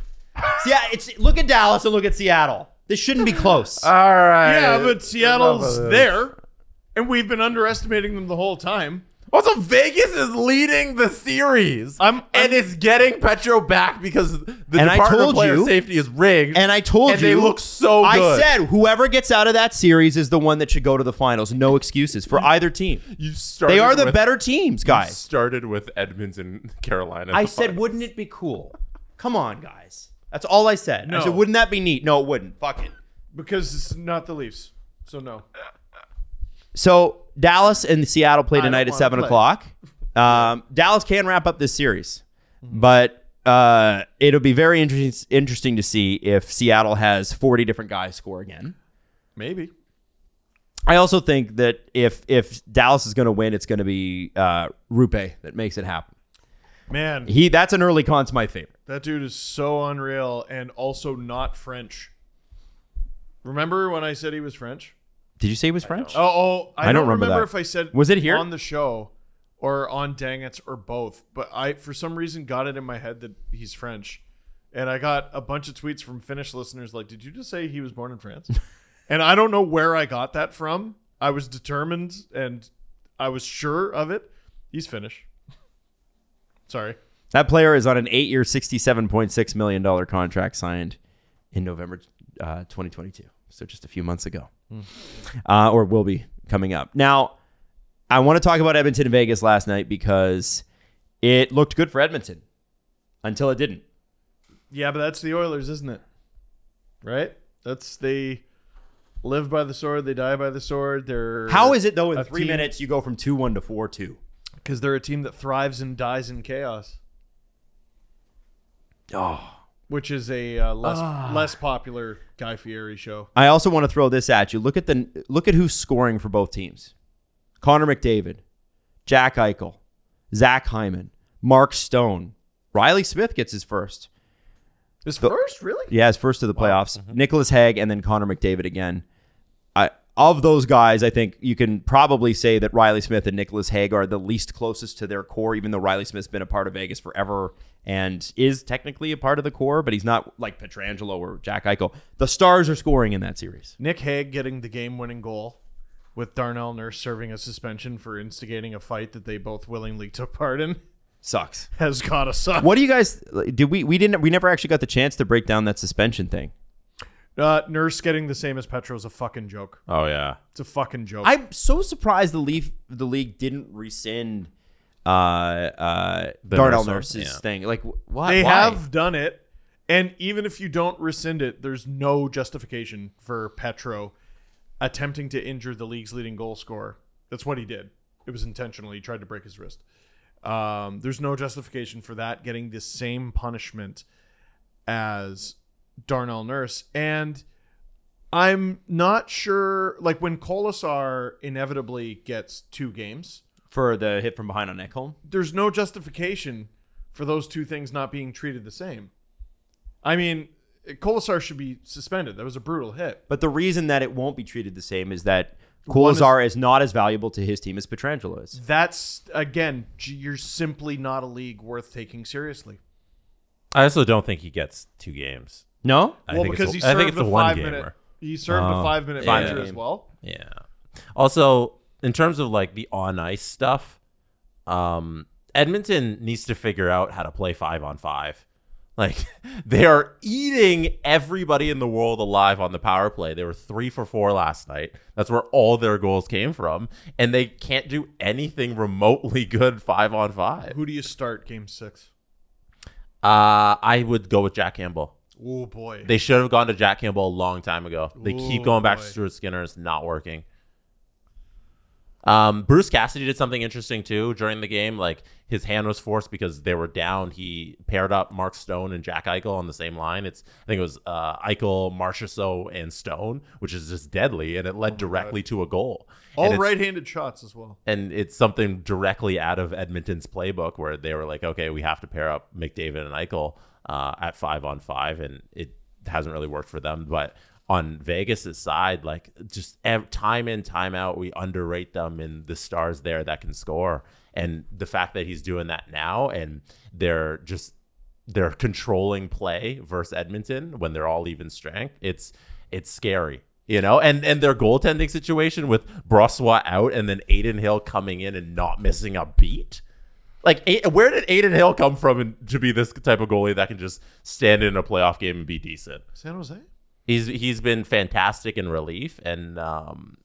Yeah, it's look at Dallas and look at Seattle. This shouldn't be close. All right. Yeah, but Seattle's Enough of this. there, and we've been underestimating them the whole time. Also, Vegas is leading the series, I'm- I'm- and it's getting Petro back because the And I Department told of Player you- Safety is rigged. and I told and you they look so Good. I said whoever gets out of that series is the one that should go to the finals. No excuses for either team. you started. They are the with, better teams, you guys. Started with Edmonds and Carolina. I said, wouldn't it be cool? Come on, guys. That's all I said. No. I said, wouldn't that be neat? No, it wouldn't. Fuck it. Because it's not the Leafs. So no. So Dallas and Seattle play tonight at seven play. o'clock. Um, Dallas can wrap up this series, but uh, it'll be very interesting interesting to see if Seattle has forty different guys score again. Maybe. I also think that if if Dallas is going to win, it's going to be uh, Roope that makes it happen. Man, He that's an early con's my favorite. that dude is so unreal and also not French. Remember when I said he was French? Did you say he was French? Oh, oh I, I don't don't remember that. if I said Was it here? on the show or on Dang It's or both, but I for some reason got it in my head that he's French. And I got a bunch of tweets from Finnish listeners like, "Did you just say he was born in France?" and I don't know where I got that from. I was determined and I was sure of it. He's Finnish. Sorry. That player is on an eight-year, sixty-seven point six million dollar contract signed in November uh, 2022. So just a few months ago, uh, or will be coming up. Now, I want to talk about Edmonton and Vegas last night because it looked good for Edmonton until it didn't. Yeah, but that's the Oilers, isn't it? Right? That's they live by the sword, they die by the sword. They're How is it though? In three team- minutes, you go from two-one to four-two. because they're a team that thrives and dies in chaos, Oh. Which is a uh, less less popular Guy Fieri show. I also want to throw this at you. Look at the look at who's scoring for both teams: Connor McDavid, Jack Eichel, Zach Hyman, Mark Stone, Riley Smith gets his first. His first, really? Yeah, his first to the playoffs. Nicolas Hague and then Connor McDavid again. I of those guys, I think you can probably say that Riley Smith and Nicolas Hague are the least closest to their core, even though Riley Smith's been a part of Vegas forever and is technically a part of the core, but he's not like Pietrangelo or Jack Eichel. The stars are scoring in that series. Nick Hague getting the game-winning goal, with Darnell Nurse serving a suspension for instigating a fight that they both willingly took part in, Sucks. has got to suck. What do you guys did we we didn't we never actually got the chance to break down that suspension thing. Uh, Nurse getting the same as Petro is a fucking joke. Oh yeah. It's a fucking joke. I'm so surprised the leaf the league didn't rescind uh uh The Darnell nurse? Nurse's Yeah. thing. Like why they why? have done it, and even if you don't rescind it, there's no justification for Petro attempting to injure the league's leading goal scorer. That's what he did. It was intentional. He tried to break his wrist. Um, there's no justification for that getting the same punishment as Darnell Nurse, and I'm not sure. Like when Kolesar inevitably gets two games, for the hit from behind on Ekholm. there's no justification for those two things not being treated the same. I mean, Kolesar should be suspended. That was a brutal hit. But the reason that it won't be treated the same is that One is- is, not as valuable to his team as Pietrangelo is. That's again, you're simply not a league worth taking seriously. I also don't think he gets two games. No? I well, think because it's he a, I served think it's a a one five gamer. minute. He served Oh, a five minute yeah. major as well. Yeah. Also, in terms of like the on ice stuff, um, Edmonton needs to figure out how to play five on five. Like they are eating everybody in the world alive on the power play. They were three for four last night. That's where all their goals came from, and they can't do anything remotely good five on five. Who do you start game six? Uh, I would go with Jack Campbell. Oh boy. They should have gone to Jack Campbell a long time ago. They keep going back to. Stuart Skinner. It's not working. Um, Bruce Cassidy did something interesting too during the game. Like his hand was forced because they were down. He paired up Mark Stone and Jack Eichel on the same line. It's I think it was uh, Eichel, Marchessault, and Stone, which is just deadly, and it led directly to a goal. All right-handed shots as well. and it's something directly out of Edmonton's playbook where they were like, okay, we have to pair up McDavid and Eichel uh, at five on five, and it hasn't really worked for them. But on Vegas's side, like just ev- time in, time out, we underrate them and the stars there that can score. And the fact that he's doing that now, and they're just they're controlling play versus Edmonton when they're all even strength. It's it's scary, you know. And and their goaltending situation with Brossoit out and then Adin Hill coming in and not missing a beat. Like, where did Adin Hill come from to be this type of goalie that can just stand in a playoff game and be decent? San Jose. He's he's been fantastic in relief, and um,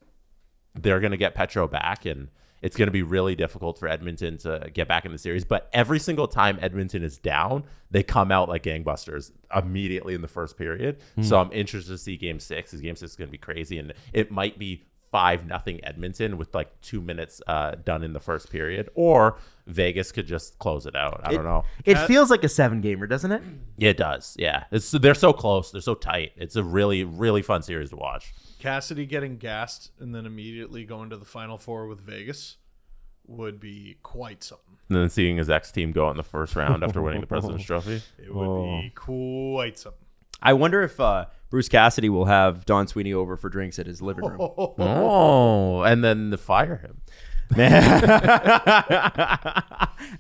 they're going to get Petro back, and it's going to be really difficult for Edmonton to get back in the series. But every single time Edmonton is down, they come out like gangbusters immediately in the first period. So I'm interested to see Game Six. Because Game Six is going to be crazy, and it might be five nothing Edmonton with like two minutes uh, done in the first period, or Vegas could just close it out. I don't know. It feels like a seven gamer, doesn't it? Yeah, it does. Yeah, it's they're so close. They're so tight. It's a really really fun series to watch. Cassidy getting gassed and then immediately going to the final four with Vegas would be quite something. And then seeing his ex team go out in the first round after winning the President's Trophy. It would be quite something. I wonder if uh, Bruce Cassidy will have Don Sweeney over for drinks at his living room. Oh, and then the fire him.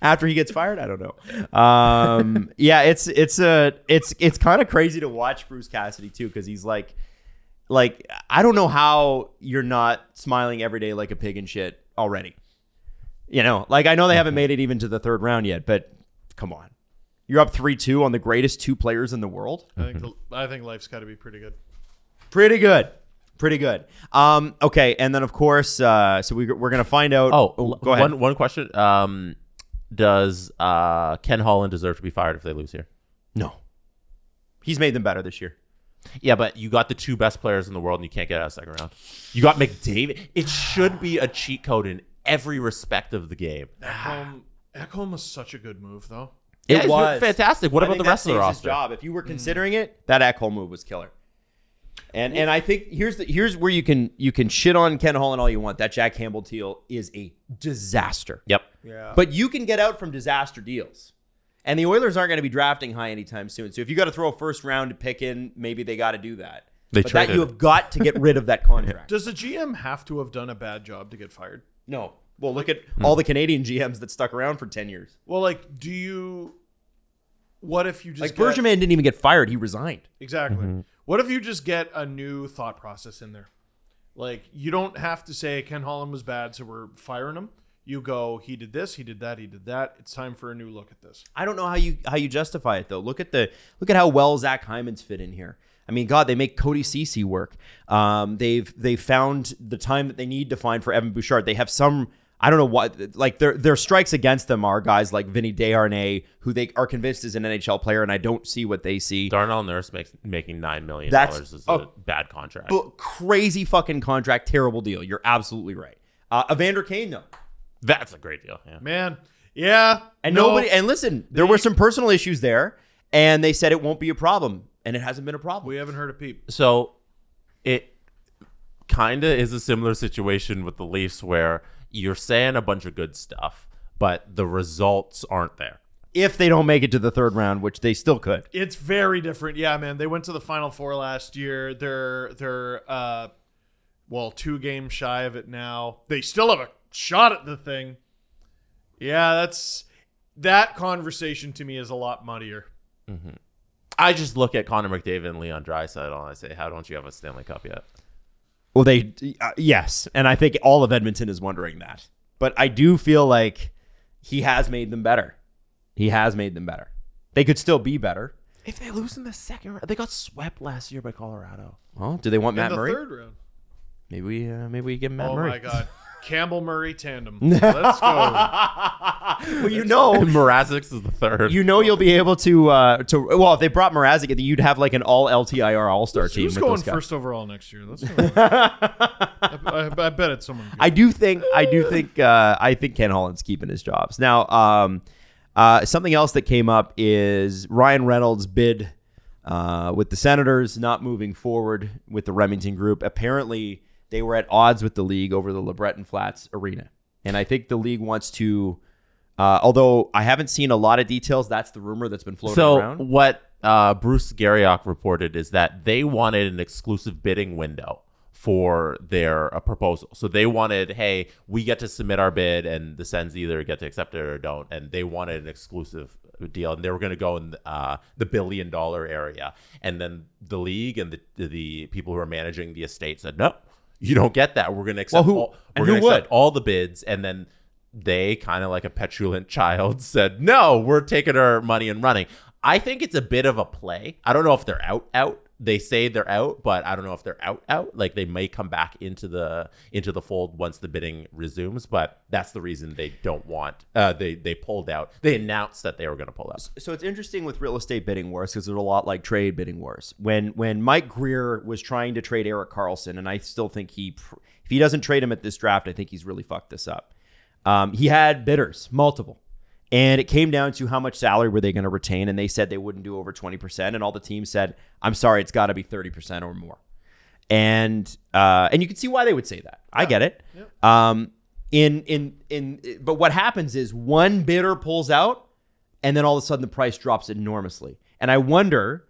After he gets fired, I don't know. Um, yeah, it's it's a it's it's kind of crazy to watch Bruce Cassidy too because he's like like I don't know how you're not smiling every day like a pig and shit already. You know, like I know they haven't made it even to the third round yet, but come on, you're up three two on the greatest two players in the world. I think the, I think life's got to be pretty good. Pretty good. Pretty good. Um, okay, and then of course, uh, so we, we're gonna find out. Oh, go ahead. One one question. Um, does uh, Ken Holland deserve to be fired if they lose here? no, he's made them better this year. Yeah, but you got the two best players in the world and you can't get out of second round. You got McDavid. It should be a cheat code in every respect of the game. Ekholm, Ekholm was such a good move, though. It was fantastic. What I about the rest of the saves his roster? job. If you were mm. considering it, that Ekholm move was killer. And and I think here's the here's where you can you can shit on Ken Holland all you want. That Jack Campbell deal is a disaster. Yep. Yeah. But you can get out from disaster deals. And the Oilers aren't going to be drafting high anytime soon. So if you got to throw a first round pick in, maybe they got to do that. They but that you have got to get rid of that contract. Does the GM have to have done a bad job to get fired? no. Well, look at hmm. all the Canadian GMs that stuck around for 10 years. Well, like, do you? What if you just Like get, Bergevin didn't even get fired, he resigned. Exactly. What if you just get a new thought process in there? Like, you don't have to say Ken Holland was bad, so we're firing him. You go, he did this, he did that, he did that. It's time for a new look at this. I don't know how you how you justify it though. Look at the look at how well Zach Hyman's fit in here. I mean, God, they make Cody Ceci work. Um, they've they've found the time that they need to find for Evan Bouchard. They have some. I don't know what like their their strikes against them are guys like Vinny Desharnais, who they are convinced is an NHL player, and I don't see what they see. Darnell Nurse makes making nine million dollars is oh. a bad contract. But crazy fucking contract, terrible deal. You're absolutely right. Uh, Evander Kane though, That's a great deal. Yeah. Man, yeah. and no, nobody. And listen, there were some personal issues there, and they said it won't be a problem, and it hasn't been a problem. we haven't heard a peep. So it kind of is a similar situation with the Leafs where you're saying a bunch of good stuff, but the results aren't there. if they don't make it to the third round, which they still could. It's very different. Yeah, man. They went to the final four last year. They're they're uh well, two games shy of it now. They still have a shot at the thing. Yeah, that's that conversation to me is a lot muddier. I just look at Connor McDavid and Leon Draisaitl and I say, how don't you have a Stanley Cup yet? Well, they uh, yes, and I think all of Edmonton is wondering that. But I do feel like he has made them better. He has made them better. They could still be better. If they lose in the second round, they got swept last year by Colorado. Well, do they want Matt In the Murray? third round. Maybe we uh, maybe we give him Matt oh Murray. my god. Campbell Murray tandem. Let's go. Well, you know, Mrazek is the third. you know, you'll be able to uh, to well, if they brought Mrazek, you'd have like an all LTIR All Star team. Who's going first overall next year? Let's. I, I, I bet it's someone. good. I do think I do think uh, I think Ken Holland's keeping his jobs now. Um, uh, something else that came up is Ryan Reynolds' bid uh, with the Senators not moving forward with the Remington Group. Apparently, they were at odds with the league over the LeBreton Flats arena, and I think the league wants to Uh, although I haven't seen a lot of details, that's the rumor that's been floating So around. what uh, Bruce Garrioch reported is that they wanted an exclusive bidding window for their uh, proposal. So they wanted, hey, we get to submit our bid, and the Sens either get to accept it or don't. And they wanted an exclusive deal, and they were going to go in uh, the billion dollar area. And then the league and the the people who are managing the estate said, no, you don't get that. We're going to accept who- all, we're gonna accept would? all the bids, and then they kind of like a petulant child said, "No, we're taking our money and running." I think it's a bit of a play. I don't know if they're out out. They say they're out, but I don't know if they're out out. Like they may come back into the into the fold once the bidding resumes, but that's the reason they don't want. Uh, they they pulled out. They announced that they were going to pull out. so it's interesting with real estate bidding wars because there's a lot like trade bidding wars. When when Mike Grier was trying to trade Erik Karlsson, and I still think he, if he doesn't trade him at this draft, I think he's really fucked this up. Um, he had bidders, multiple, and it came down to how much salary were they going to retain, and they said they wouldn't do over twenty percent, and all the teams said, "I'm sorry, it's got to be thirty percent or more." and uh, and you can see why they would say that. I get it. Um, in in in, but what happens is one bidder pulls out, and then all of a sudden the price drops enormously. And I wonder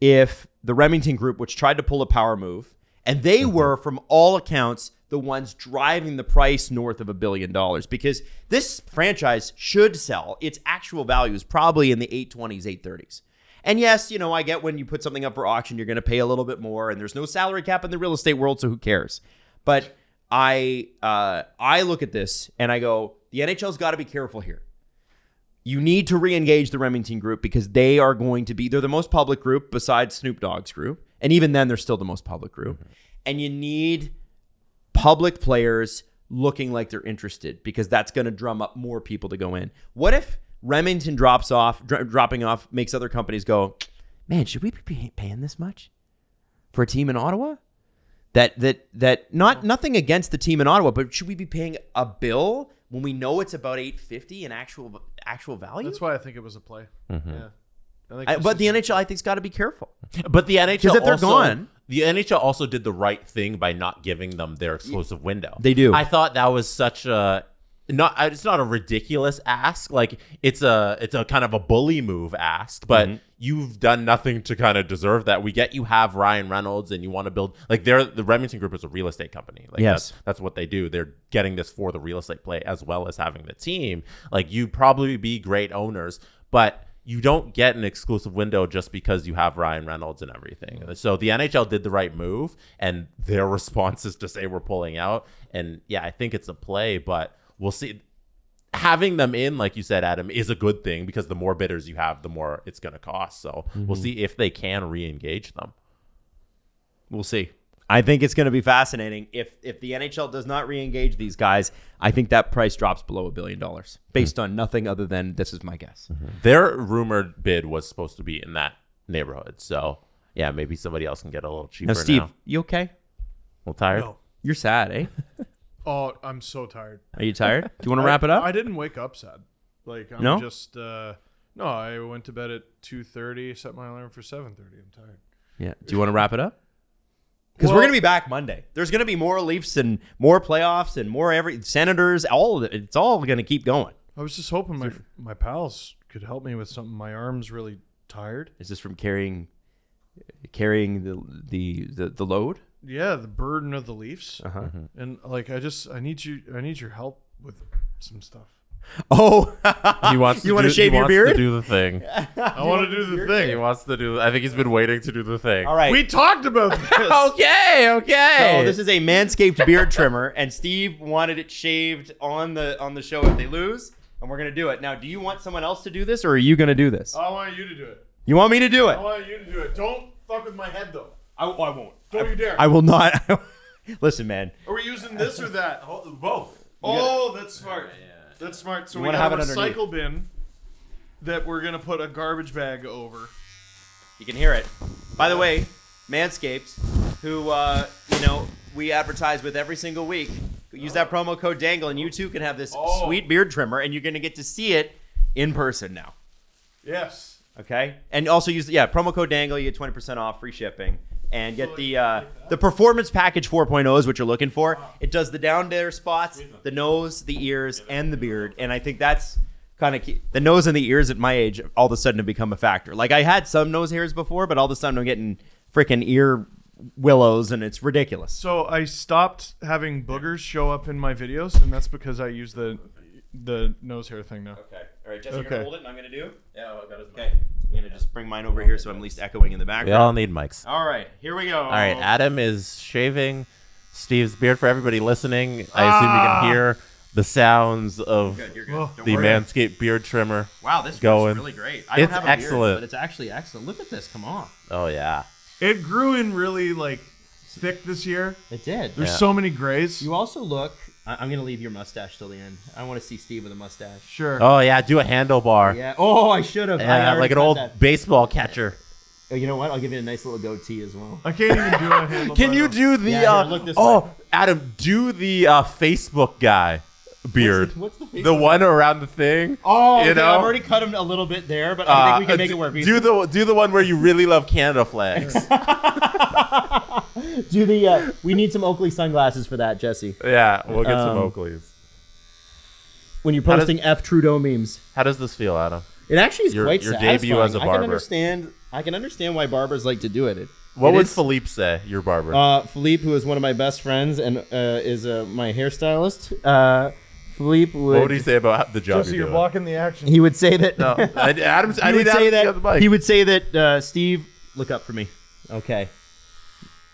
if the Remington Group, which tried to pull a power move, and they were from all accounts the ones driving the price north of a billion dollars because this franchise should sell. Its actual value is probably in the 820s, 830s. And yes, you know, I get when you put something up for auction, you're going to pay a little bit more, and there's no salary cap in the real estate world, so who cares? But I uh, I look at this and I go, the NHL's got to be careful here. You need to re-engage the Remington group because they are going to be they're the most public group besides Snoop Dogg's group, and even then they're still the most public group. And you need public players looking like they're interested because that's going to drum up more people to go in. What if Remington drops off, dro- dropping off makes other companies go, man, should we be pay- paying this much for a team in Ottawa? That that that not nothing against the team in Ottawa, but should we be paying a bill when we know it's about eight fifty in actual actual value? That's why I think it was a play. Mm-hmm. Yeah. I think I, but the NHL, I think's got to be careful. But the NHL if they're also, gone- the NHL also did the right thing by not giving them their exclusive window. They do. I thought that was such a not. It's not a ridiculous ask. Like it's a it's a kind of a bully move ask. But Mm-hmm. you've done nothing to kind of deserve that. We get you have Ryan Reynolds, and you want to build like they're the Remington Group is a real estate company. Like Yes. that's, that's what they do. They're getting this for the real estate play as well as having the team. Like you probably be great owners, but you don't get an exclusive window just because you have Ryan Reynolds and everything. Mm-hmm. So the NHL did the right move, and their response is to say we're pulling out. And yeah, I think it's a play, but we'll see. Having them in, like you said, Adam, is a good thing because the more bidders you have, the more it's going to cost. So we'll mm-hmm. see if they can re-engage them. We'll see. I think it's going to be fascinating. If if the NHL does not re-engage these guys, I think that price drops below a billion dollars, based on nothing other than this is my guess. Their rumored bid was supposed to be in that neighborhood. So yeah, maybe somebody else can get a little cheaper Now, Steve, now. you okay? A little tired? No. You're sad, eh? Oh, I'm so tired. Are you tired? Do you want to wrap it up? I didn't wake up sad. Like I'm No? just uh no, I went to bed at 2:30, set my alarm for 7:30. I'm tired. yeah. Do you want to wrap it up? Because we're going to be back Monday. There's going to be more Leafs and more playoffs and more every Senators. All of it. It's all going to keep going. I was just hoping my my pals could help me with something. My arm's really tired. Is this from carrying carrying the the the, the load? Yeah, the burden of the Leafs. Uh-huh. And like I just I need you I need your help with some stuff. Oh, He wants You wanna do- shave he your wants beard? To do the thing. I want to do the thing. he wants to do. I think he's been waiting to do the thing. all right. We talked about this. Okay. Okay. So this is a manscaped beard trimmer, and Steve wanted it shaved on the on the show if they lose, and we're gonna do it. Now, do you want someone else to do this, or are you gonna do this? I want you to do it. You want me to do it? I want you to do it. Don't fuck with my head though. I, I won't. Don't you dare. I will not. Listen, man. Are we using this or that? Both. Oh, that's smart. That's smart. So You we wanna got have a it underneath. recycle bin that we're gonna put a garbage bag over. You can hear it. By the way, Manscaped, who uh, you know we advertise with every single week, use that promo code Dangle, and you too can have this Oh. sweet beard trimmer, and you're gonna get to see it in person now. Yes. Okay, and also use yeah promo code Dangle. You get twenty percent off, free shipping, and get the uh, the performance package 4.0 is what you're looking for. It does the down there spots, the nose, the ears, and the beard, and I think that's kind of keep the nose and the ears at my age all of a sudden have become a factor. Like I had some nose hairs before, but all of a sudden I'm getting freaking ear willows and it's ridiculous. So I stopped having boogers show up in my videos, and that's because I use the the nose hair thing now. Okay. All right, Jesse, you're gonna hold it and I'm gonna do? Yeah, I got it. okay. I'm gonna just bring mine over here so I'm at least echoing in the background. We all need mics. All right, here we go. All right, Adam is shaving Steve's beard for everybody listening. I assume you can ah. hear the sounds of Good, you're good. Well, Don't the worry. Manscaped beard trimmer. Wow, this going. going. really great. I It's don't have a beard, excellent. but it's actually excellent. Look at this. Come on. Oh yeah. It grew in really like thick this year. It did. There's Yeah. so many grays. You also look. I- I'm gonna leave your mustache till the end. I want to see Steve with a mustache. Sure. Oh yeah, do a handlebar. Yeah. Oh, I should have. Yeah, already like an old that. baseball catcher. Oh, you know what? I'll give you a nice little goatee as well. I can't even do a handle. Can you do the Yeah, here, uh, look this Oh, way. Adam, do the uh, Facebook guy beard. What's the, what's the, the one around the thing. Oh, you okay, know? I've already cut him a little bit there, but I Uh, think we can make do, it work. Do the do the one where you really love Canada flags. do the. Uh, we need some Oakley sunglasses for that, Jesse. yeah, we'll get some Um, Oakleys. When you're does- posting F Trudeau memes, How does this feel, Adam? it actually is Your- quite your satisfying. debut as a barber. I can understand. I can understand why barbers like to do it. it What it would is- Philippe say, your barber? Uh, Philippe, who is one of my best friends and uh, is uh, my hairstylist. Philippe would. what would he say about the job Jesse, you're you're doing? blocking the action. He would say that. No, I, Adam's. I he need would say Adam to that. get the mic. He would say that. Uh, Steve, look up for me. Okay.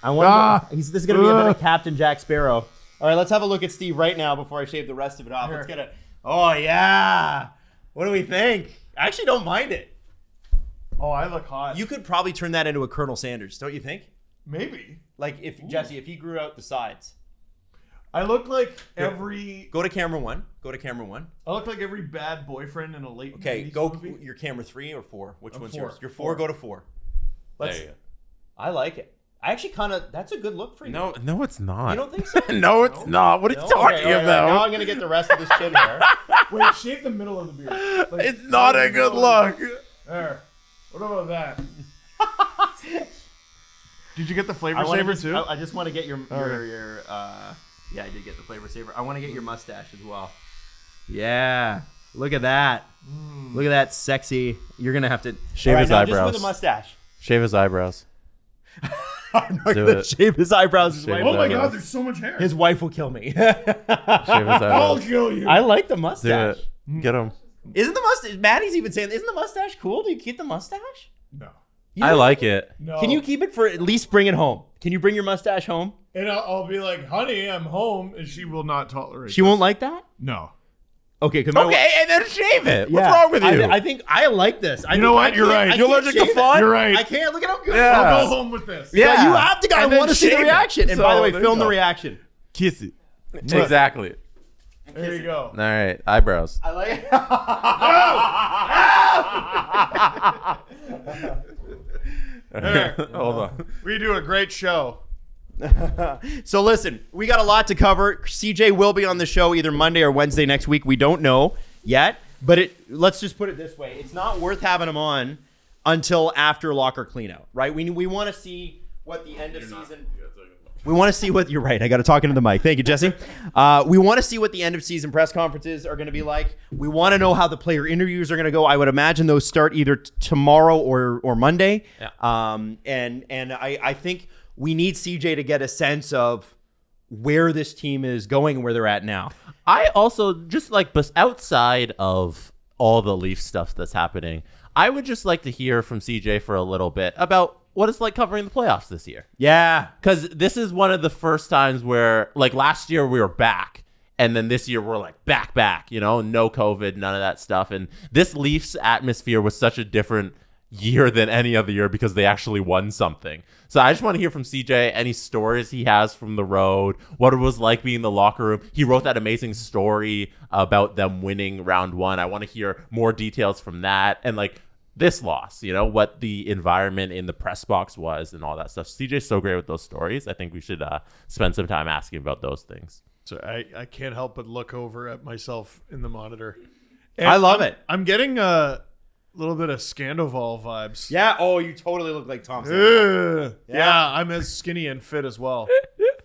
I want. Ah. he's, this is gonna be a Ah. of Captain Jack Sparrow. All right, let's have a look at Steve right now before I shave the rest of it off. Let's get a. Oh yeah. What do we think? I actually don't mind it. oh, I look hot. You could probably turn that into a Colonel Sanders, don't you think? maybe. Like if Jesse, if he grew out the sides. I look like every. Go to camera one. Go to camera one. I look like every bad boyfriend in a late. Okay, 90s go. movie. Your camera three or four? Which Uh, one's four. yours? Your Four. four. Go to four. Let's. There you go. I like it. I actually kind of. That's a good look for you. No, no, it's not. You don't think so? no, it's not. What are you talking Okay, all right, all right. about? Now I'm gonna get the rest of this chin hair. Wait, shave the middle of the beard. Like, it's not a good look. There. What about that? Did you get the flavor I saver just, too? I, I just want to get your your, right. your uh yeah, I did get the flavor saver. I want to get your mustache as well. Yeah. Look at that. Hmm. Look at that sexy. You're gonna have to Shave All right, his now eyebrows. Just with a mustache. Shave his eyebrows. I'm not Do gonna it. shave his eyebrows. His, Shave wife, his oh my eyebrows. god, there's so much hair. his wife will kill me. Shave his I'll kill you. I like the Do mustache. it. Get him. Isn't the mustache? Maddie's even saying, "Isn't the mustache cool? Do you keep the mustache? no. You I know- like it. No. Can you keep it for at least bring it home? Can you bring your mustache home? And I'll, I'll be like, honey, I'm home, and she will not tolerate. It. She this. won't like that. No. Okay, cause my wi- Okay, and then shave it. What's Yeah. wrong with I, you? I think I like this. I You know what? I You're right. I You're can't allergic to shave fun? You're right. I can't. Look at how good. Yeah. I'll go home with this. Yeah. You have to go. I And then want to see the shave it. reaction. And So, by the way, there you film the go. reaction. Kiss it. Exactly. There you go. All right, eyebrows. I like it. Hold uh-huh. on. We do a great show. so listen, we got a lot to cover. CJ will be on the show either Monday or Wednesday next week. We don't know yet, but it let's just put it this way: it's not worth having him on until after locker cleanout, right? We we want to see what the end of season. We want to see what you're right. I got to talk into the mic. Thank you, Jesse. Uh, we want to see what the end of season press conferences are going to be like. We want to know how the player interviews are going to go. I would imagine those start either t- tomorrow or or Monday. Yeah. Um, and and I I think we need CJ to get a sense of where this team is going and where they're at now. I also just like, but outside of all the Leaf stuff that's happening, I would just like to hear from CJ for a little bit about what it's like covering the playoffs this year. Yeah. Because this is one of the first times where, like last year, we were back. And then this year, we're like back, back, you know, no COVID, none of that stuff. And this Leafs atmosphere was such a different year than any other year because they actually won something. So I just want to hear from CJ any stories he has from the road, what it was like being in the locker room. He wrote that amazing story about them winning round one. I want to hear more details from that. And like, this loss, you know, what the environment in the press box was and all that stuff. CJ's so great with those stories. I think we should uh, spend some time asking about those things. So I, I can't help but look over at myself in the monitor. I love I'm- it. I'm getting a little bit of Scandoval vibes. Yeah. Oh, you totally look like Tom. Ugh. Yeah. I'm as skinny and fit as well.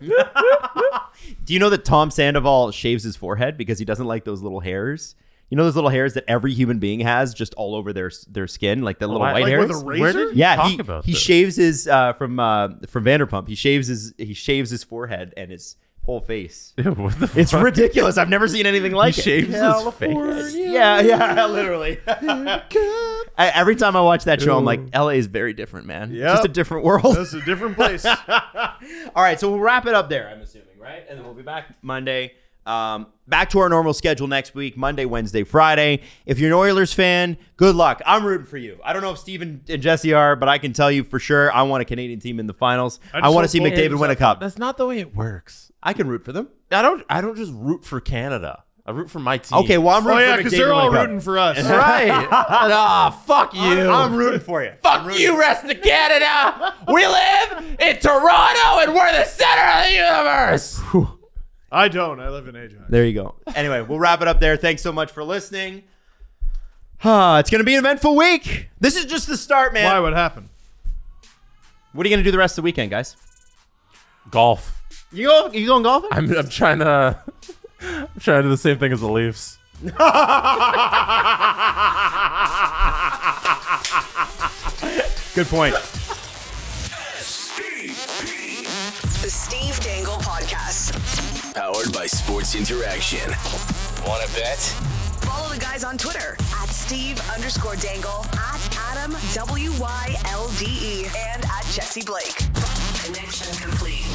Do you know that Tom Sandoval shaves his forehead because he doesn't like those little hairs? You know those little hairs that every human being has just all over their their skin, like the little Why- white Like hairs. with a Where razor? did you yeah, talk he, about he this? shaves his uh, from uh, from Vanderpump. He shaves his he shaves his forehead and his whole face. what the It's fuck? ridiculous. I've never seen anything like He it. shaves his face. Yeah, yeah, literally. I, every time I watch that show, I'm like, LA is very different, man. Yep. Just a different world. That's a different place. All right, so we'll wrap it up there, I'm assuming, right? And then we'll be back Monday. Um, back to our normal schedule next week Monday, Wednesday, Friday. If you're an Oilers fan, good luck. I'm rooting for you. I don't know if Steven and Jesse are, but I can tell you for sure I want a Canadian team in the finals. I I, want to see McDavid win a cup. That's not the way it works. I can root for them. I don't. I don't just root for Canada. I root for my team. Okay, well, I'm oh rooting yeah, for because McDavid they're all win cup. rooting for us. right. Ah, fuck you. I'm rooting for you. Fuck you, rest of Canada. We live in Toronto, and we're the center of the universe. I don't. I live in Ajax. There you go. Anyway, we'll wrap it up there. Thanks so much for listening. Ah, it's going to be an eventful week. This is just the start, man. Why? What happened? What are you going to do the rest of the weekend, guys? Golf. You go. You going golfing? I'm. I'm trying to. I'm trying to do the same thing as the Leafs. Good point. Powered by Sports Interaction. Want to bet? Follow the guys on Twitter at Steve underscore Dangle, at Adam W Y L D E, and at Jesse Blake. Connection complete.